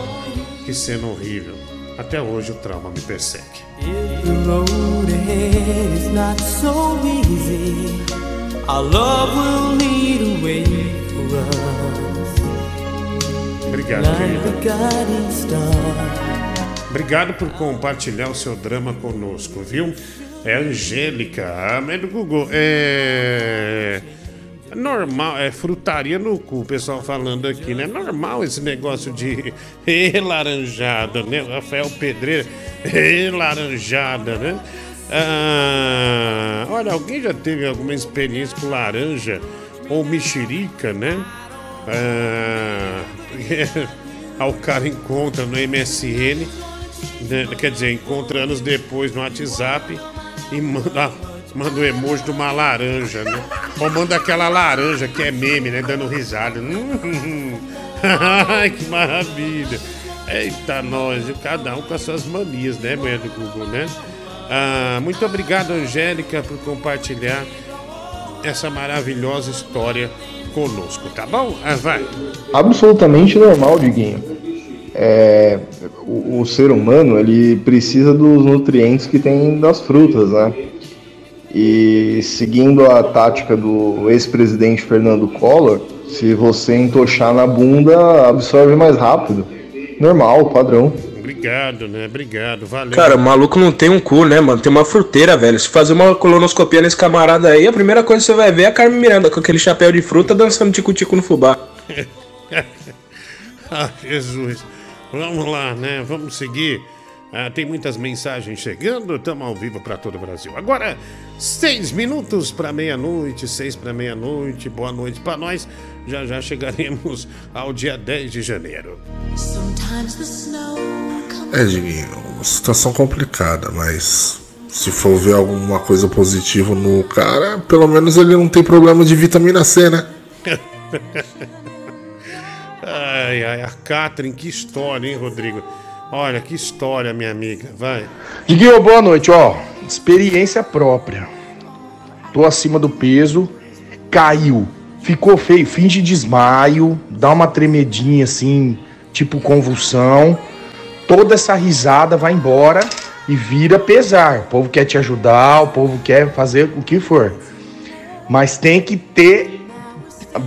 Que cena horrível. Até hoje o trauma me persegue. Our love will lead a way for us. Obrigado, Like querida. Obrigado por compartilhar o seu drama conosco, viu? É Angélica, a mãe do Google. É. normal, é frutaria no cu, o pessoal falando aqui, né? Normal esse negócio de laranjada, né? Rafael Pedreira, laranjada, né? Ah, olha, alguém já teve alguma experiência com laranja ou mexerica, né? Ah, o cara encontra no MSN, né, quer dizer, encontra anos depois no WhatsApp e manda Manda o emoji de uma laranja, né? Ou manda aquela laranja que é meme, né? Dando risada. Hum, Ai, que maravilha. Eita, nós, cada um com as suas manias, né, mulher do Google, né? Ah, muito obrigado, Angélica, por compartilhar essa maravilhosa história conosco, tá bom? Ah, vai. absolutamente normal, Diguinho. É, o, o ser humano ele precisa dos nutrientes que tem das frutas, né? E seguindo a tática do ex-presidente Fernando Collor, se você entochar na bunda, absorve mais rápido. Normal, padrão. Obrigado, né? Obrigado, valeu. Cara, o maluco não tem um cu, né, mano? Tem uma fruteira, velho. Se fazer uma colonoscopia nesse camarada aí, a primeira coisa que você vai ver é a Carmen Miranda com aquele chapéu de fruta dançando tico-tico no fubá. ah, Jesus. Vamos lá, né? Vamos seguir. Ah, tem muitas mensagens chegando, estamos ao vivo para todo o Brasil. Agora, seis minutos para meia-noite, seis para meia-noite. Boa noite para nós. Já já chegaremos ao dia 10 de janeiro. É, Diguinho, uma situação complicada, mas se for ver alguma coisa positiva no cara, pelo menos ele não tem problema de vitamina C, né? ai, ai, a Catherine, que história, hein, Rodrigo? Olha, que história, minha amiga. Vai. Diguinho, boa noite, ó. Experiência própria. Tô acima do peso, caiu, ficou feio, finge desmaio, dá uma tremedinha assim, tipo convulsão. Toda essa risada vai embora e vira pesar. O povo quer te ajudar, o povo quer fazer o que for. Mas tem que ter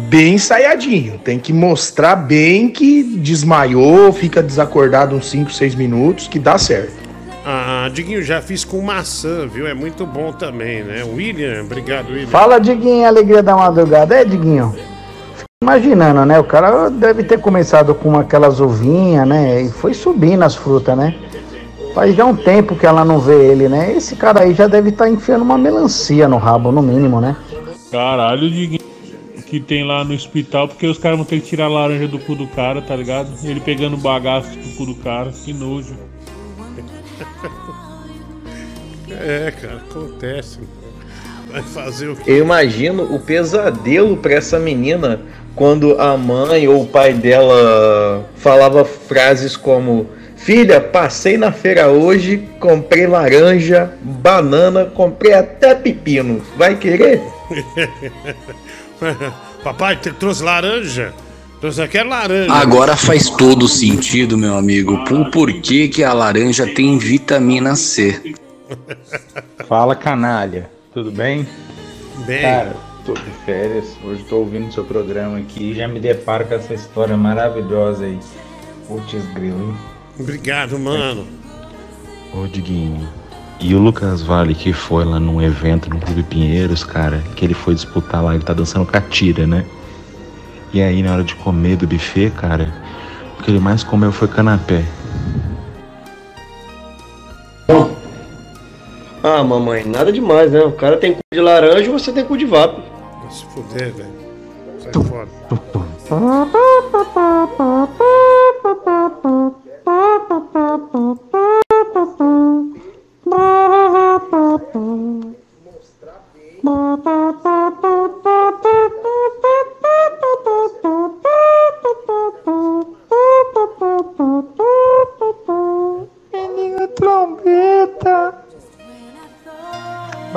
bem ensaiadinho. Tem que mostrar bem que desmaiou, fica desacordado uns 5, 6 minutos, que dá certo. Ah, Diguinho, já fiz com maçã, viu? É muito bom também, né? William, obrigado, William. Fala, Diguinho, alegria da madrugada. É, Diguinho? Imaginando, né? O cara deve ter começado com aquelas uvinhas, né? E foi subindo as frutas, né? Faz já um tempo que ela não vê ele, né? Esse cara aí já deve estar enfiando uma melancia no rabo, no mínimo, né? Caralho, Diguinho. Que tem lá no hospital, porque os caras vão ter que tirar a laranja do cu do cara, tá ligado? Ele pegando bagaço do cu do cara, que nojo. É, cara, acontece. Vai fazer o quê? Eu imagino o pesadelo pra essa menina quando a mãe ou o pai dela falava frases como: Filha, passei na feira hoje, comprei laranja, banana, comprei até pepino. Vai querer? Papai, te trouxe laranja? Trouxe aqui laranja. Agora faz todo sentido, meu amigo, por porquê que a laranja tem vitamina C. Fala canalha, tudo bem? Bem. Cara, tô de férias, hoje tô ouvindo seu programa aqui e já me deparo com essa história maravilhosa aí. Putz grilo, hein? Obrigado, mano. Ô Diguinho, e o Lucas Vale que foi lá num evento no Clube Pinheiros, cara, que ele foi disputar lá, ele tá dançando catira, né? E aí na hora de comer do buffet, cara, o que ele mais comeu foi canapé. Ah, mamãe, nada demais, né? O cara tem cu de laranja e você tem cu de vapo. Vai se fuder, velho. Sai fora. Menino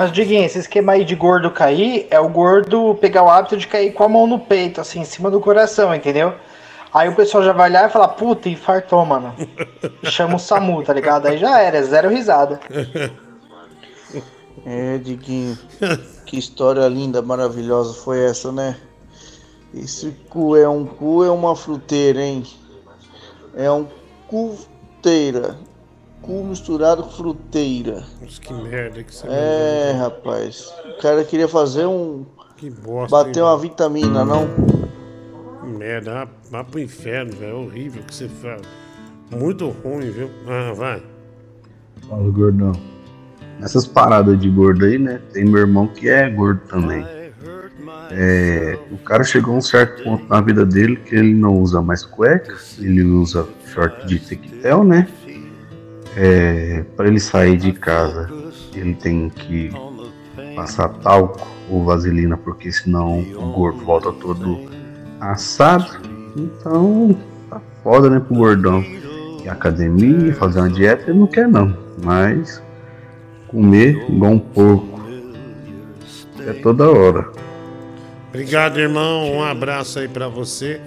Mas, Diguinho, esse esquema aí de gordo cair é o gordo pegar o hábito de cair com a mão no peito, assim, em cima do coração, entendeu? Aí o pessoal já vai olhar e falar, puta, infartou, mano. Chama o SAMU, tá ligado? Aí já era, é zero risada. É, Diguinho, que história linda, maravilhosa foi essa, né? Esse cu é um cu, é uma fruteira, hein? É um cuteira. Cu misturado com fruteira. Nossa, que merda que você É, rapaz. O cara queria fazer um. Que bosta. Bater hein, uma vitamina, não? Que merda, vá- pro inferno, velho. É horrível o que você fala. Muito ruim, viu? Ah, vai. Fala, gordão. Essas paradas de gordo aí, né? Tem meu irmão que é gordo também. É, o cara chegou a um certo ponto na vida dele que ele não usa mais cueca, ele usa short de tequetel, né? É, para ele sair de casa, ele tem que passar talco ou vaselina, porque senão o gordo volta todo assado. Então tá foda, né, pro gordão. E academia, fazer uma dieta, ele não quer não. Mas comer igual um porco é toda hora. Obrigado, irmão. Um abraço aí pra você.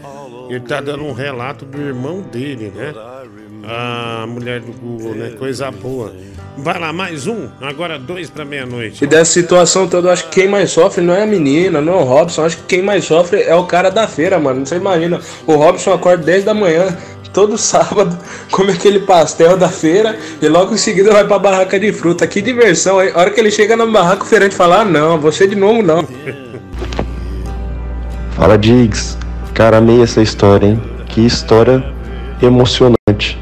Ele tá dando um relato do irmão dele, né? A mulher do Google, né? Coisa boa. Vai lá, mais um. Agora dois pra meia-noite. E dessa situação toda, eu acho que quem mais sofre não é a menina, não é o Robson. Acho que quem mais sofre é o cara da feira, mano. Você imagina, o Robson acorda 10 da manhã, todo sábado, come aquele pastel da feira e logo em seguida vai pra barraca de fruta. Que diversão, hein? A hora que ele chega na barraca, o feirante fala: ah, não, você de novo não. Fala, Diggs. Cara, amei essa história, hein? Que história emocionante.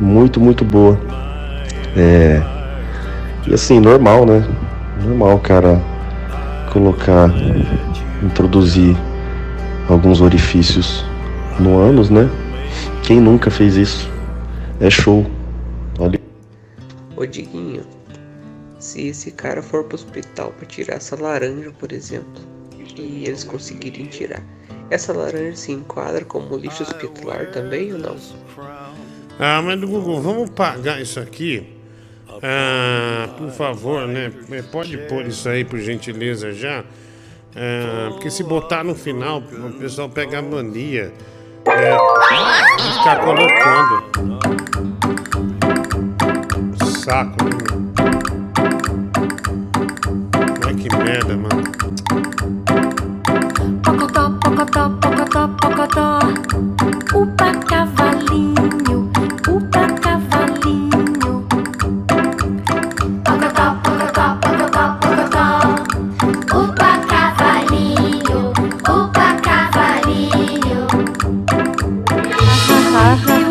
Muito, muito boa. É. E assim, normal, né? Normal, cara, colocar, introduzir alguns orifícios no ânus, né? Quem nunca fez isso? É show. Olha. Ô Diguinho, se esse cara for pro hospital pra tirar essa laranja, por exemplo, e eles conseguirem tirar, essa laranja se enquadra como lixo hospitalar também ou não? Ah, mas do Google, vamos pagar isso aqui? Ah, por favor, né? Pode pôr isso aí, por gentileza, já? Ah, porque se botar no final, o pessoal pega a mania. É, ficar colocando. Saco, né? Ai, que merda, mano. Pocotó, pocotó, pocotó, pocotó. Upa cavalinho,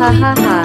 Lá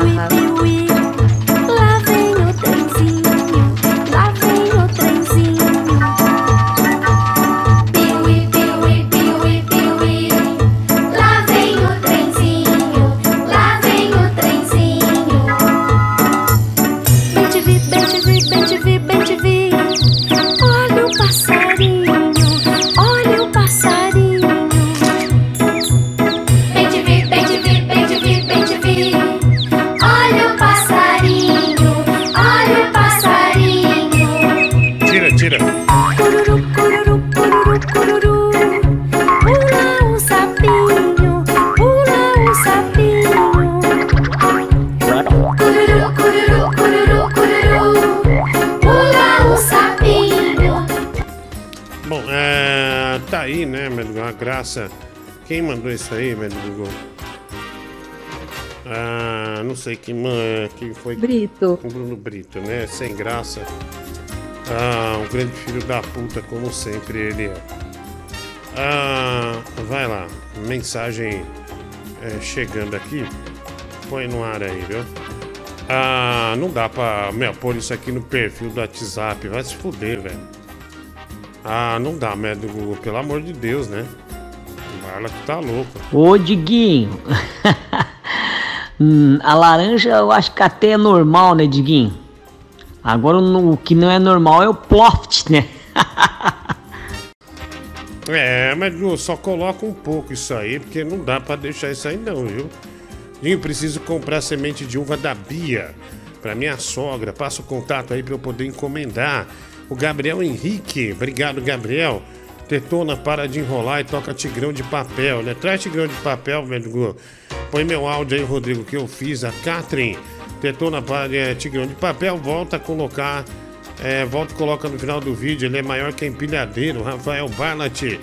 aí, né, Medugo? A graça. Quem mandou isso aí, Medugo? Ah, não sei quem, quem foi. Brito. O Bruno Brito, né? Sem graça. Ah, um grande filho da puta, como sempre ele é. Ah, vai lá. Mensagem é, chegando aqui. Põe no ar aí, viu? Ah, não dá pra meu, pôr isso aqui no perfil do WhatsApp. Vai se fuder, velho. Ah, não dá, médico. Pelo amor de Deus, né? Marla que tá louco. Ô, Diguinho. Hum, a laranja eu acho que até é normal, né, Diguinho? Agora o que não é normal é o ploft, né? É, mas só coloca um pouco isso aí, porque não dá pra deixar isso aí não, viu? Dinho, preciso comprar semente de uva da Bia pra minha sogra. Passa o contato aí pra eu poder encomendar. O Gabriel Henrique, obrigado Gabriel. Tetona para de enrolar e toca tigrão de papel, né? Traz tigrão de papel, velho. Põe meu áudio aí, Rodrigo, que eu fiz. A Catherine, Tetona para de é, tigrão de papel, volta a colocar. É, volta e coloca no final do vídeo. Ele é maior que empilhadeiro. Rafael Barlat.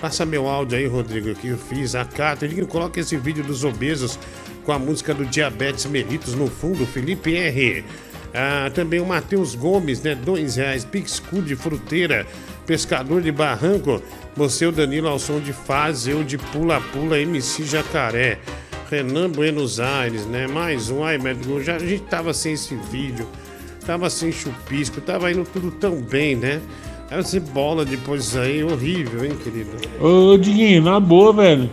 Passa meu áudio aí, Rodrigo, que eu fiz. A Catherine, coloca esse vídeo dos obesos com a música do Diabetes Melitos no fundo. Felipe R. Ah, também o Matheus Gomes, né? Dois reais. Pixcu de fruteira. Pescador de barranco. Você, o Danilo, ao som de faz. Eu de pula-pula. MC Jacaré. Renan Buenos Aires, né? Mais um. Ai, médico, já, a gente tava sem esse vídeo. Tava sem chupisco. Tava indo tudo tão bem, né? Aí você bola depois aí. Horrível, hein, querido? Ô, Diguinho, na boa, velho.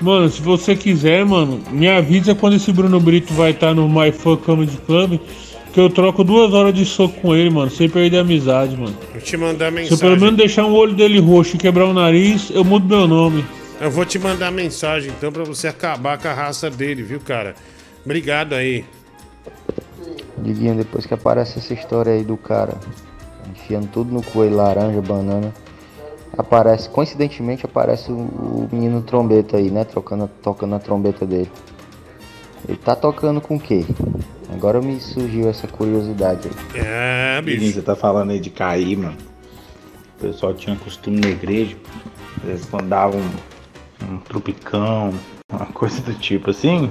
Mano, se você quiser, mano, me avisa quando esse Bruno Brito vai estar no My Fun Comedy Club. Que eu troco duas horas de soco com ele, mano, sem perder a amizade, mano. Vou te mandar Se eu mensagem. pelo menos deixar um olho dele roxo e quebrar o nariz, eu mudo meu nome. Eu vou te mandar mensagem então pra você acabar com a raça dele, viu, cara? Obrigado aí. Diguinho, depois que aparece essa história aí do cara enfiando tudo no coelho, laranja, banana, aparece, coincidentemente aparece o, o menino trombeta aí, né? Trocando, tocando a trombeta dele. Ele tá tocando com o quê? Agora me surgiu essa curiosidade aí. É, Diguinho, você tá falando aí de cair, mano. O pessoal tinha costume na igreja, eles quando davam um, um tropicão, uma coisa do tipo assim,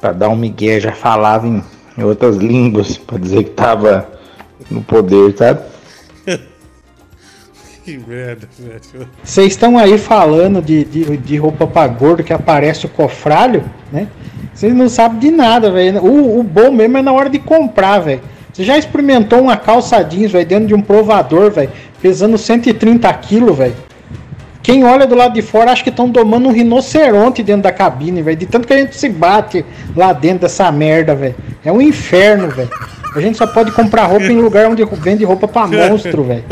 pra dar um migué, já falava em, em outras línguas, pra dizer que tava no poder, sabe? Que merda, velho. Vocês estão aí falando de, de, de roupa pra gordo que aparece o cofralho, né? Vocês não sabem de nada, velho. O, o bom mesmo é na hora de comprar, velho. Você já experimentou uma calça jeans, velho, dentro de um provador, velho, pesando 130 quilos, velho? Quem olha do lado de fora acha que estão domando um rinoceronte dentro da cabine, velho. De tanto que a gente se bate lá dentro dessa merda, velho. É um inferno, velho. A gente só pode comprar roupa em lugar onde vende roupa pra monstro, velho.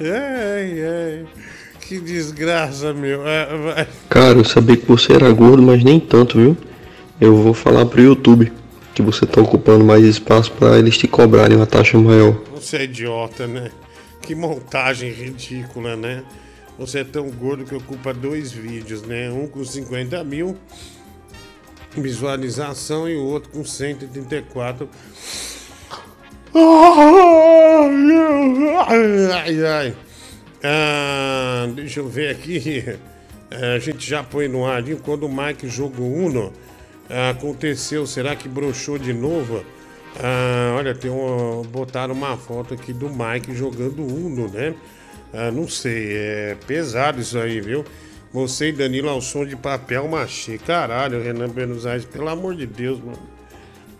Ai, ai. Que desgraça, meu. É. Cara, eu sabia que você era gordo, mas nem tanto, viu? Eu vou falar pro YouTube que você tá ocupando mais espaço pra eles te cobrarem uma taxa maior. Você é idiota, né? Que montagem ridícula, né? Você é tão gordo que ocupa dois vídeos, né? Um com 50 mil visualização e o outro com 134. Ai, ai. Ah, deixa eu ver aqui. Ah, a gente já põe no ar. Quando o Mike jogou Uno, ah, aconteceu. Será que broxou de novo? Ah, olha, tem uma, botaram uma foto aqui do Mike jogando Uno, né? Ah, não sei, é pesado isso aí, viu? Você e Danilo ao som de papel machê. Caralho, Renan Buenos pelo amor de Deus, mano.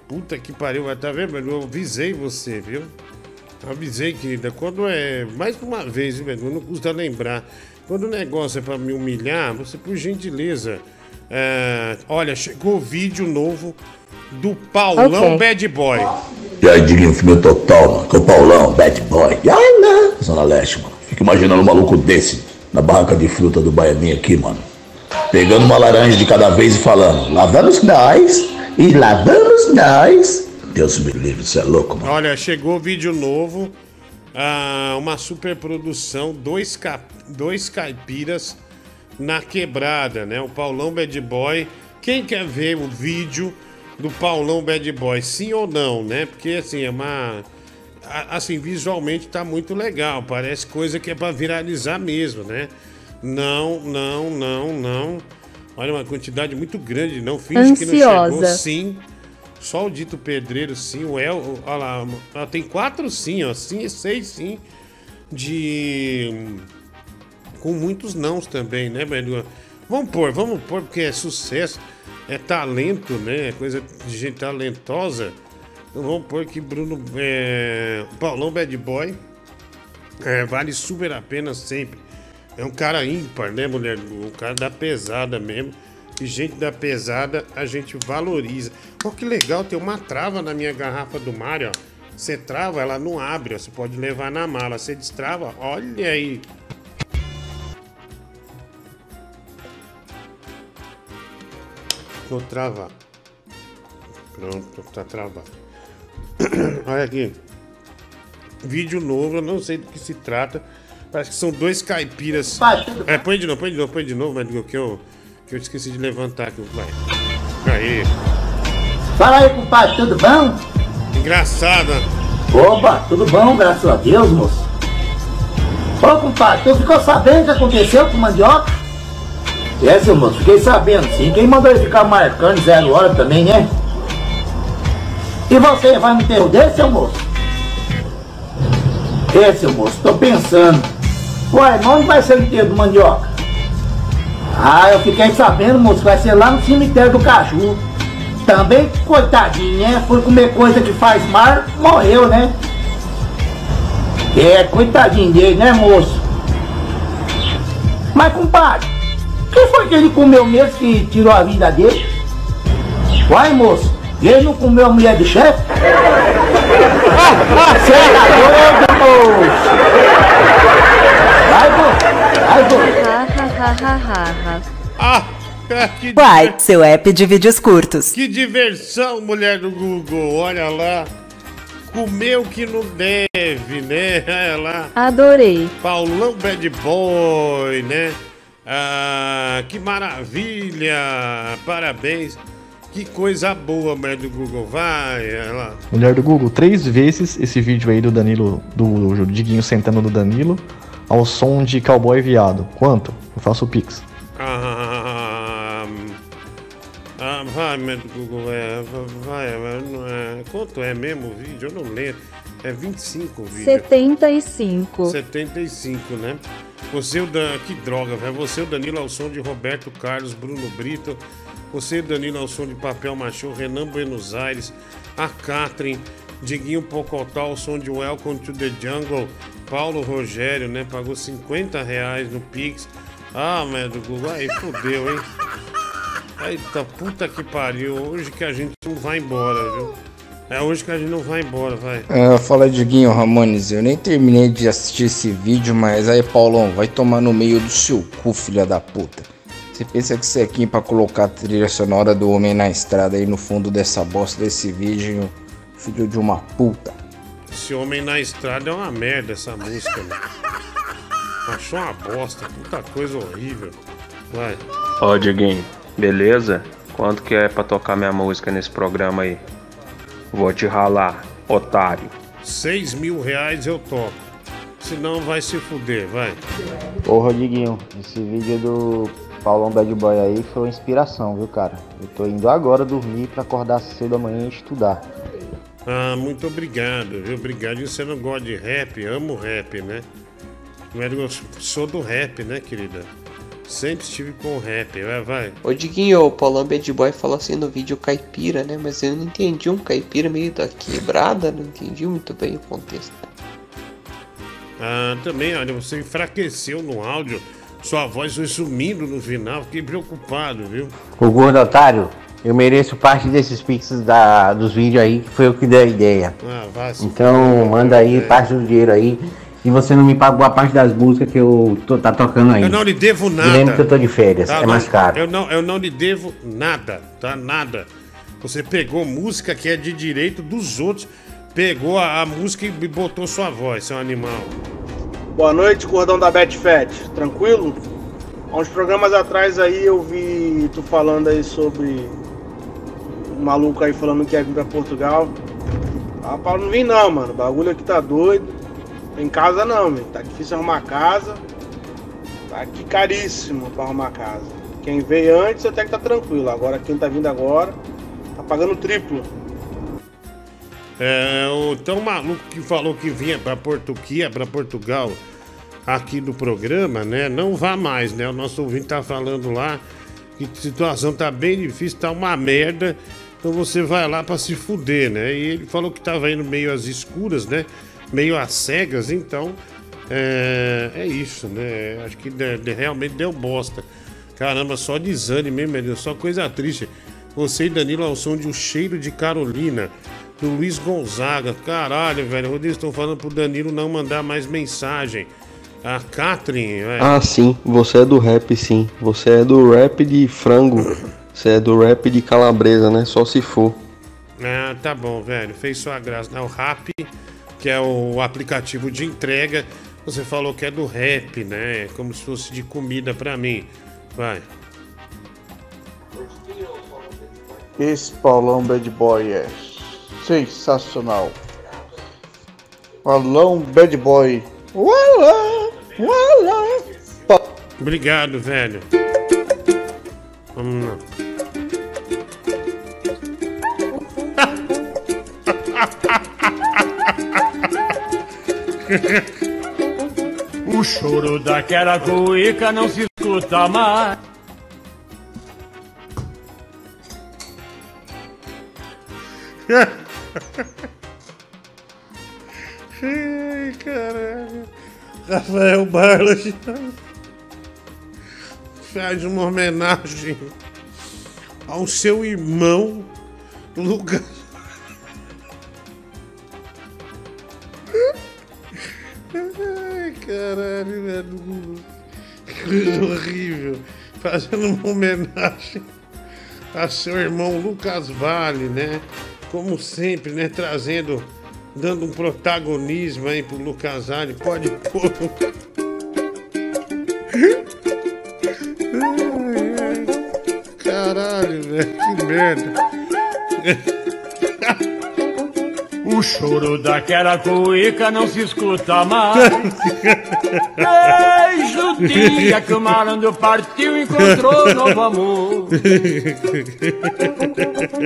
Puta que pariu, vai tá vendo? Eu avisei você, viu? Avisei, querida. Quando é. Mais uma vez, viu, velho? Não custa lembrar. Quando o negócio é pra me humilhar, você, por gentileza. é, olha, chegou o vídeo novo do Paulão Ok. Bad Boy. E aí, Diguinho, filme total, mano. Com o Paulão, Bad Boy. E aí, né? Zona Leste, mano. Fico imaginando um maluco desse na barraca de fruta do Baianinho aqui, mano. Pegando uma laranja de cada vez e falando, lá vamos nós, e lá vamos nós. Deus me livre, você é louco, mano. Olha, chegou vídeo novo. ah, uma super produção, dois, dois caipiras na quebrada, né? O Paulão Bad Boy. Quem quer ver o vídeo do Paulão Bad Boy, sim ou não, né? Porque assim, é uma. Assim, visualmente tá muito legal. Parece coisa que é pra viralizar mesmo, né? Não, não, não, não. Olha, uma quantidade muito grande, não finge que não chegou. Ansiosa. Sim. Só o dito pedreiro, sim. O El, olha lá, ela tem quatro sim, ó. Sim, seis sim. De. Com muitos nãos também, né, velho? Vamos pôr, vamos pôr, porque é sucesso, é talento, né? É coisa de gente talentosa. Então vamos pôr que Bruno. É, Paulão Bad Boy. é, vale super a pena sempre. É um cara ímpar, né, mulher? Um cara da pesada mesmo. E gente da pesada a gente valoriza. Olha que legal, tem uma trava na minha garrafa do Mário, ó. Você trava, ela não abre, ó. Você pode levar na mala. Você destrava, olha aí. Vou travar. Pronto, tá travado. Olha aqui. Vídeo novo, eu não sei do que se trata. Parece que são dois caipiras. É, põe de novo, põe de novo, põe de novo, mas que eu, que eu esqueci de levantar aqui. Vai. Aí. Fala aí, compadre, tudo bom? Engraçada. Opa, tudo bom, graças a Deus, moço. Ô, compadre, tu ficou sabendo o que aconteceu com o mandioca? É, seu moço, fiquei sabendo sim. Quem mandou ele ficar marcando zero hora também, né? E você vai enterro desse, seu moço? É, seu moço, tô pensando. Ué, mas onde vai ser o enterro do mandioca? Ah, eu fiquei sabendo, moço, vai ser lá no cemitério do Caju. Também, coitadinho, né? Foi comer coisa que faz mar, morreu, né? É, coitadinho dele, né, moço? Mas, compadre, Quem foi que ele comeu mesmo que tirou a vida dele? Vai, moço. Ele não comeu a mulher do chefe? Você tá doido, moço? Ah, que, Uai, seu app de vídeos curtos. que diversão, mulher do Google. Olha lá. Comeu que não deve, né? Olha lá. Adorei. Paulão Bad Boy, né? Ah, que maravilha! Parabéns! Que coisa boa, mulher do Google. Vai, olha lá. Mulher do Google, três vezes esse vídeo aí do Danilo, do, do Diguinho sentando no Danilo, ao som de cowboy viado. Quanto? Eu faço o Pix. Ah, ah, vai, Google. É, vai, não é. Quanto é mesmo o vídeo? Eu não lembro. É 25 o vídeo. 75. 75, né? Você, o Dan... que droga, velho. Você, o Danilo, ao som de Roberto Carlos, Bruno Brito. Você, Danilo, ao som de Papel Machô, Renan Buenos Aires. A Catherine, Diguinho Pocotá, ao som de Welcome to the Jungle. Paulo Rogério, né? Pagou 50 reais no Pix. Ah, merda do Google. Aí, fodeu, hein? Eita, puta que pariu. Hoje que a gente não vai embora, viu? É hoje que a gente não vai embora, vai. Ah, fala Diguinho Ramones, eu nem terminei de assistir esse vídeo, mas aí Paulão, vai tomar no meio do seu cu, filha da puta. Você pensa que você é aqui pra colocar a trilha sonora do Homem na Estrada aí no fundo dessa bosta desse vídeo, filho de uma puta. Esse homem na estrada é uma merda essa música, mano. Achou uma bosta, puta coisa horrível. Vai. Ó, Diguinho, beleza? Quanto que é pra tocar minha música nesse programa aí? Vou te ralar, otário. 6 mil reais eu toco. Senão vai se fuder, vai. Ô Rodriguinho, esse vídeo do Paulão Bad Boy aí foi uma inspiração, viu, cara? Eu tô indo agora dormir pra acordar cedo amanhã e estudar. Ah, muito obrigado, viu? Obrigado. E você não gosta de rap? Amo rap, né? Eu sou do rap, né, querida? Sempre estive com rap, vai, vai. Ô Diguinho, o Paulão Bad Boy falou assim no vídeo caipira, né? Mas eu não entendi um caipira meio da quebrada, não entendi muito bem o contexto. Ah, também, olha, você enfraqueceu no áudio. Sua voz foi sumindo no final. Fiquei preocupado, viu? O gordo otário, eu mereço parte desses pixels da, dos vídeos aí, que foi eu que dei a ideia. Ah, vai Então manda aí parte do dinheiro aí. E você não me pagou a parte das músicas que eu tô, tá tocando aí. Eu não lhe devo nada. Lembra que eu tô de férias, Tá, é não, mais caro. Eu não, eu não lhe devo nada, tá? Nada. Você pegou música que é de direito dos outros, pegou a, a música e botou sua voz, seu animal. Boa noite, gordão da Betfat. Tranquilo? Há uns programas atrás aí eu vi tu falando aí sobre maluco aí falando que ia vir pra Portugal. Ah, Paulo, não vim não, mano. O bagulho aqui tá doido. Em casa não, meu. Tá difícil arrumar casa. Tá aqui caríssimo pra arrumar casa. Quem veio antes até que tá tranquilo. Agora quem tá vindo agora tá pagando triplo. É, o tão maluco que falou que vinha pra pra Portugal, aqui no programa, né? Não vá mais, né? O nosso ouvinte tá falando lá que a situação tá bem difícil, tá uma merda. Então você vai lá pra se fuder, né? E ele falou que tava indo meio às escuras, né? Meio às cegas, então é, é isso, né? Acho que de- de- realmente deu bosta. Caramba, só desânimo, hein, meu Deus? Só coisa triste. Você e Danilo ao som de O Cheiro de Carolina, do Luiz Gonzaga. Caralho, velho. Rodrigo, estão falando pro Danilo não mandar mais mensagem. A Catherine, velho. Ah, sim, você é do rap, sim. Você é do rap de frango. Você é do rap de calabresa, né? Só se for. Ah, tá bom, velho. Fez sua graça. Não, o Rap, que é o aplicativo de entrega, você falou que é do rap, né? Como se fosse de comida pra mim. Vai. Esse Paulão Bad Boy é sensacional. Paulão Bad Boy. Uala, uala. Obrigado, velho. Vamos lá. O choro daquela cuíca não se escuta mais. Ai, caralho. Rafael Barlos. faz uma homenagem ao seu irmão, Lucas. Caralho, velho. Que coisa horrível. Fazendo uma homenagem a seu irmão Lucas Vale, né? Como sempre, né? Trazendo, dando um protagonismo aí pro Lucas Vale. Pode pôr. Caralho, velho. Que merda. O choro daquela cuíca não se escuta mais. Desde o dia que o malandro partiu e encontrou novo amor.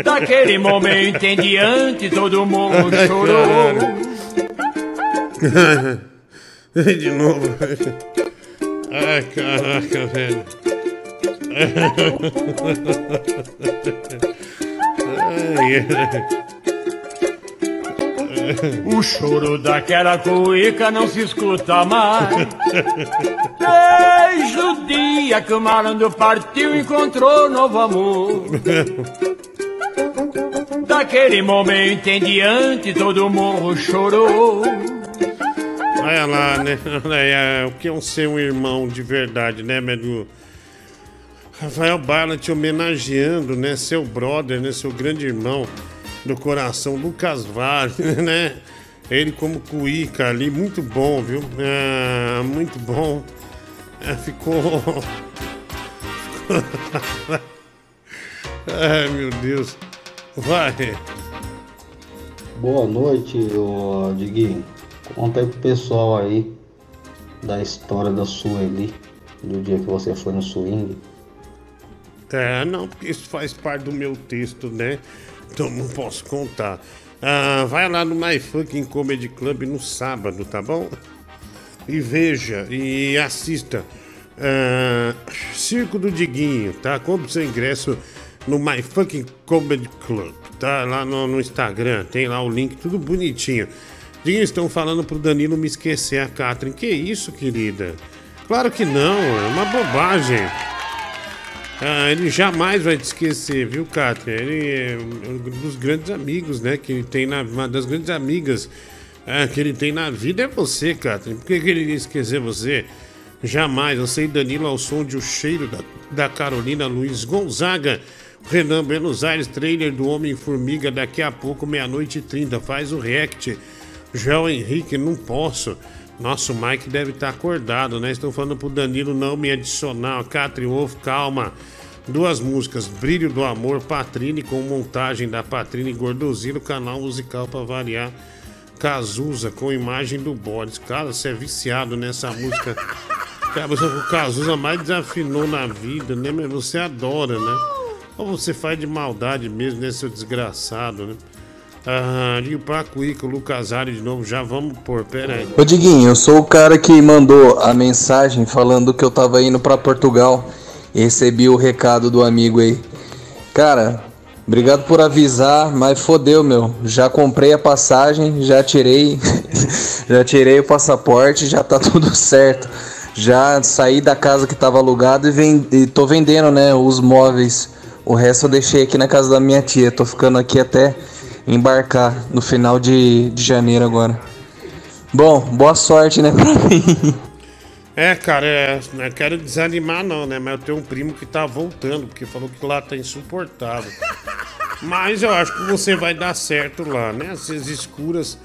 Daquele momento em diante todo mundo chorou. De novo. Ai, caraca, velho. Ai, ai. O choro daquela cuíca não se escuta mais. Desde o dia que o malandro partiu encontrou novo amor. Daquele momento em diante todo mundo chorou. Olha lá, né? É, o que é um ser um irmão de verdade, né, Medu? Rafael Bala te homenageando, né? Seu brother, né? Seu grande irmão do coração, Lucas Vale, né? Ele como cuíca ali, muito bom, viu? É, muito bom. É, ficou. Ai, meu Deus. Vai. Boa noite, ô Diguinho. Conta aí pro pessoal aí da história da Sueli, do dia que você foi no swing. É, não, porque isso faz parte do meu texto, né? Então não posso contar. Ah, vai lá no My Fucking Comedy Club no sábado, tá bom? E veja e assista. ah, Circo do Diguinho, tá? Compre seu ingresso no My Fucking Comedy Club, tá? Lá no, no Instagram, tem lá o link, tudo bonitinho. Diguinho, estão falando pro Danilo me esquecer a Catherine. Que isso, querida? Claro que não, é uma bobagem. Ah, ele jamais vai te esquecer, viu, Kátia? Ele é um dos grandes amigos, né? Que ele tem na. Uma das grandes amigas ah, que ele tem na vida é você, Kátia. Por que, que ele ia esquecer você? Jamais. Você e Danilo ao som de O Cheiro da, da Carolina Luiz Gonzaga. Renan Buenos Aires, trailer do Homem-Formiga daqui a pouco, meia-noite e trinta. Faz o react. João Henrique, não posso. Nosso Mike deve estar acordado, né? Estão falando pro Danilo não me adicionar. Catri Wolf, calma. Duas músicas, Brilho do Amor, Patrine, com montagem da Patrine Gordozilo, canal musical para variar. Cazuza, com imagem do Boris. Cara, você é viciado nessa música. Cara, você, o Cazuza mais desafinou na vida, né? Mas você adora, né? Ou você faz de maldade mesmo, né, seu desgraçado, né? Ah, Rio Pacuíca, o Lucas Ari de novo, já vamos pôr, pera aí. Ô Diguinho, eu sou o cara que mandou a mensagem falando que eu tava indo pra Portugal e recebi o recado do amigo aí. Cara, obrigado por avisar, mas fodeu, meu. Já comprei a passagem, já tirei, já tirei o passaporte, já tá tudo certo. Já saí da casa que tava alugada e, e tô vendendo, né, os móveis. O resto eu deixei aqui na casa da minha tia. Tô ficando aqui até embarcar no final de, de janeiro agora. Bom, boa sorte, né, pra mim. É, cara, é, não quero desanimar não, né? Mas eu tenho um primo que tá voltando, porque falou que lá tá insuportável. Mas eu acho que você vai dar certo lá, né? Essas escuras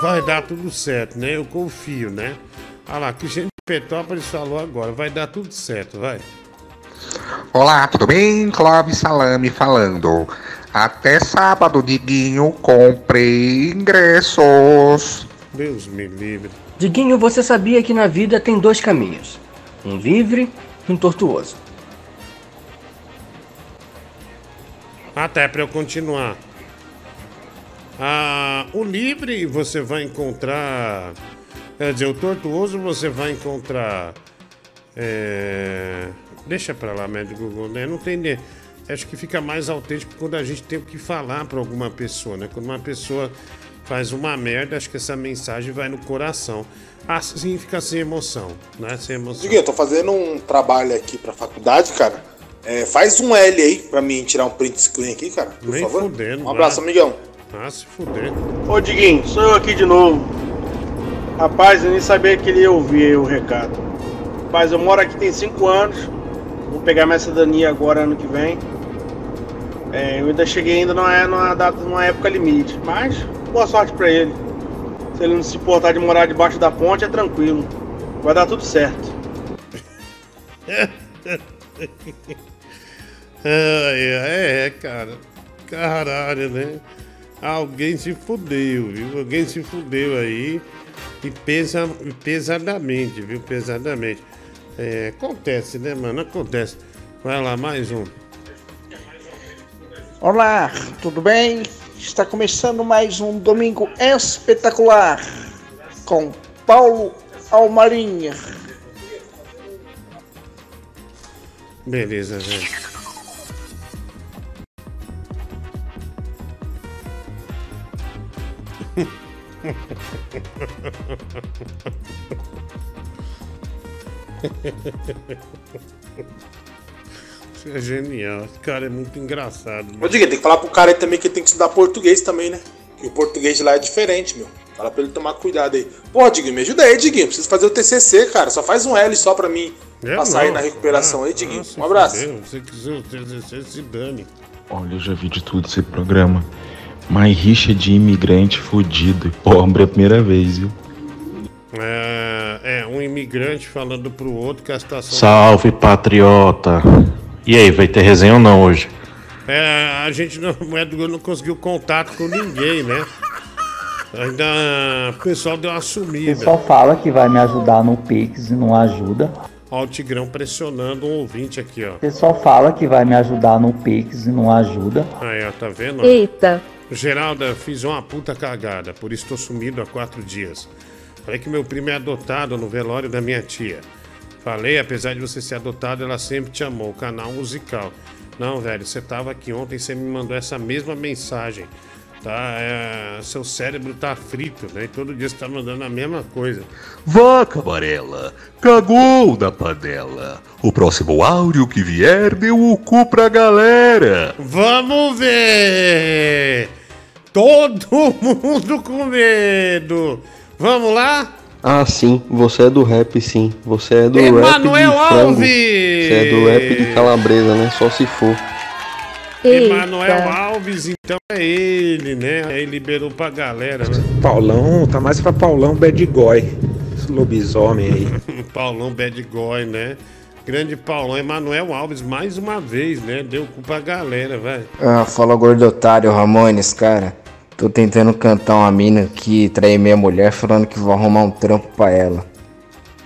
vai dar tudo certo, né? Eu confio, né? Olha lá, Cristiano Petrópolis falou agora, vai dar tudo certo, vai. Olá, tudo bem? Clóvis Salame falando. Até sábado, Diguinho, comprei ingressos. Deus me livre. Diguinho, você sabia que na vida tem dois caminhos: um livre e um tortuoso. Até para eu continuar. Ah, o livre você vai encontrar. Quer dizer, o tortuoso você vai encontrar. é, Deixa pra lá, médico Google, né? Não tem. Acho que fica mais autêntico quando a gente tem o que falar pra alguma pessoa, né? Quando uma pessoa faz uma merda, acho que essa mensagem vai no coração. Assim fica sem emoção, né? Sem emoção. Diguinho, eu tô fazendo um trabalho aqui pra faculdade, cara. É, faz um L aí pra mim tirar um print screen aqui, cara. Por Nem favor. fudendo, um abraço, vai. amigão. Ah, se fuder. Ô Diguinho, sou eu aqui de novo. Rapaz, eu nem sabia que ele ia ouvir o recado. Rapaz, eu moro aqui tem 5 anos. Vou pegar minha cidadania agora ano que vem. É, eu ainda cheguei ainda numa, numa, data, numa época limite. Mas boa sorte pra ele. Se ele não se importar de morar debaixo da ponte, é tranquilo. Vai dar tudo certo. é, é, cara. Caralho, né? Alguém se fudeu, viu? Alguém se fudeu aí. E pesa, pesadamente, viu? Pesadamente. É, acontece, né, mano? Acontece. Vai lá, mais um. Olá, tudo bem? Está começando mais um domingo espetacular com Paulo Almarinha. Beleza, velho. É genial. Esse cara é muito engraçado. Ô Diguinho, tem que falar pro cara aí também que ele tem que estudar português também, né? Que o português de lá é diferente, meu. Fala pra ele tomar cuidado aí. Pô, Diguinho, me ajuda aí, Diguinho. Preciso fazer o TCC, cara. Só faz um L só pra mim Eu passar aí não. na recuperação Ah, aí, Diguinho. ah, Um abraço. fudeu. Se quiser o TCC, se dane. Olha, eu já vi de tudo esse programa. Mas rixa de imigrante fudido. Pobre é a primeira vez, viu? É, é, um imigrante falando pro outro que a situação. Salve, patriota. E aí, vai ter resenha ou não hoje? É, a gente não, o não conseguiu contato com ninguém, né? Ainda o pessoal deu uma O sumida. pessoal fala que vai me ajudar no Pix e não ajuda. Ó, o Tigrão pressionando um ouvinte aqui, ó. O pessoal fala que vai me ajudar no Pix e não ajuda. Aí, ó, tá vendo? Eita. Geralda, fiz uma puta cagada, por isso tô sumido há quatro dias. Falei que meu primo é adotado no velório da minha tia. Falei, apesar de você ser adotado, ela sempre te amou, canal musical. Não, velho, você tava aqui ontem, você me mandou essa mesma mensagem. Tá? É, seu cérebro tá frito, né? E todo dia você tá mandando a mesma coisa. Vaca amarela, cagou da panela. O próximo áudio que vier deu o cu pra galera. Vamos ver! Todo mundo com medo! Vamos lá? Ah, sim, você é do rap, sim. Você é do Emanuel rap de frango. Alves! Você é do rap de calabresa, né? Só se for. Emanuel Alves, então é ele, né? Aí liberou pra galera, né? Paulão, tá mais pra Paulão Bad Boy. Esse lobisomem aí. Paulão Bad Boy, né? Grande Paulão, Emanuel Alves, mais uma vez, né? Deu cu pra galera, vai. Ah, fala gordo otário, Ramones, cara. Tô tentando cantar uma mina que traí minha mulher falando que vou arrumar um trampo pra ela.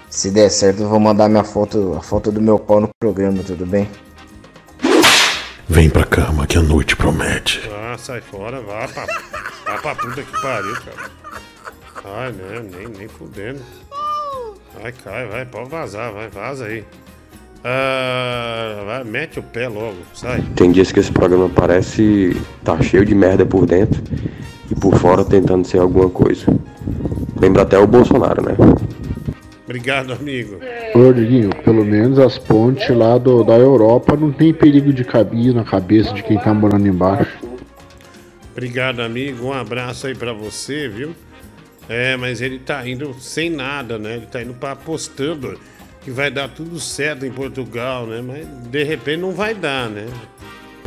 Se der certo, eu vou mandar minha foto, a foto do meu pau no programa, tudo bem? Vem pra cama que a noite promete. Ah, sai fora, vá pra, vá pra puta que pariu, cara. Ai, né? Nem, nem fudendo. Vai, cai, vai, pode vazar, vai, vaza aí. Ah, vai, mete o pé logo, sai. Tem dias que esse programa parece tá cheio de merda por dentro e por fora tentando ser alguma coisa. Lembra até o Bolsonaro, né? Obrigado, amigo. Ô, Diguinho, pelo menos as pontes lá do, da Europa não tem perigo de cair na cabeça de quem tá morando embaixo. Obrigado, amigo. Um abraço aí pra você, viu? É, mas ele tá indo sem nada, né? Ele tá indo pra apostando que vai dar tudo certo em Portugal, né? Mas de repente não vai dar, né?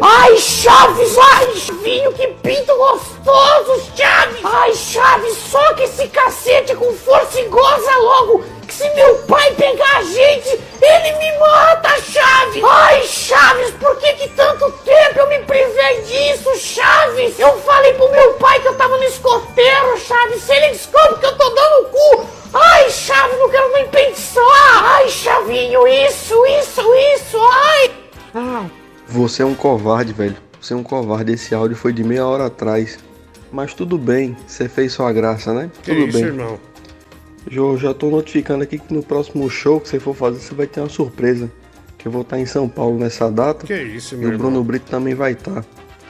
Ai, Chaves! Ai, vinho, que pinto gostoso, Chaves! Ai, Chaves, soca esse cacete com força e goza logo! Que se meu pai pegar a gente, ele me mata, Chaves! Ai, Chaves, por que que tanto tempo eu me privei disso, Chaves? Eu falei pro meu pai que eu tava no escoteiro, Chaves, se ele descobre que eu tô dando cu! Ai, Chaves, não quero nem pensar! Ai, Chavinho, isso, isso, isso, ai! Ai. Você é um covarde, velho. Você é um covarde. Esse áudio foi de meia hora atrás. Mas tudo bem, você fez sua graça, né? Que tudo isso, bem. irmão? Jo, já tô notificando aqui que no próximo show que você for fazer, você vai ter uma surpresa. Que eu vou estar em São Paulo nessa data. Que isso, E meu o irmão? Bruno Brito também vai estar.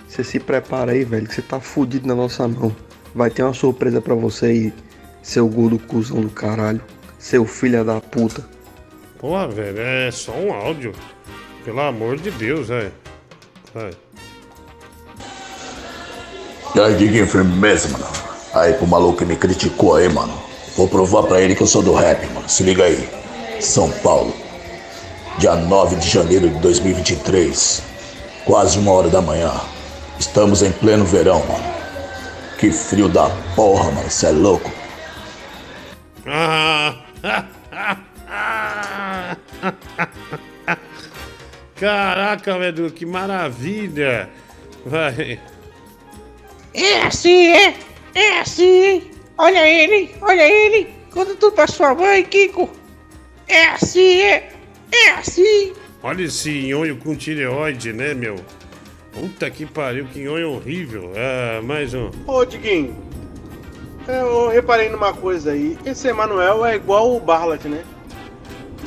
Você se prepara aí, velho, que você tá fudido na nossa mão. Vai ter uma surpresa pra você aí, seu gordo cuzão do caralho. seu filho da puta. Porra, velho, é só um áudio. Pelo amor de Deus, velho. Aí, Diguinho, firmeza, mano. Aí, pro maluco que me criticou aí, mano. Vou provar pra ele que eu sou do rap, mano. Se liga aí. São Paulo. Dia 9 de janeiro de 2023. Quase uma hora da manhã. Estamos em pleno verão, mano. Que frio da porra, mano. Cê é louco. Ah. Caraca, velho, que maravilha. Vai. É assim, é? É assim, hein? Olha ele, olha ele. Conta tudo pra sua mãe, Kiko. É assim, é? É assim. Olha esse nhonho com tireoide, né, meu? Puta que pariu, que nhonho horrível. Ah, mais um. Ô, Diguinho, eu reparei numa coisa aí. Esse Emanuel é igual o Barlat, né?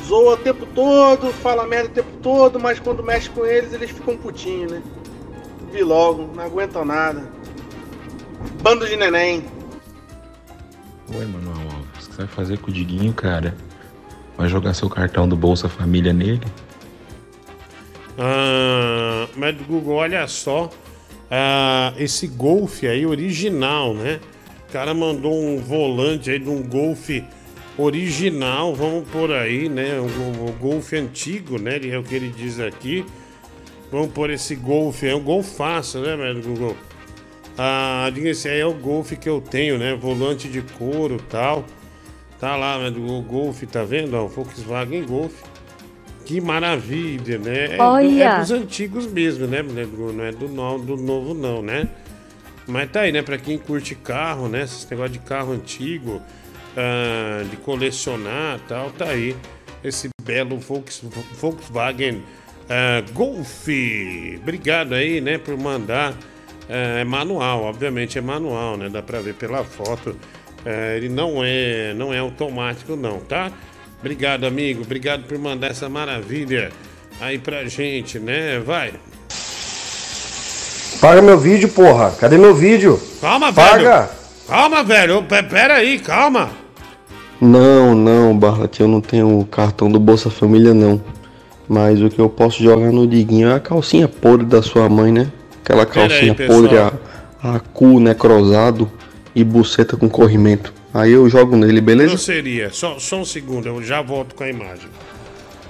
Zoa o tempo todo, fala merda o tempo todo, mas quando mexe com eles, eles ficam putinhos, né? Vi logo, não aguentam nada. Bando de neném. Oi, Manuel Alves. O que você vai fazer com o Diguinho, cara? Vai jogar seu cartão do Bolsa Família nele? Ah, mas do Google, olha só. ah, esse Golf aí original, né? O cara mandou um volante aí de um Golf original, vamos por aí, né? O, o Golf antigo, né? É o que ele diz aqui. Vamos por esse Golf, é um Golfaço, né, meu Google? Ah, esse aí é o Golf que eu tenho, né? Volante de couro e tal. Tá lá, né? O Golf, tá vendo? Ó, o Volkswagen Golf. Que maravilha, né? É, do- Olha. é dos antigos mesmo, né, né? Não é do, no, do novo, não, né? Mas tá aí, né? Pra quem curte carro, né? Esse negócio de carro antigo, ah, de colecionar tal, tá aí. Esse belo Volks- Volkswagen ah, Golf. Obrigado aí, né, por mandar. Ah, é manual, obviamente é manual, né? Dá pra ver pela foto. Ele não é, não é automático, não, tá? Obrigado, amigo. Obrigado por mandar essa maravilha aí pra gente, né? Vai. Paga meu vídeo, porra. Cadê meu vídeo? Calma, velho. Paga. Calma, velho. Ô, pe- Pera aí, calma. Não, não, Barlat, eu não tenho o cartão do Bolsa Família, não. Mas o que eu posso jogar no Diguinho é a calcinha podre da sua mãe, né? Aquela aí, calcinha pessoal. podre, a, a cu necrosado e buceta com corrimento. Aí eu jogo nele, beleza? Grosseria. Só, só um segundo, eu já volto com a imagem.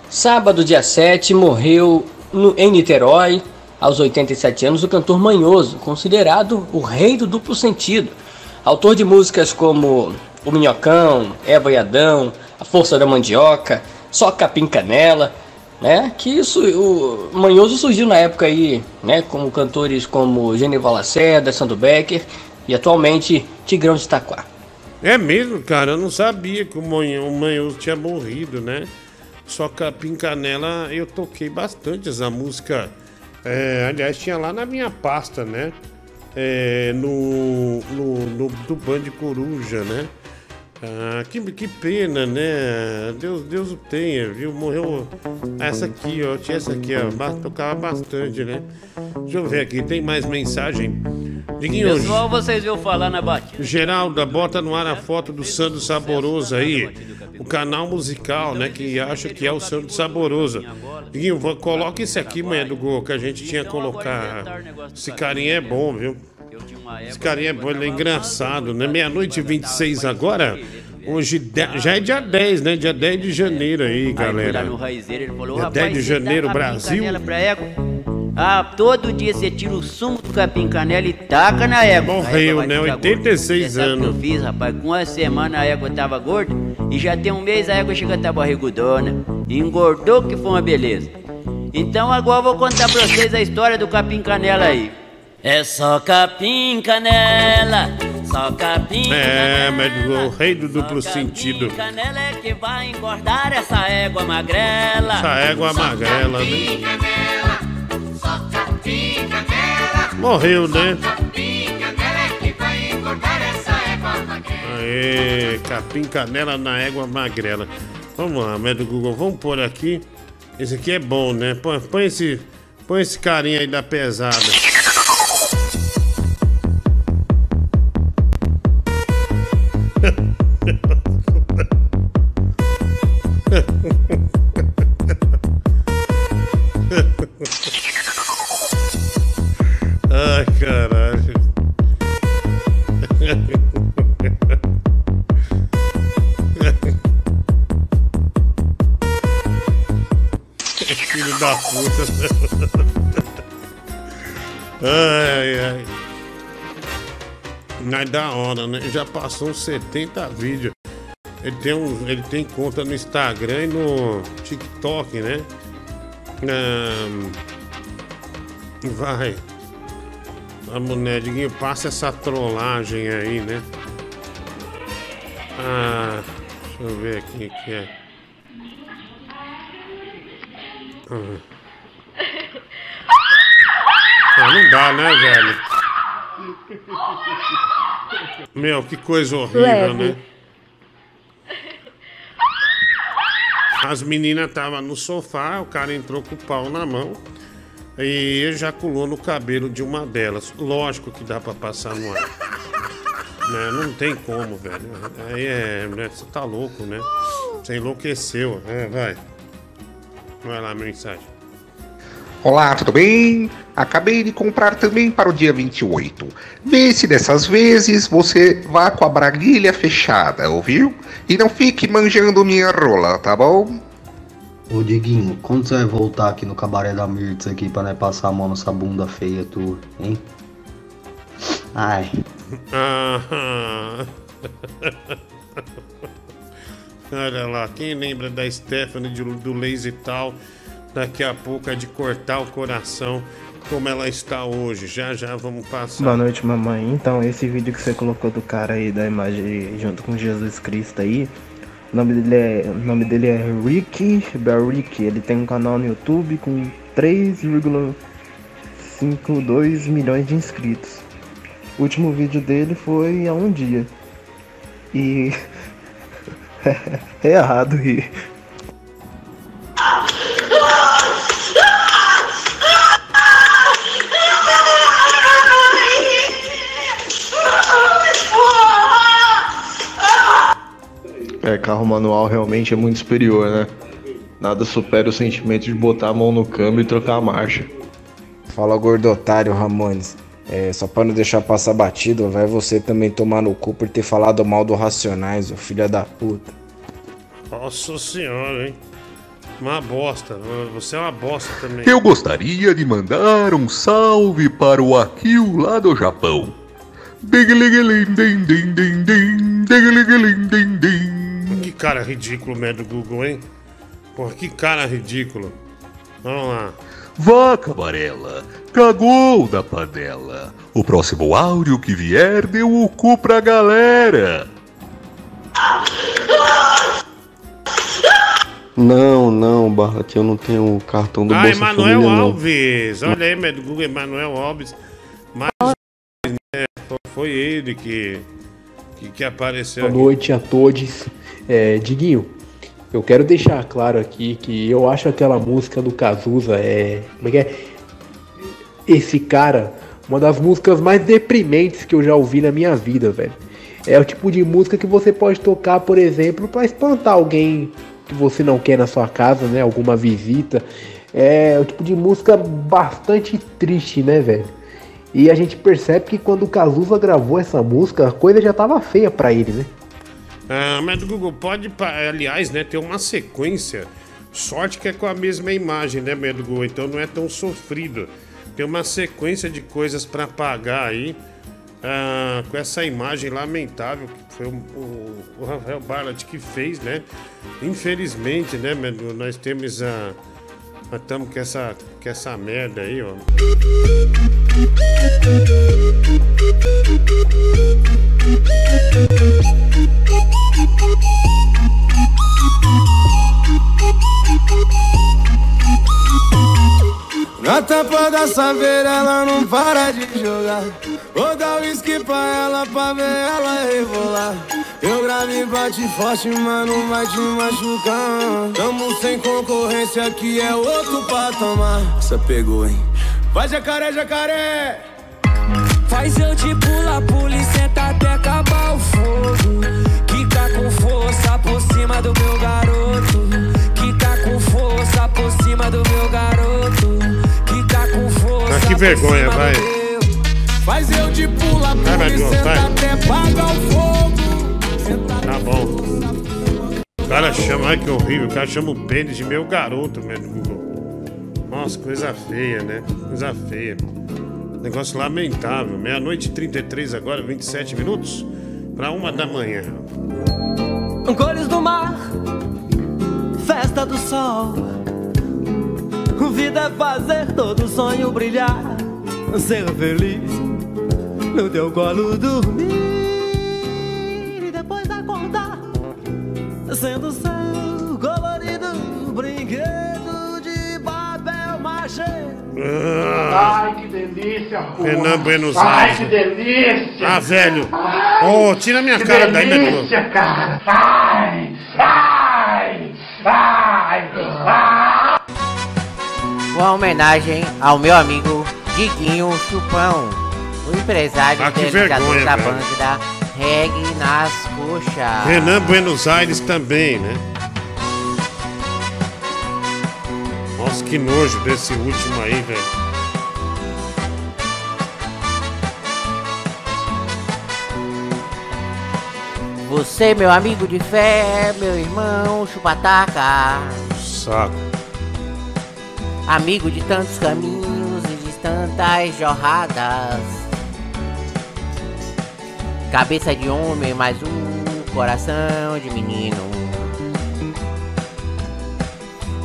Sábado, dia 7, morreu no- em Niterói, aos 87 anos, o cantor Manhoso, considerado o rei do duplo sentido. Autor de músicas como O Minhocão, Eva e Adão, A Força da Mandioca, Só Capim Canela, né? Que isso, o Manhoso surgiu na época aí, né? Com cantores como Genival Lacerda, Sandro Becker e atualmente Tigrão de Itaquá. É mesmo, cara, eu não sabia que o Manhoso tinha morrido, né? Só Capim Canela eu toquei bastante essa música. É, aliás, tinha lá na minha pasta, né? É, no, no, no do Band Coruja, né? Ah, que, que pena, né? Deus, Deus o tenha, viu? Morreu. Essa aqui, ó. Tinha essa aqui, ó. Tocava bastante, né? Deixa eu ver aqui, tem mais mensagem? Diguinho, Pessoal, vocês viram falar na batida. Geralda, bota no ar a foto do Sandro Saboroso aí. O canal musical, né? Que acha que é o Sandro Saboroso. Diguinho, vou- coloca esse aqui, manhã do Gol, que a gente tinha que colocar. Esse carinha é bom, viu? Esse carinha é bom, ele é engraçado, né? Meia-noite e 26 agora. Hoje de- já é dia 10, né? Dia 10 de janeiro aí, galera. Dia rapaz, 10 de janeiro, Brasil. Canela? Ah, todo dia você tira o sumo do capim canela e taca na égua. Morreu, égua né? ficar 86 gorda. O que anos. eu fiz, rapaz? Com uma semana a égua tava gorda e já tem um mês a égua chega a estar barrigudona. Engordou que foi uma beleza. Então agora eu vou contar pra vocês a história do capim canela aí. É só capim canela, só capim É, mas o rei do duplo sentido. canela é que vai engordar essa égua magrela. Essa égua magrela, né? Morreu, né? Aê, capim canela na égua magrela. Vamos lá, médio Google, vamos pôr aqui. Esse aqui é bom, né? Põe, põe esse, põe esse carinha aí da pesada. Ai, ai. É da hora, né? Já passou uns 70 vídeos. Ele tem, um, ele tem conta no Instagram e no TikTok, né? Ahn, vai. Vamos, né, passa essa trollagem aí, né? Ah, deixa eu ver aqui o que é. Ah. Ah, não dá, né, velho? Meu, que coisa horrível, Leve. né? As meninas estavam no sofá, o cara entrou com o pau na mão e ejaculou no cabelo de uma delas. Lógico que dá pra passar no ar. Né? Não tem como, velho. Aí é. né, Você tá louco, né? Você enlouqueceu. É, vai. Vai lá, mensagem. Olá, tudo bem? Acabei de comprar também para o dia 28. Vê se dessas vezes você vá com a braguilha fechada, ouviu? E não fique manjando minha rola, tá bom? Ô Diguinho, quando você vai voltar aqui no cabaré da Mirtz aqui pra nós passar a mão nessa bunda feia tua, hein? Ai. Olha lá, quem lembra da Stephanie de- do Lazy Tal? Daqui a pouco é de cortar o coração, como ela está hoje. Já já vamos passar. Boa noite, mamãe. Então, esse vídeo que você colocou do cara aí, da imagem junto com Jesus Cristo aí, o nome dele é, o nome dele é Ricky Barrick. Ele tem um canal no YouTube com 3,52 milhões de inscritos. O último vídeo dele foi há um dia. E. é errado rir. É, carro manual realmente é muito superior, né? Nada supera o sentimento de botar a mão no câmbio e trocar a marcha. Fala gordo otário, Ramones. É, só pra não deixar passar batido, vai você também tomar no cu por ter falado mal do Racionais, ô filho da puta. Nossa senhora, hein? Uma bosta. Você é uma bosta também. Eu gostaria de mandar um salve para o Akil lá do Japão. Digligilindim-dim-dim-dim, digligilindim-dim. Que cara ridículo, médio do Google, hein? Porra, que cara ridículo. Vamos lá. Vaca amarela, cagou da panela. O próximo áudio que vier deu o cu pra galera. Não, não, Barlat, eu não tenho o cartão do Ah, Bolsa Emanuel Família, não. Alves. Olha aí, do Google, Emanuel Alves. Mais né? Foi- Foi ele que, que, que apareceu Boa aqui. noite a todos. É, Diguinho, eu quero deixar claro aqui que eu acho aquela música do Cazuza é. Como é que é? Esse cara, uma das músicas mais deprimentes que eu já ouvi na minha vida, velho. É o tipo de música que você pode tocar, por exemplo, pra espantar alguém que você não quer na sua casa, né? Alguma visita. É o tipo de música bastante triste, né, velho? E a gente percebe que quando o Cazuza gravou essa música, a coisa já tava feia pra ele, né? Ah, mas do Google pode, aliás, né, ter uma sequência. Sorte que é com a mesma imagem, né, do Google? Então não é tão sofrido. Tem uma sequência de coisas pra pagar aí. ah, com essa imagem lamentável que foi o, o- o Rafael Barlat que fez, né? Infelizmente, né, meu, nós temos a. Estamos com essa, com essa merda aí, ó. Na tampa da saveira ela não para de jogar. Vou dar uísque pra ela pra ver ela rebolar. Eu grave bate forte, mano, vai te machucar. Tamo sem concorrência, que é outro patamar. Essa pegou, hein? Vai jacaré, jacaré! Faz eu te pular, e senta até acabar o fogo. Quica tá com força por cima do meu garoto. Quica tá com força por cima do meu garoto vergonha, vai. Faz eu de pula, e senta até pagar o fogo. Tá bom. O cara chama, ai que horrível, o cara chama o pênis de meu garoto, meu Google. Nossa, coisa feia, né? Coisa feia. Negócio lamentável. Meia-noite e 33 agora, 27 minutos pra uma da manhã. Cores do mar, festa do sol. Vida é fazer todo sonho brilhar, ser feliz no teu colo dormir e depois acordar, sendo seu colorido brinquedo de papel machê. Ah, que delícia, pô. Renan Buenos Ai, Aires. que delícia. Ah, velho. Ai, Ô, tira minha que cara daí, meu delícia, cara. Ai, ai, ai, ai. Uma homenagem ao meu amigo Diguinho Chupão, o empresário Ah, e vergonha, da velho. banda Reggae nas Coxas. Renan Buenos Aires também, né? Nossa, que nojo desse último aí, velho. Você, meu amigo de fé, meu irmão chupataca. Saco. Amigo de tantos caminhos e de tantas jorradas. Cabeça de homem, mas um coração de menino.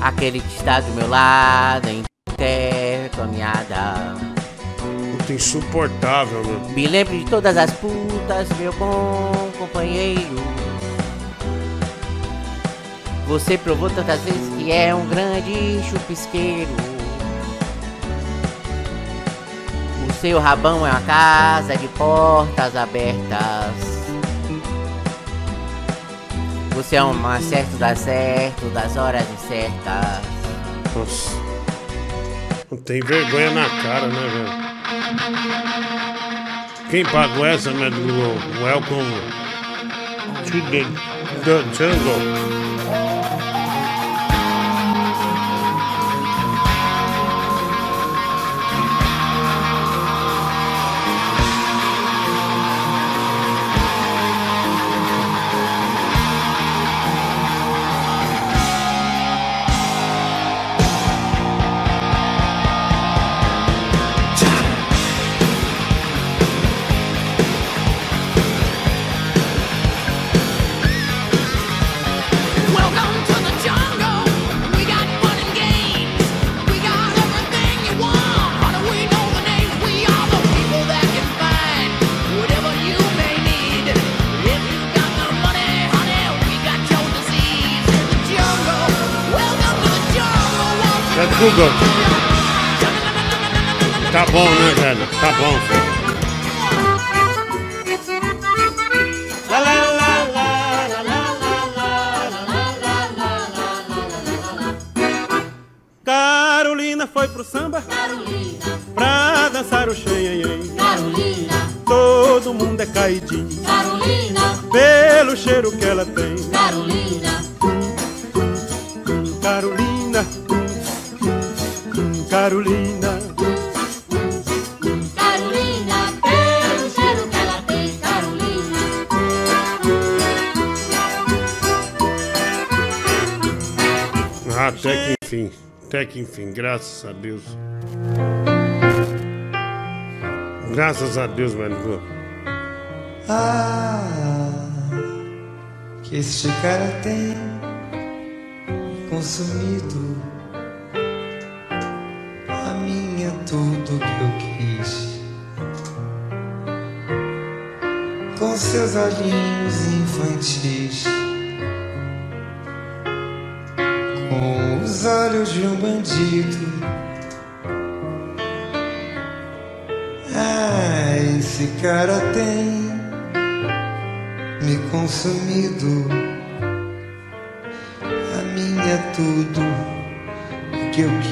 Aquele que está do meu lado em qualquer caminhada. Puta insuportável, meu. Me lembro de todas as putas, meu bom companheiro. Você provou tantas vezes que é um grande chupisqueiro. O seu rabão é uma casa de portas abertas. Você é um acerto dá certo das horas incertas. Nossa. Não tem vergonha na cara, né, velho? Quem pagou essa, né, do Welcome to the, the Jungle? Google. Tá bom, né, velho? Tá bom, velho. Carolina foi pro samba Carolina, pra dançar o xanhanhém. Que enfim, graças a Deus. Graças a Deus, mano. Ah, que este cara tem consumido a é tudo que eu quis. Com seus olhinhos infantis, com os olhos de um bandido. Ah, esse cara tem me consumido. A mim é tudo o que eu quis.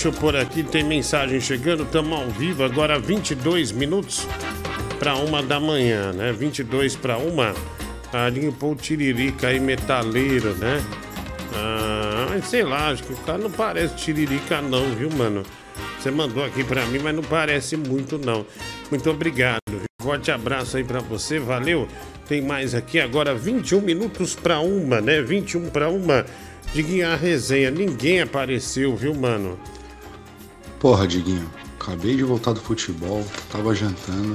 Deixa eu pôr aqui, tem mensagem chegando, estamos ao vivo agora 22 minutos para uma da manhã, né? 22 para uma. Ah, limpou o tiririca aí, metaleiro, né? Ah, sei lá, acho que o cara não parece tiririca não, viu, mano? Você mandou aqui pra mim, mas não parece muito não. Muito obrigado. viu? Forte abraço aí pra você, valeu. Tem mais aqui agora 21 minutos pra uma, né? 21 pra uma. Diguinho a resenha, ninguém apareceu, viu, mano? Porra, Diguinho, acabei de voltar do futebol, tava jantando.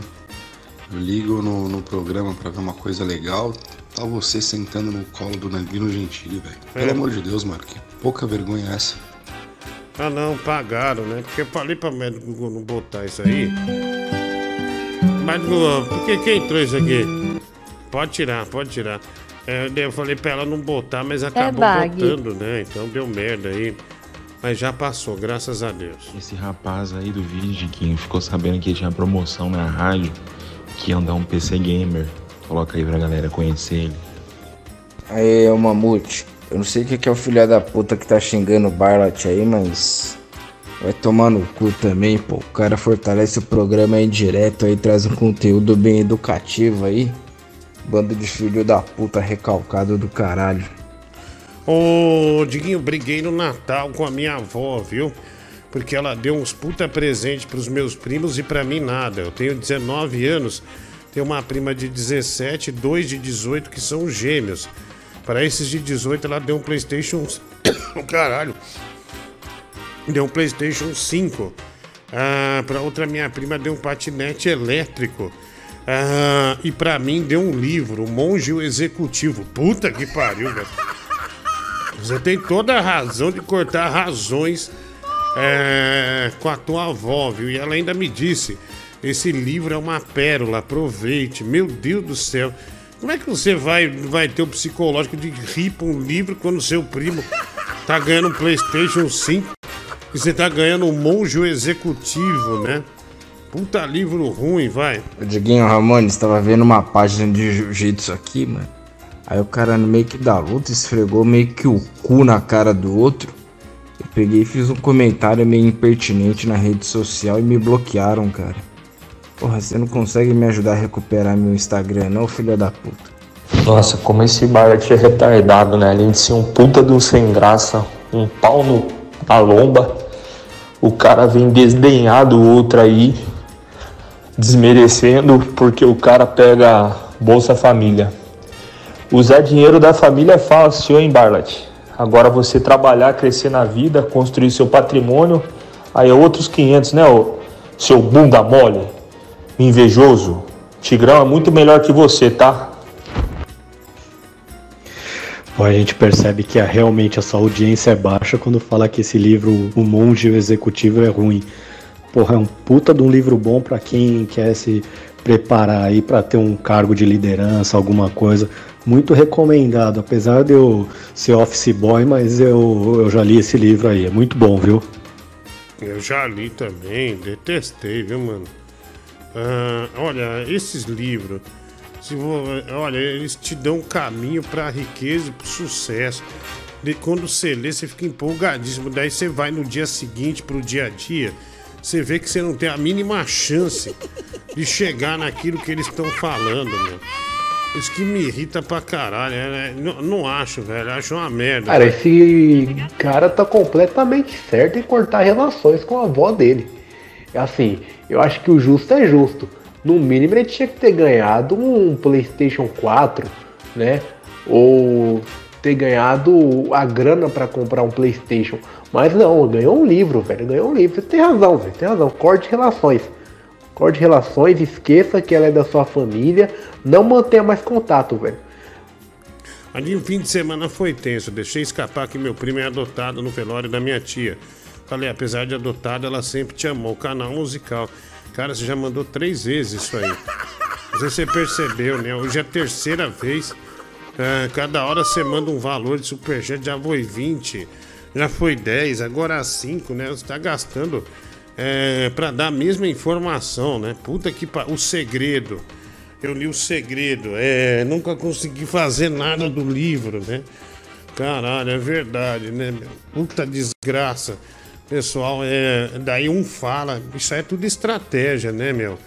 Eu ligo no, no programa pra ver uma coisa legal. Tá você sentando no colo do Navino Gentili, velho. Pelo É. amor de Deus, mano, que pouca vergonha é essa. Ah não, pagaram, né? Porque eu falei pra médico não botar isso aí. Mas Google, por que quem entrou isso aqui? Pode tirar, pode tirar. É, eu falei pra ela não botar, mas acabou bag. botando, né? Então deu merda aí. Mas já passou, graças a Deus. Esse rapaz aí do vídeo, Diguinho, ficou sabendo que tinha promoção na rádio, que ia dar um PC Gamer. Coloca aí pra galera conhecer ele. Aí, ô Mamute, eu não sei o que que é o filho da puta que tá xingando o Barlat aí, mas. Vai tomar no cu também, pô. O cara fortalece o programa aí direto aí, traz um conteúdo bem educativo aí. Bando de filho da puta recalcado do caralho. Ô, Diguinho, briguei no Natal com a minha avó, viu? Porque ela deu uns puta presente pros meus primos e pra mim nada. Eu tenho 19 anos, tenho uma prima de 17, dois de 18 que são gêmeos. Para esses de 18, ela deu um PlayStation. Caralho. Deu um PlayStation 5. Ah, para outra minha prima deu um patinete elétrico. Ah, e pra mim deu um livro, O Monge o Executivo. Puta que pariu, velho. Você tem toda a razão de cortar razões é, com a tua avó, viu? E ela ainda me disse: esse livro é uma pérola, aproveite. Meu Deus do céu. Como é que você vai, vai ter o psicológico de rir pra um livro quando seu primo tá ganhando um PlayStation 5 e você tá ganhando um monge executivo, né? Puta livro ruim, vai. O Diguinho Ramones estava vendo uma página de jiu-jitsu aqui, mano. Aí o cara no meio que da luta esfregou meio que o cu na cara do outro. Eu peguei e fiz um comentário meio impertinente na rede social e me bloquearam, cara. Porra, você não consegue me ajudar a recuperar meu Instagram, não, filho da puta? Nossa, como esse Bart é retardado, né? Além de ser um puta um sem graça, um pau no, na lomba, o cara vem desdenhar do outro aí, desmerecendo porque o cara pega Bolsa Família. Usar dinheiro da família é fácil, hein, Barlat? Agora você trabalhar, crescer na vida, construir seu patrimônio, aí é outros 500, né, ô, seu bunda mole, invejoso. Tigrão é muito melhor que você, tá? Pô, a gente percebe que a- realmente audiência é baixa quando fala que esse livro, O Monge o Executivo, é ruim. Porra, é um puta de um livro bom pra quem quer se preparar aí pra ter um cargo de liderança, alguma coisa. Muito recomendado, apesar de eu ser office boy, mas eu, eu já li esse livro aí, é muito bom, viu? Eu já li também, detestei, viu, mano? Ah, olha, esses livros, se olha, eles te dão um caminho pra riqueza e pro sucesso. De quando você lê, você fica empolgadíssimo. Daí você vai no dia seguinte pro dia a dia, você vê que você não tem a mínima chance de chegar naquilo que eles estão falando, meu. Isso que me irrita pra caralho. é- é- não, não acho, velho. Acho uma merda. Cara, esse cara tá completamente certo em cortar relações com a avó dele. Assim, eu acho que o justo é justo. No mínimo ele tinha que ter ganhado um PlayStation 4, né? Ou ter ganhado a grana pra comprar um PlayStation. Mas não, ganhou um livro, velho. Ganhou um livro. Você tem razão, velho. Tem razão. Corte relações. Corte relações, esqueça que ela é da sua família. Não mantenha mais contato, velho. Ali o fim de semana foi tenso. Deixei escapar que meu primo é adotado no velório da minha tia. Falei, apesar de adotado, ela sempre te amou. Canal musical. Cara, você já mandou três vezes isso aí. Não sei se você percebeu, né? Hoje é a terceira vez. Ah, cada hora você manda um valor de superchat. Já foi 20, já foi 10, agora 5, né? Você tá gastando é, pra dar a mesma informação, né? Puta que pa... O segredo. Eu li o segredo. É, nunca consegui fazer nada do livro, né? Caralho, é verdade, né? Puta desgraça. Pessoal, é. Daí um fala, isso aí é tudo estratégia, né, meu?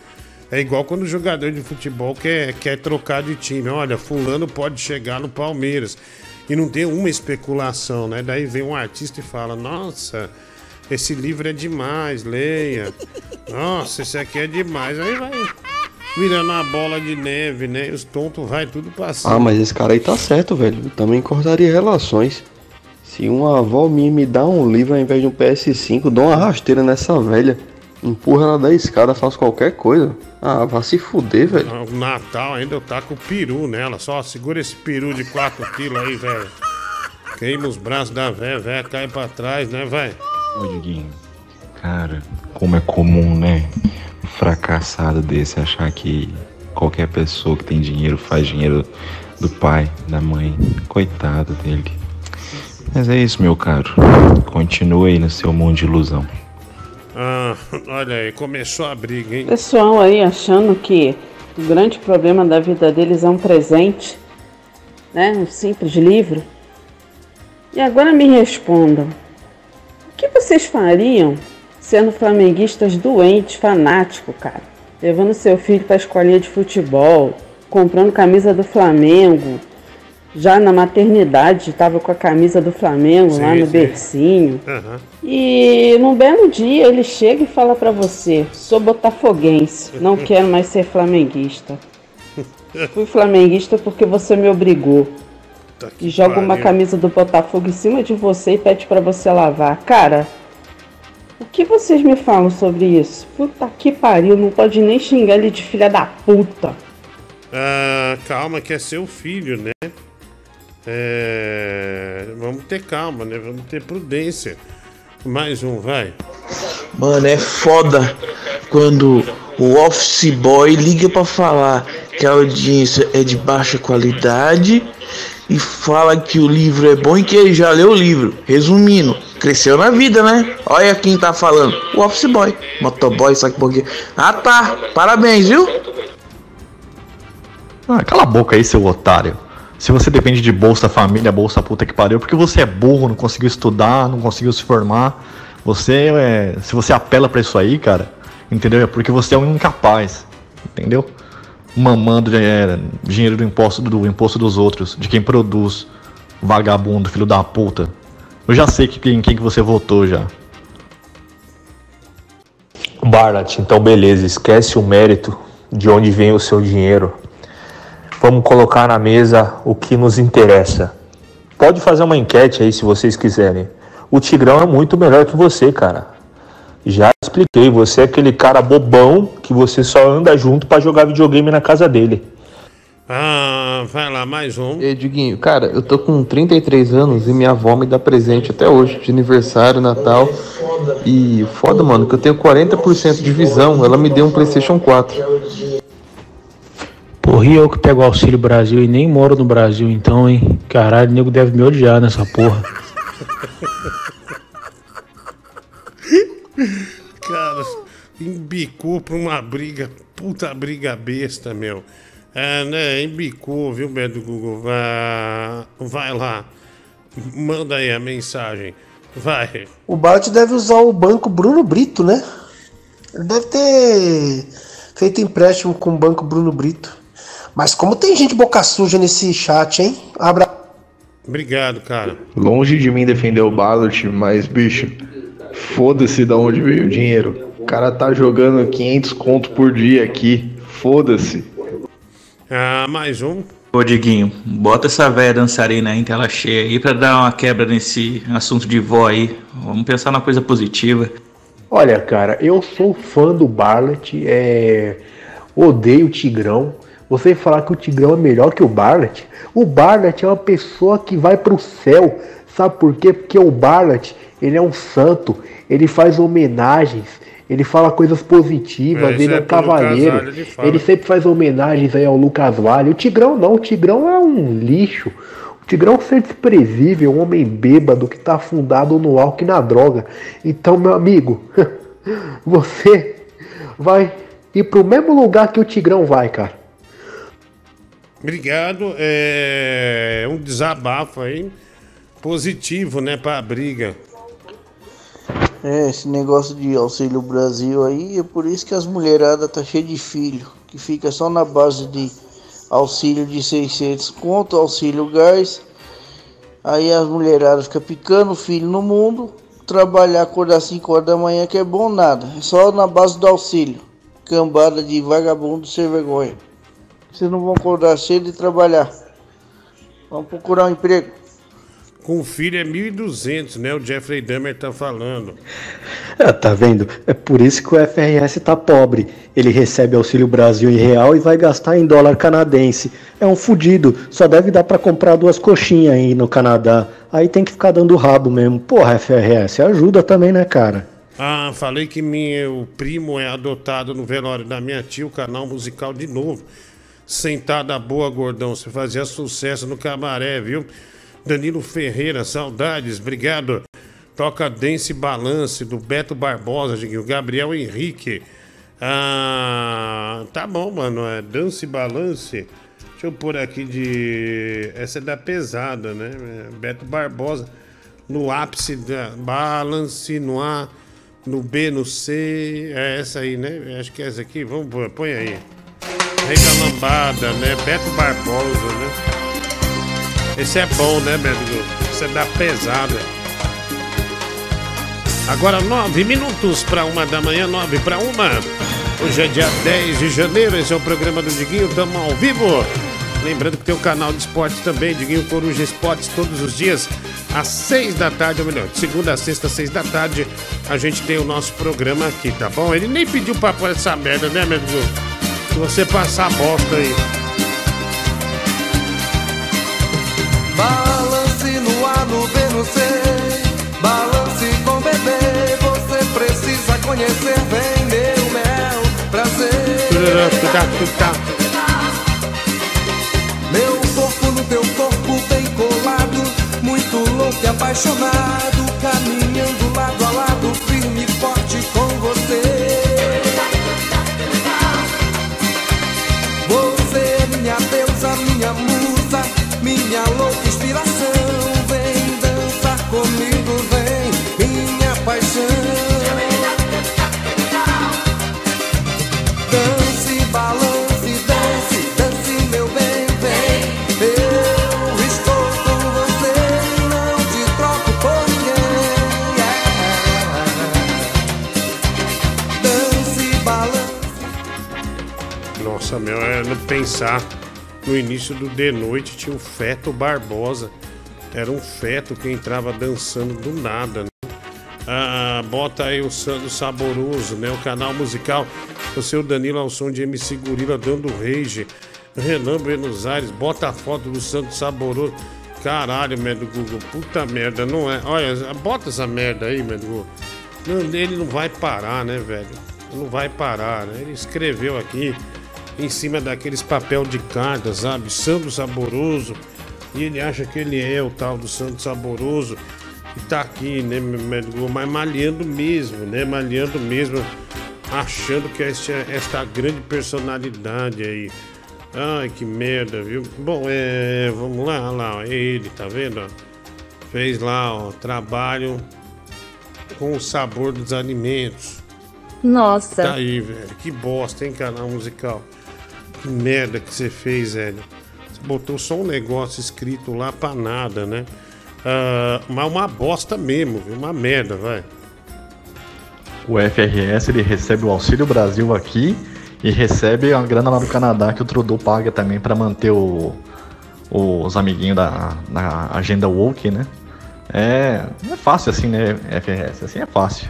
É igual quando o jogador de futebol quer, quer trocar de time. Olha, fulano pode chegar no Palmeiras. E não tem uma especulação, né? Daí vem um artista e fala, nossa, esse livro é demais, leia. Nossa, esse aqui é demais. Aí vai virando uma bola de neve, né? Os tontos vai tudo passando. Ah, mas esse cara aí tá certo, velho. Eu também cortaria relações. Se uma avó minha me dá um livro ao invés de um PS5, dou uma rasteira nessa velha. Empurra ela da escada, faz qualquer coisa. Ah, vai se fuder, velho. Ah, O Natal ainda eu taco o peru nela. Só segura esse peru de 4 quilos aí, velho. Queima os braços da véia, véia cai pra trás, né, velho? Ô, Diguinho, cara, como é comum, né? Um fracassado desse achar que qualquer pessoa que tem dinheiro faz dinheiro do pai, da mãe. Coitado dele. Mas é isso, meu caro. Continue aí no seu mundo de ilusão. Ah, olha aí, começou a briga, hein? Pessoal aí achando que o grande problema da vida deles é um presente, né? Um simples livro. E agora me respondam: que vocês fariam sendo flamenguistas doentes, fanáticos, cara? Levando seu filho pra escolinha de futebol, comprando camisa do Flamengo. Já na maternidade estava com a camisa do Flamengo lá Sim, no sim. bercinho. Aham. E num belo dia ele chega e fala pra você: sou botafoguense, não quero mais ser flamenguista. Fui flamenguista porque você me obrigou. E joga uma pariu. camisa do Botafogo em cima de você e pede pra você lavar. Cara, o que vocês me falam sobre isso? Puta que pariu, não pode nem xingar ele de filha da puta. Ah, calma, que é seu filho, né? É, Vamos ter calma, né? Vamos ter prudência. Mais um, vai. Mano, é foda quando o office boy liga pra falar que a audiência é de baixa qualidade e fala que o livro é bom e que ele já leu o livro. Resumindo, cresceu na vida, né? Olha quem tá falando. O office boy, motoboy, sabe por quê? Ah tá, parabéns, viu? Ah, cala a boca aí, seu otário. Se você depende de Bolsa Família, Bolsa puta que pariu, porque você é burro, não conseguiu estudar, não conseguiu se formar. Você é. Se você apela pra isso aí, cara, entendeu? É porque você é um incapaz, entendeu? Mamando é, dinheiro do imposto, do imposto dos outros, de quem produz. Vagabundo, filho da puta. Eu já sei que, em quem que você votou já. Barlat, então beleza, esquece o mérito de onde vem o seu dinheiro. Vamos colocar na mesa o que nos interessa. Pode fazer uma enquete aí se vocês quiserem. O Tigrão é muito melhor que você, cara. Já expliquei, você é aquele cara bobão que você só anda junto pra jogar videogame na casa dele. Ah, vai lá, mais um. Ei, Diguinho, cara, eu tô com 33 anos e minha avó me dá presente até hoje, de aniversário, Natal. E foda, mano, que eu tenho 40% de visão. Ela me deu um PlayStation 4. Porra, e eu que pego o Auxílio Brasil e nem moro no Brasil, então, hein? Caralho, o nego deve me odiar nessa porra. Cara, embicou pra uma briga, puta briga besta, meu. É, né? Embicou, viu, Beto Google? Vai, vai lá. Manda aí a mensagem. Vai. O Bart deve usar o banco Bruno Brito, né? Ele deve ter feito empréstimo com o banco Bruno Brito. Mas como tem gente boca suja nesse chat, hein? Abra. Obrigado, cara. Longe de mim defender o Ballot, mas, bicho, foda-se da onde veio o dinheiro. O cara tá jogando 500 conto por dia aqui. Foda-se. Ah, mais um. Ô Diguinho, bota essa velha dançarina em tela cheia aí pra dar uma quebra nesse assunto de vó aí. Vamos pensar numa coisa positiva. Olha, cara, eu sou fã do Barlet, é... odeio o Tigrão. Você falar que o Tigrão é melhor que o Barlet? O Barlet é uma pessoa que vai pro céu. Sabe por quê? Porque o Barlet, ele é um santo, ele faz homenagens, ele fala coisas positivas, É, isso ele é é um cavaleiro. Vale, ele. Ele sempre faz homenagens aí ao Lucas Vale. O Tigrão não, o Tigrão é um lixo. O Tigrão é um ser desprezível, um homem bêbado que tá afundado no álcool e na droga. Então, meu amigo, você vai ir pro mesmo lugar que o Tigrão vai, cara. Obrigado. É um desabafo aí. Positivo, né, pra briga. É, esse negócio de Auxílio Brasil aí, é por isso que as mulheradas tá cheia de filho, que fica só na base de auxílio de 600 conto, auxílio gás. Aí as mulheradas ficam picando filho no mundo, trabalhar acordar 5 horas da manhã que é bom nada, é só na base do auxílio. Cambada de vagabundo sem vergonha. Vocês não vão acordar cedo e trabalhar. Vão procurar um emprego. Com filho é 1.200, né? O Jeffrey Dahmer tá falando. É, tá vendo? É por isso que o FRS tá pobre. Ele recebe auxílio Brasil em real e vai gastar em dólar canadense. É um fudido. Só deve dar pra comprar duas coxinhas aí no Canadá. Aí tem que ficar dando rabo mesmo. Porra, FRS, ajuda também, né, cara? Ah, falei que meu primo é adotado no velório da minha tia, o canal musical de novo. Sentada boa, gordão. Você fazia sucesso no cabaré, viu? Danilo Ferreira, saudades, obrigado. Toca Dance Balance do Beto Barbosa, Diguinho. Gabriel Henrique. Ah, tá bom, mano. É Dance Balance. Deixa eu pôr aqui de. Essa é da pesada, né? É Beto Barbosa. No ápice da. Balance no A, no B, no C. É essa aí, né? Acho que é essa aqui. Vamos pôr, põe aí. Rei da Lambada, né? Beto Barbosa, né? Esse é bom, né, Beto? Esse é da pesada. Agora nove minutos para uma da manhã, nove para uma. Hoje é dia 10 de janeiro, esse é o programa do Diguinho, estamos ao vivo. Lembrando que tem o canal de esportes também, Diguinho Coruja Esportes, todos os dias, às seis da tarde, ou melhor, de segunda a sexta, seis da tarde, a gente tem o nosso programa aqui, tá bom? Ele nem pediu pra pôr essa merda, né, meu Deus? Se você passar bosta aí. Balance no A, no B, no C. Balance com bebê. Você precisa conhecer bem meu mel. Prazer. Meu corpo no teu corpo bem colado. Muito louco e apaixonado. Caminhando pensar. No início do De Noite tinha o Feto Barbosa. Era um feto que entrava dançando do nada, né? Ah, bota aí o Sandro Saboroso, né? O canal musical. O seu Danilo ao som de MC Gorila dando rage. Renan Buenos Aires, bota a foto do Santo Saboroso. Caralho, merda do Google. Puta merda, não é? Olha, bota essa merda aí, merda do Google. Não, ele não vai parar, né, velho? Não vai parar, né? Ele escreveu aqui em cima daqueles papel de carta, sabe? Santo Saboroso. E ele acha que ele é o tal do Santo Saboroso. E tá aqui, né? Mas malhando mesmo, né? Malhando mesmo. Achando que esta, esta grande personalidade aí. Ai, que merda, viu? Bom, é. Vamos lá, olha lá, ó, é ele, tá vendo? ó? Fez lá, ó, trabalho com o sabor dos alimentos. Nossa. Tá aí, velho. Que bosta, hein, canal musical. Que merda que você fez, velho. Você botou só um negócio escrito lá pra nada, né? Ah, mas uma bosta mesmo, viu? Uma merda, vai. O FRS ele recebe o Auxílio Brasil aqui e recebe a grana lá do Canadá que o Trudeau paga também para manter o, os amiguinhos da, da agenda woke, né? É, não é fácil assim, né, FRS? Assim é fácil.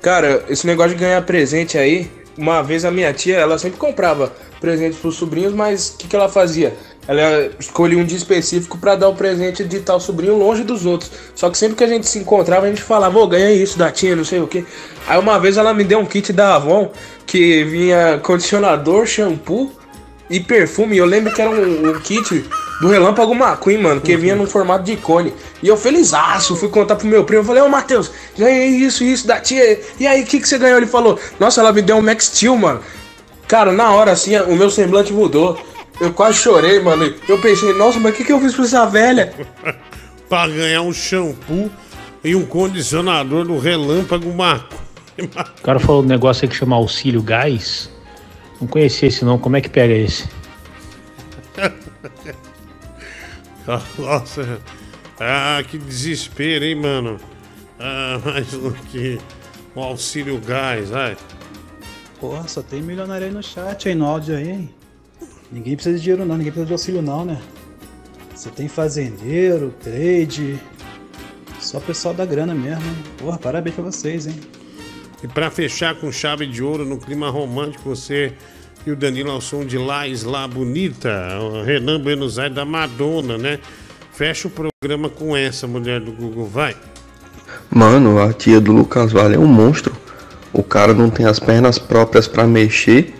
Cara, esse negócio de ganhar presente aí, uma vez a minha tia, ela sempre comprava presentes pros sobrinhos, mas o que, que ela fazia? Ela escolhia um dia específico pra dar o presente de tal sobrinho longe dos outros. Só que sempre que a gente se encontrava, a gente falava, ô, ganhei isso da tia, não sei o que. Aí uma vez ela me deu um kit da Avon que vinha condicionador, shampoo e perfume. Eu lembro que era um, um kit do Relâmpago McQueen, mano, que vinha no formato de cone. E eu felizaço, fui contar pro meu primo. Eu falei, ô Matheus, ganhei isso, isso da tia. E aí, o que, que você ganhou? Ele falou, nossa, ela me deu um Max Steel, mano. Cara, na hora assim, o meu semblante mudou. Eu quase chorei, mano. Eu pensei, nossa, mas o que, que eu fiz pra essa velha? pra ganhar um shampoo e um condicionador do Relâmpago Marco. O cara falou um negócio aí que chama auxílio gás. Não conhecia esse não, como é que pega esse? Nossa, ah, que desespero, hein, mano? Ah, mais um aqui. O auxílio gás, vai. Porra, só tem milionário aí no chat, aí no áudio aí, hein? Ninguém precisa de dinheiro não, ninguém precisa de auxílio não, né? Você tem fazendeiro, trade, só pessoal da grana mesmo, hein? Porra, parabéns pra vocês, hein? E pra fechar com chave de ouro no clima romântico, você e o Danilo ao som de La Isla Bonita, o Renan Buenos Aires da Madonna, né? Fecha o programa com essa mulher do Google, vai. Mano, a tia do Lucas Vale é um monstro. O cara não tem as pernas próprias pra mexer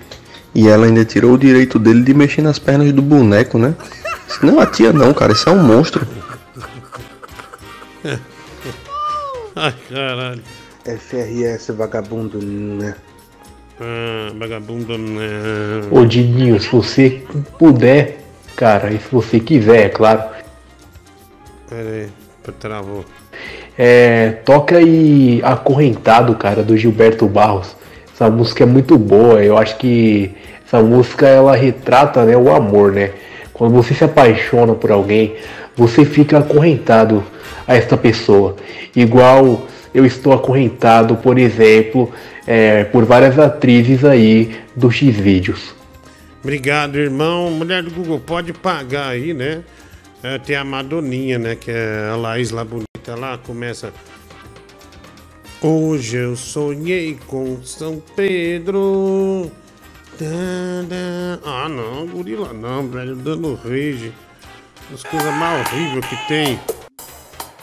e ela ainda tirou o direito dele de mexer nas pernas do boneco, né? Não a tia não, cara, isso é um monstro. Ai, caralho. FRS vagabundo, né? Ah, vagabundo, né? Ô Diguinho, se você puder, cara, e se você quiser, é claro, Pera aí, travou. é, toca aí Acorrentado, cara, do Gilberto Barros. Essa música é muito boa, eu acho que essa música ela retrata né, o amor, né? Quando você se apaixona por alguém, você fica acorrentado a esta pessoa. Igual eu estou acorrentado, por exemplo, é, por várias atrizes aí do X-Vídeos. Obrigado, irmão. Mulher do Google, pode pagar aí, né? É, tem a Madoninha, né? Que é a Laís lá bonita lá, começa. Hoje eu sonhei com São Pedro. Ah, não, gorila não, velho. Dando rage. As coisas mais horríveis que tem.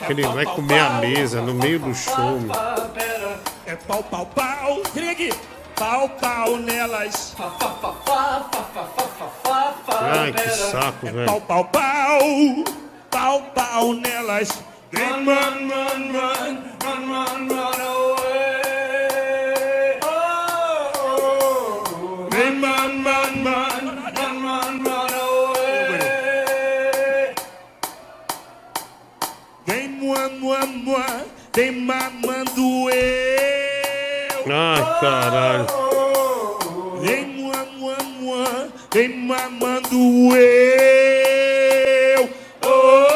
Que ele vai comer a mesa no meio do show. É pau, pau, pau, Trig, pau, pau nelas. Ai, que saco, É velho. pau, pau, pau, pau, pau nelas. Run, run, run, run, run, run, run away. Mua, vem mamando eu. Ai, caralho. Mua, mua, mua, vem mamando eu. Oh,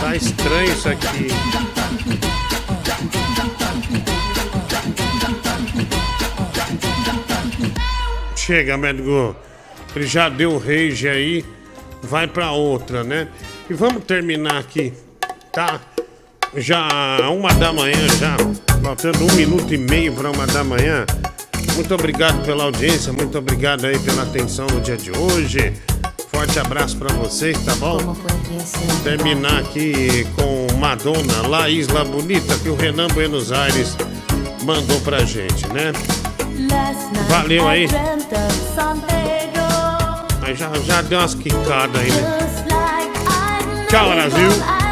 Tá estranho isso aqui. Chega, médico. Ele já deu rage aí. Vai pra outra, né? E vamos terminar aqui, tá? Já uma da manhã, já. Faltando um minuto e meio para uma da manhã. Muito obrigado pela audiência, muito obrigado aí pela atenção no dia de hoje. Forte abraço pra vocês, tá bom? Terminar aqui com Madonna, La Isla Bonita, que o Renan Buenos Aires mandou pra gente, né? Valeu aí. Aí já, já deu umas quicadas aí, né? Tchau, Brasil.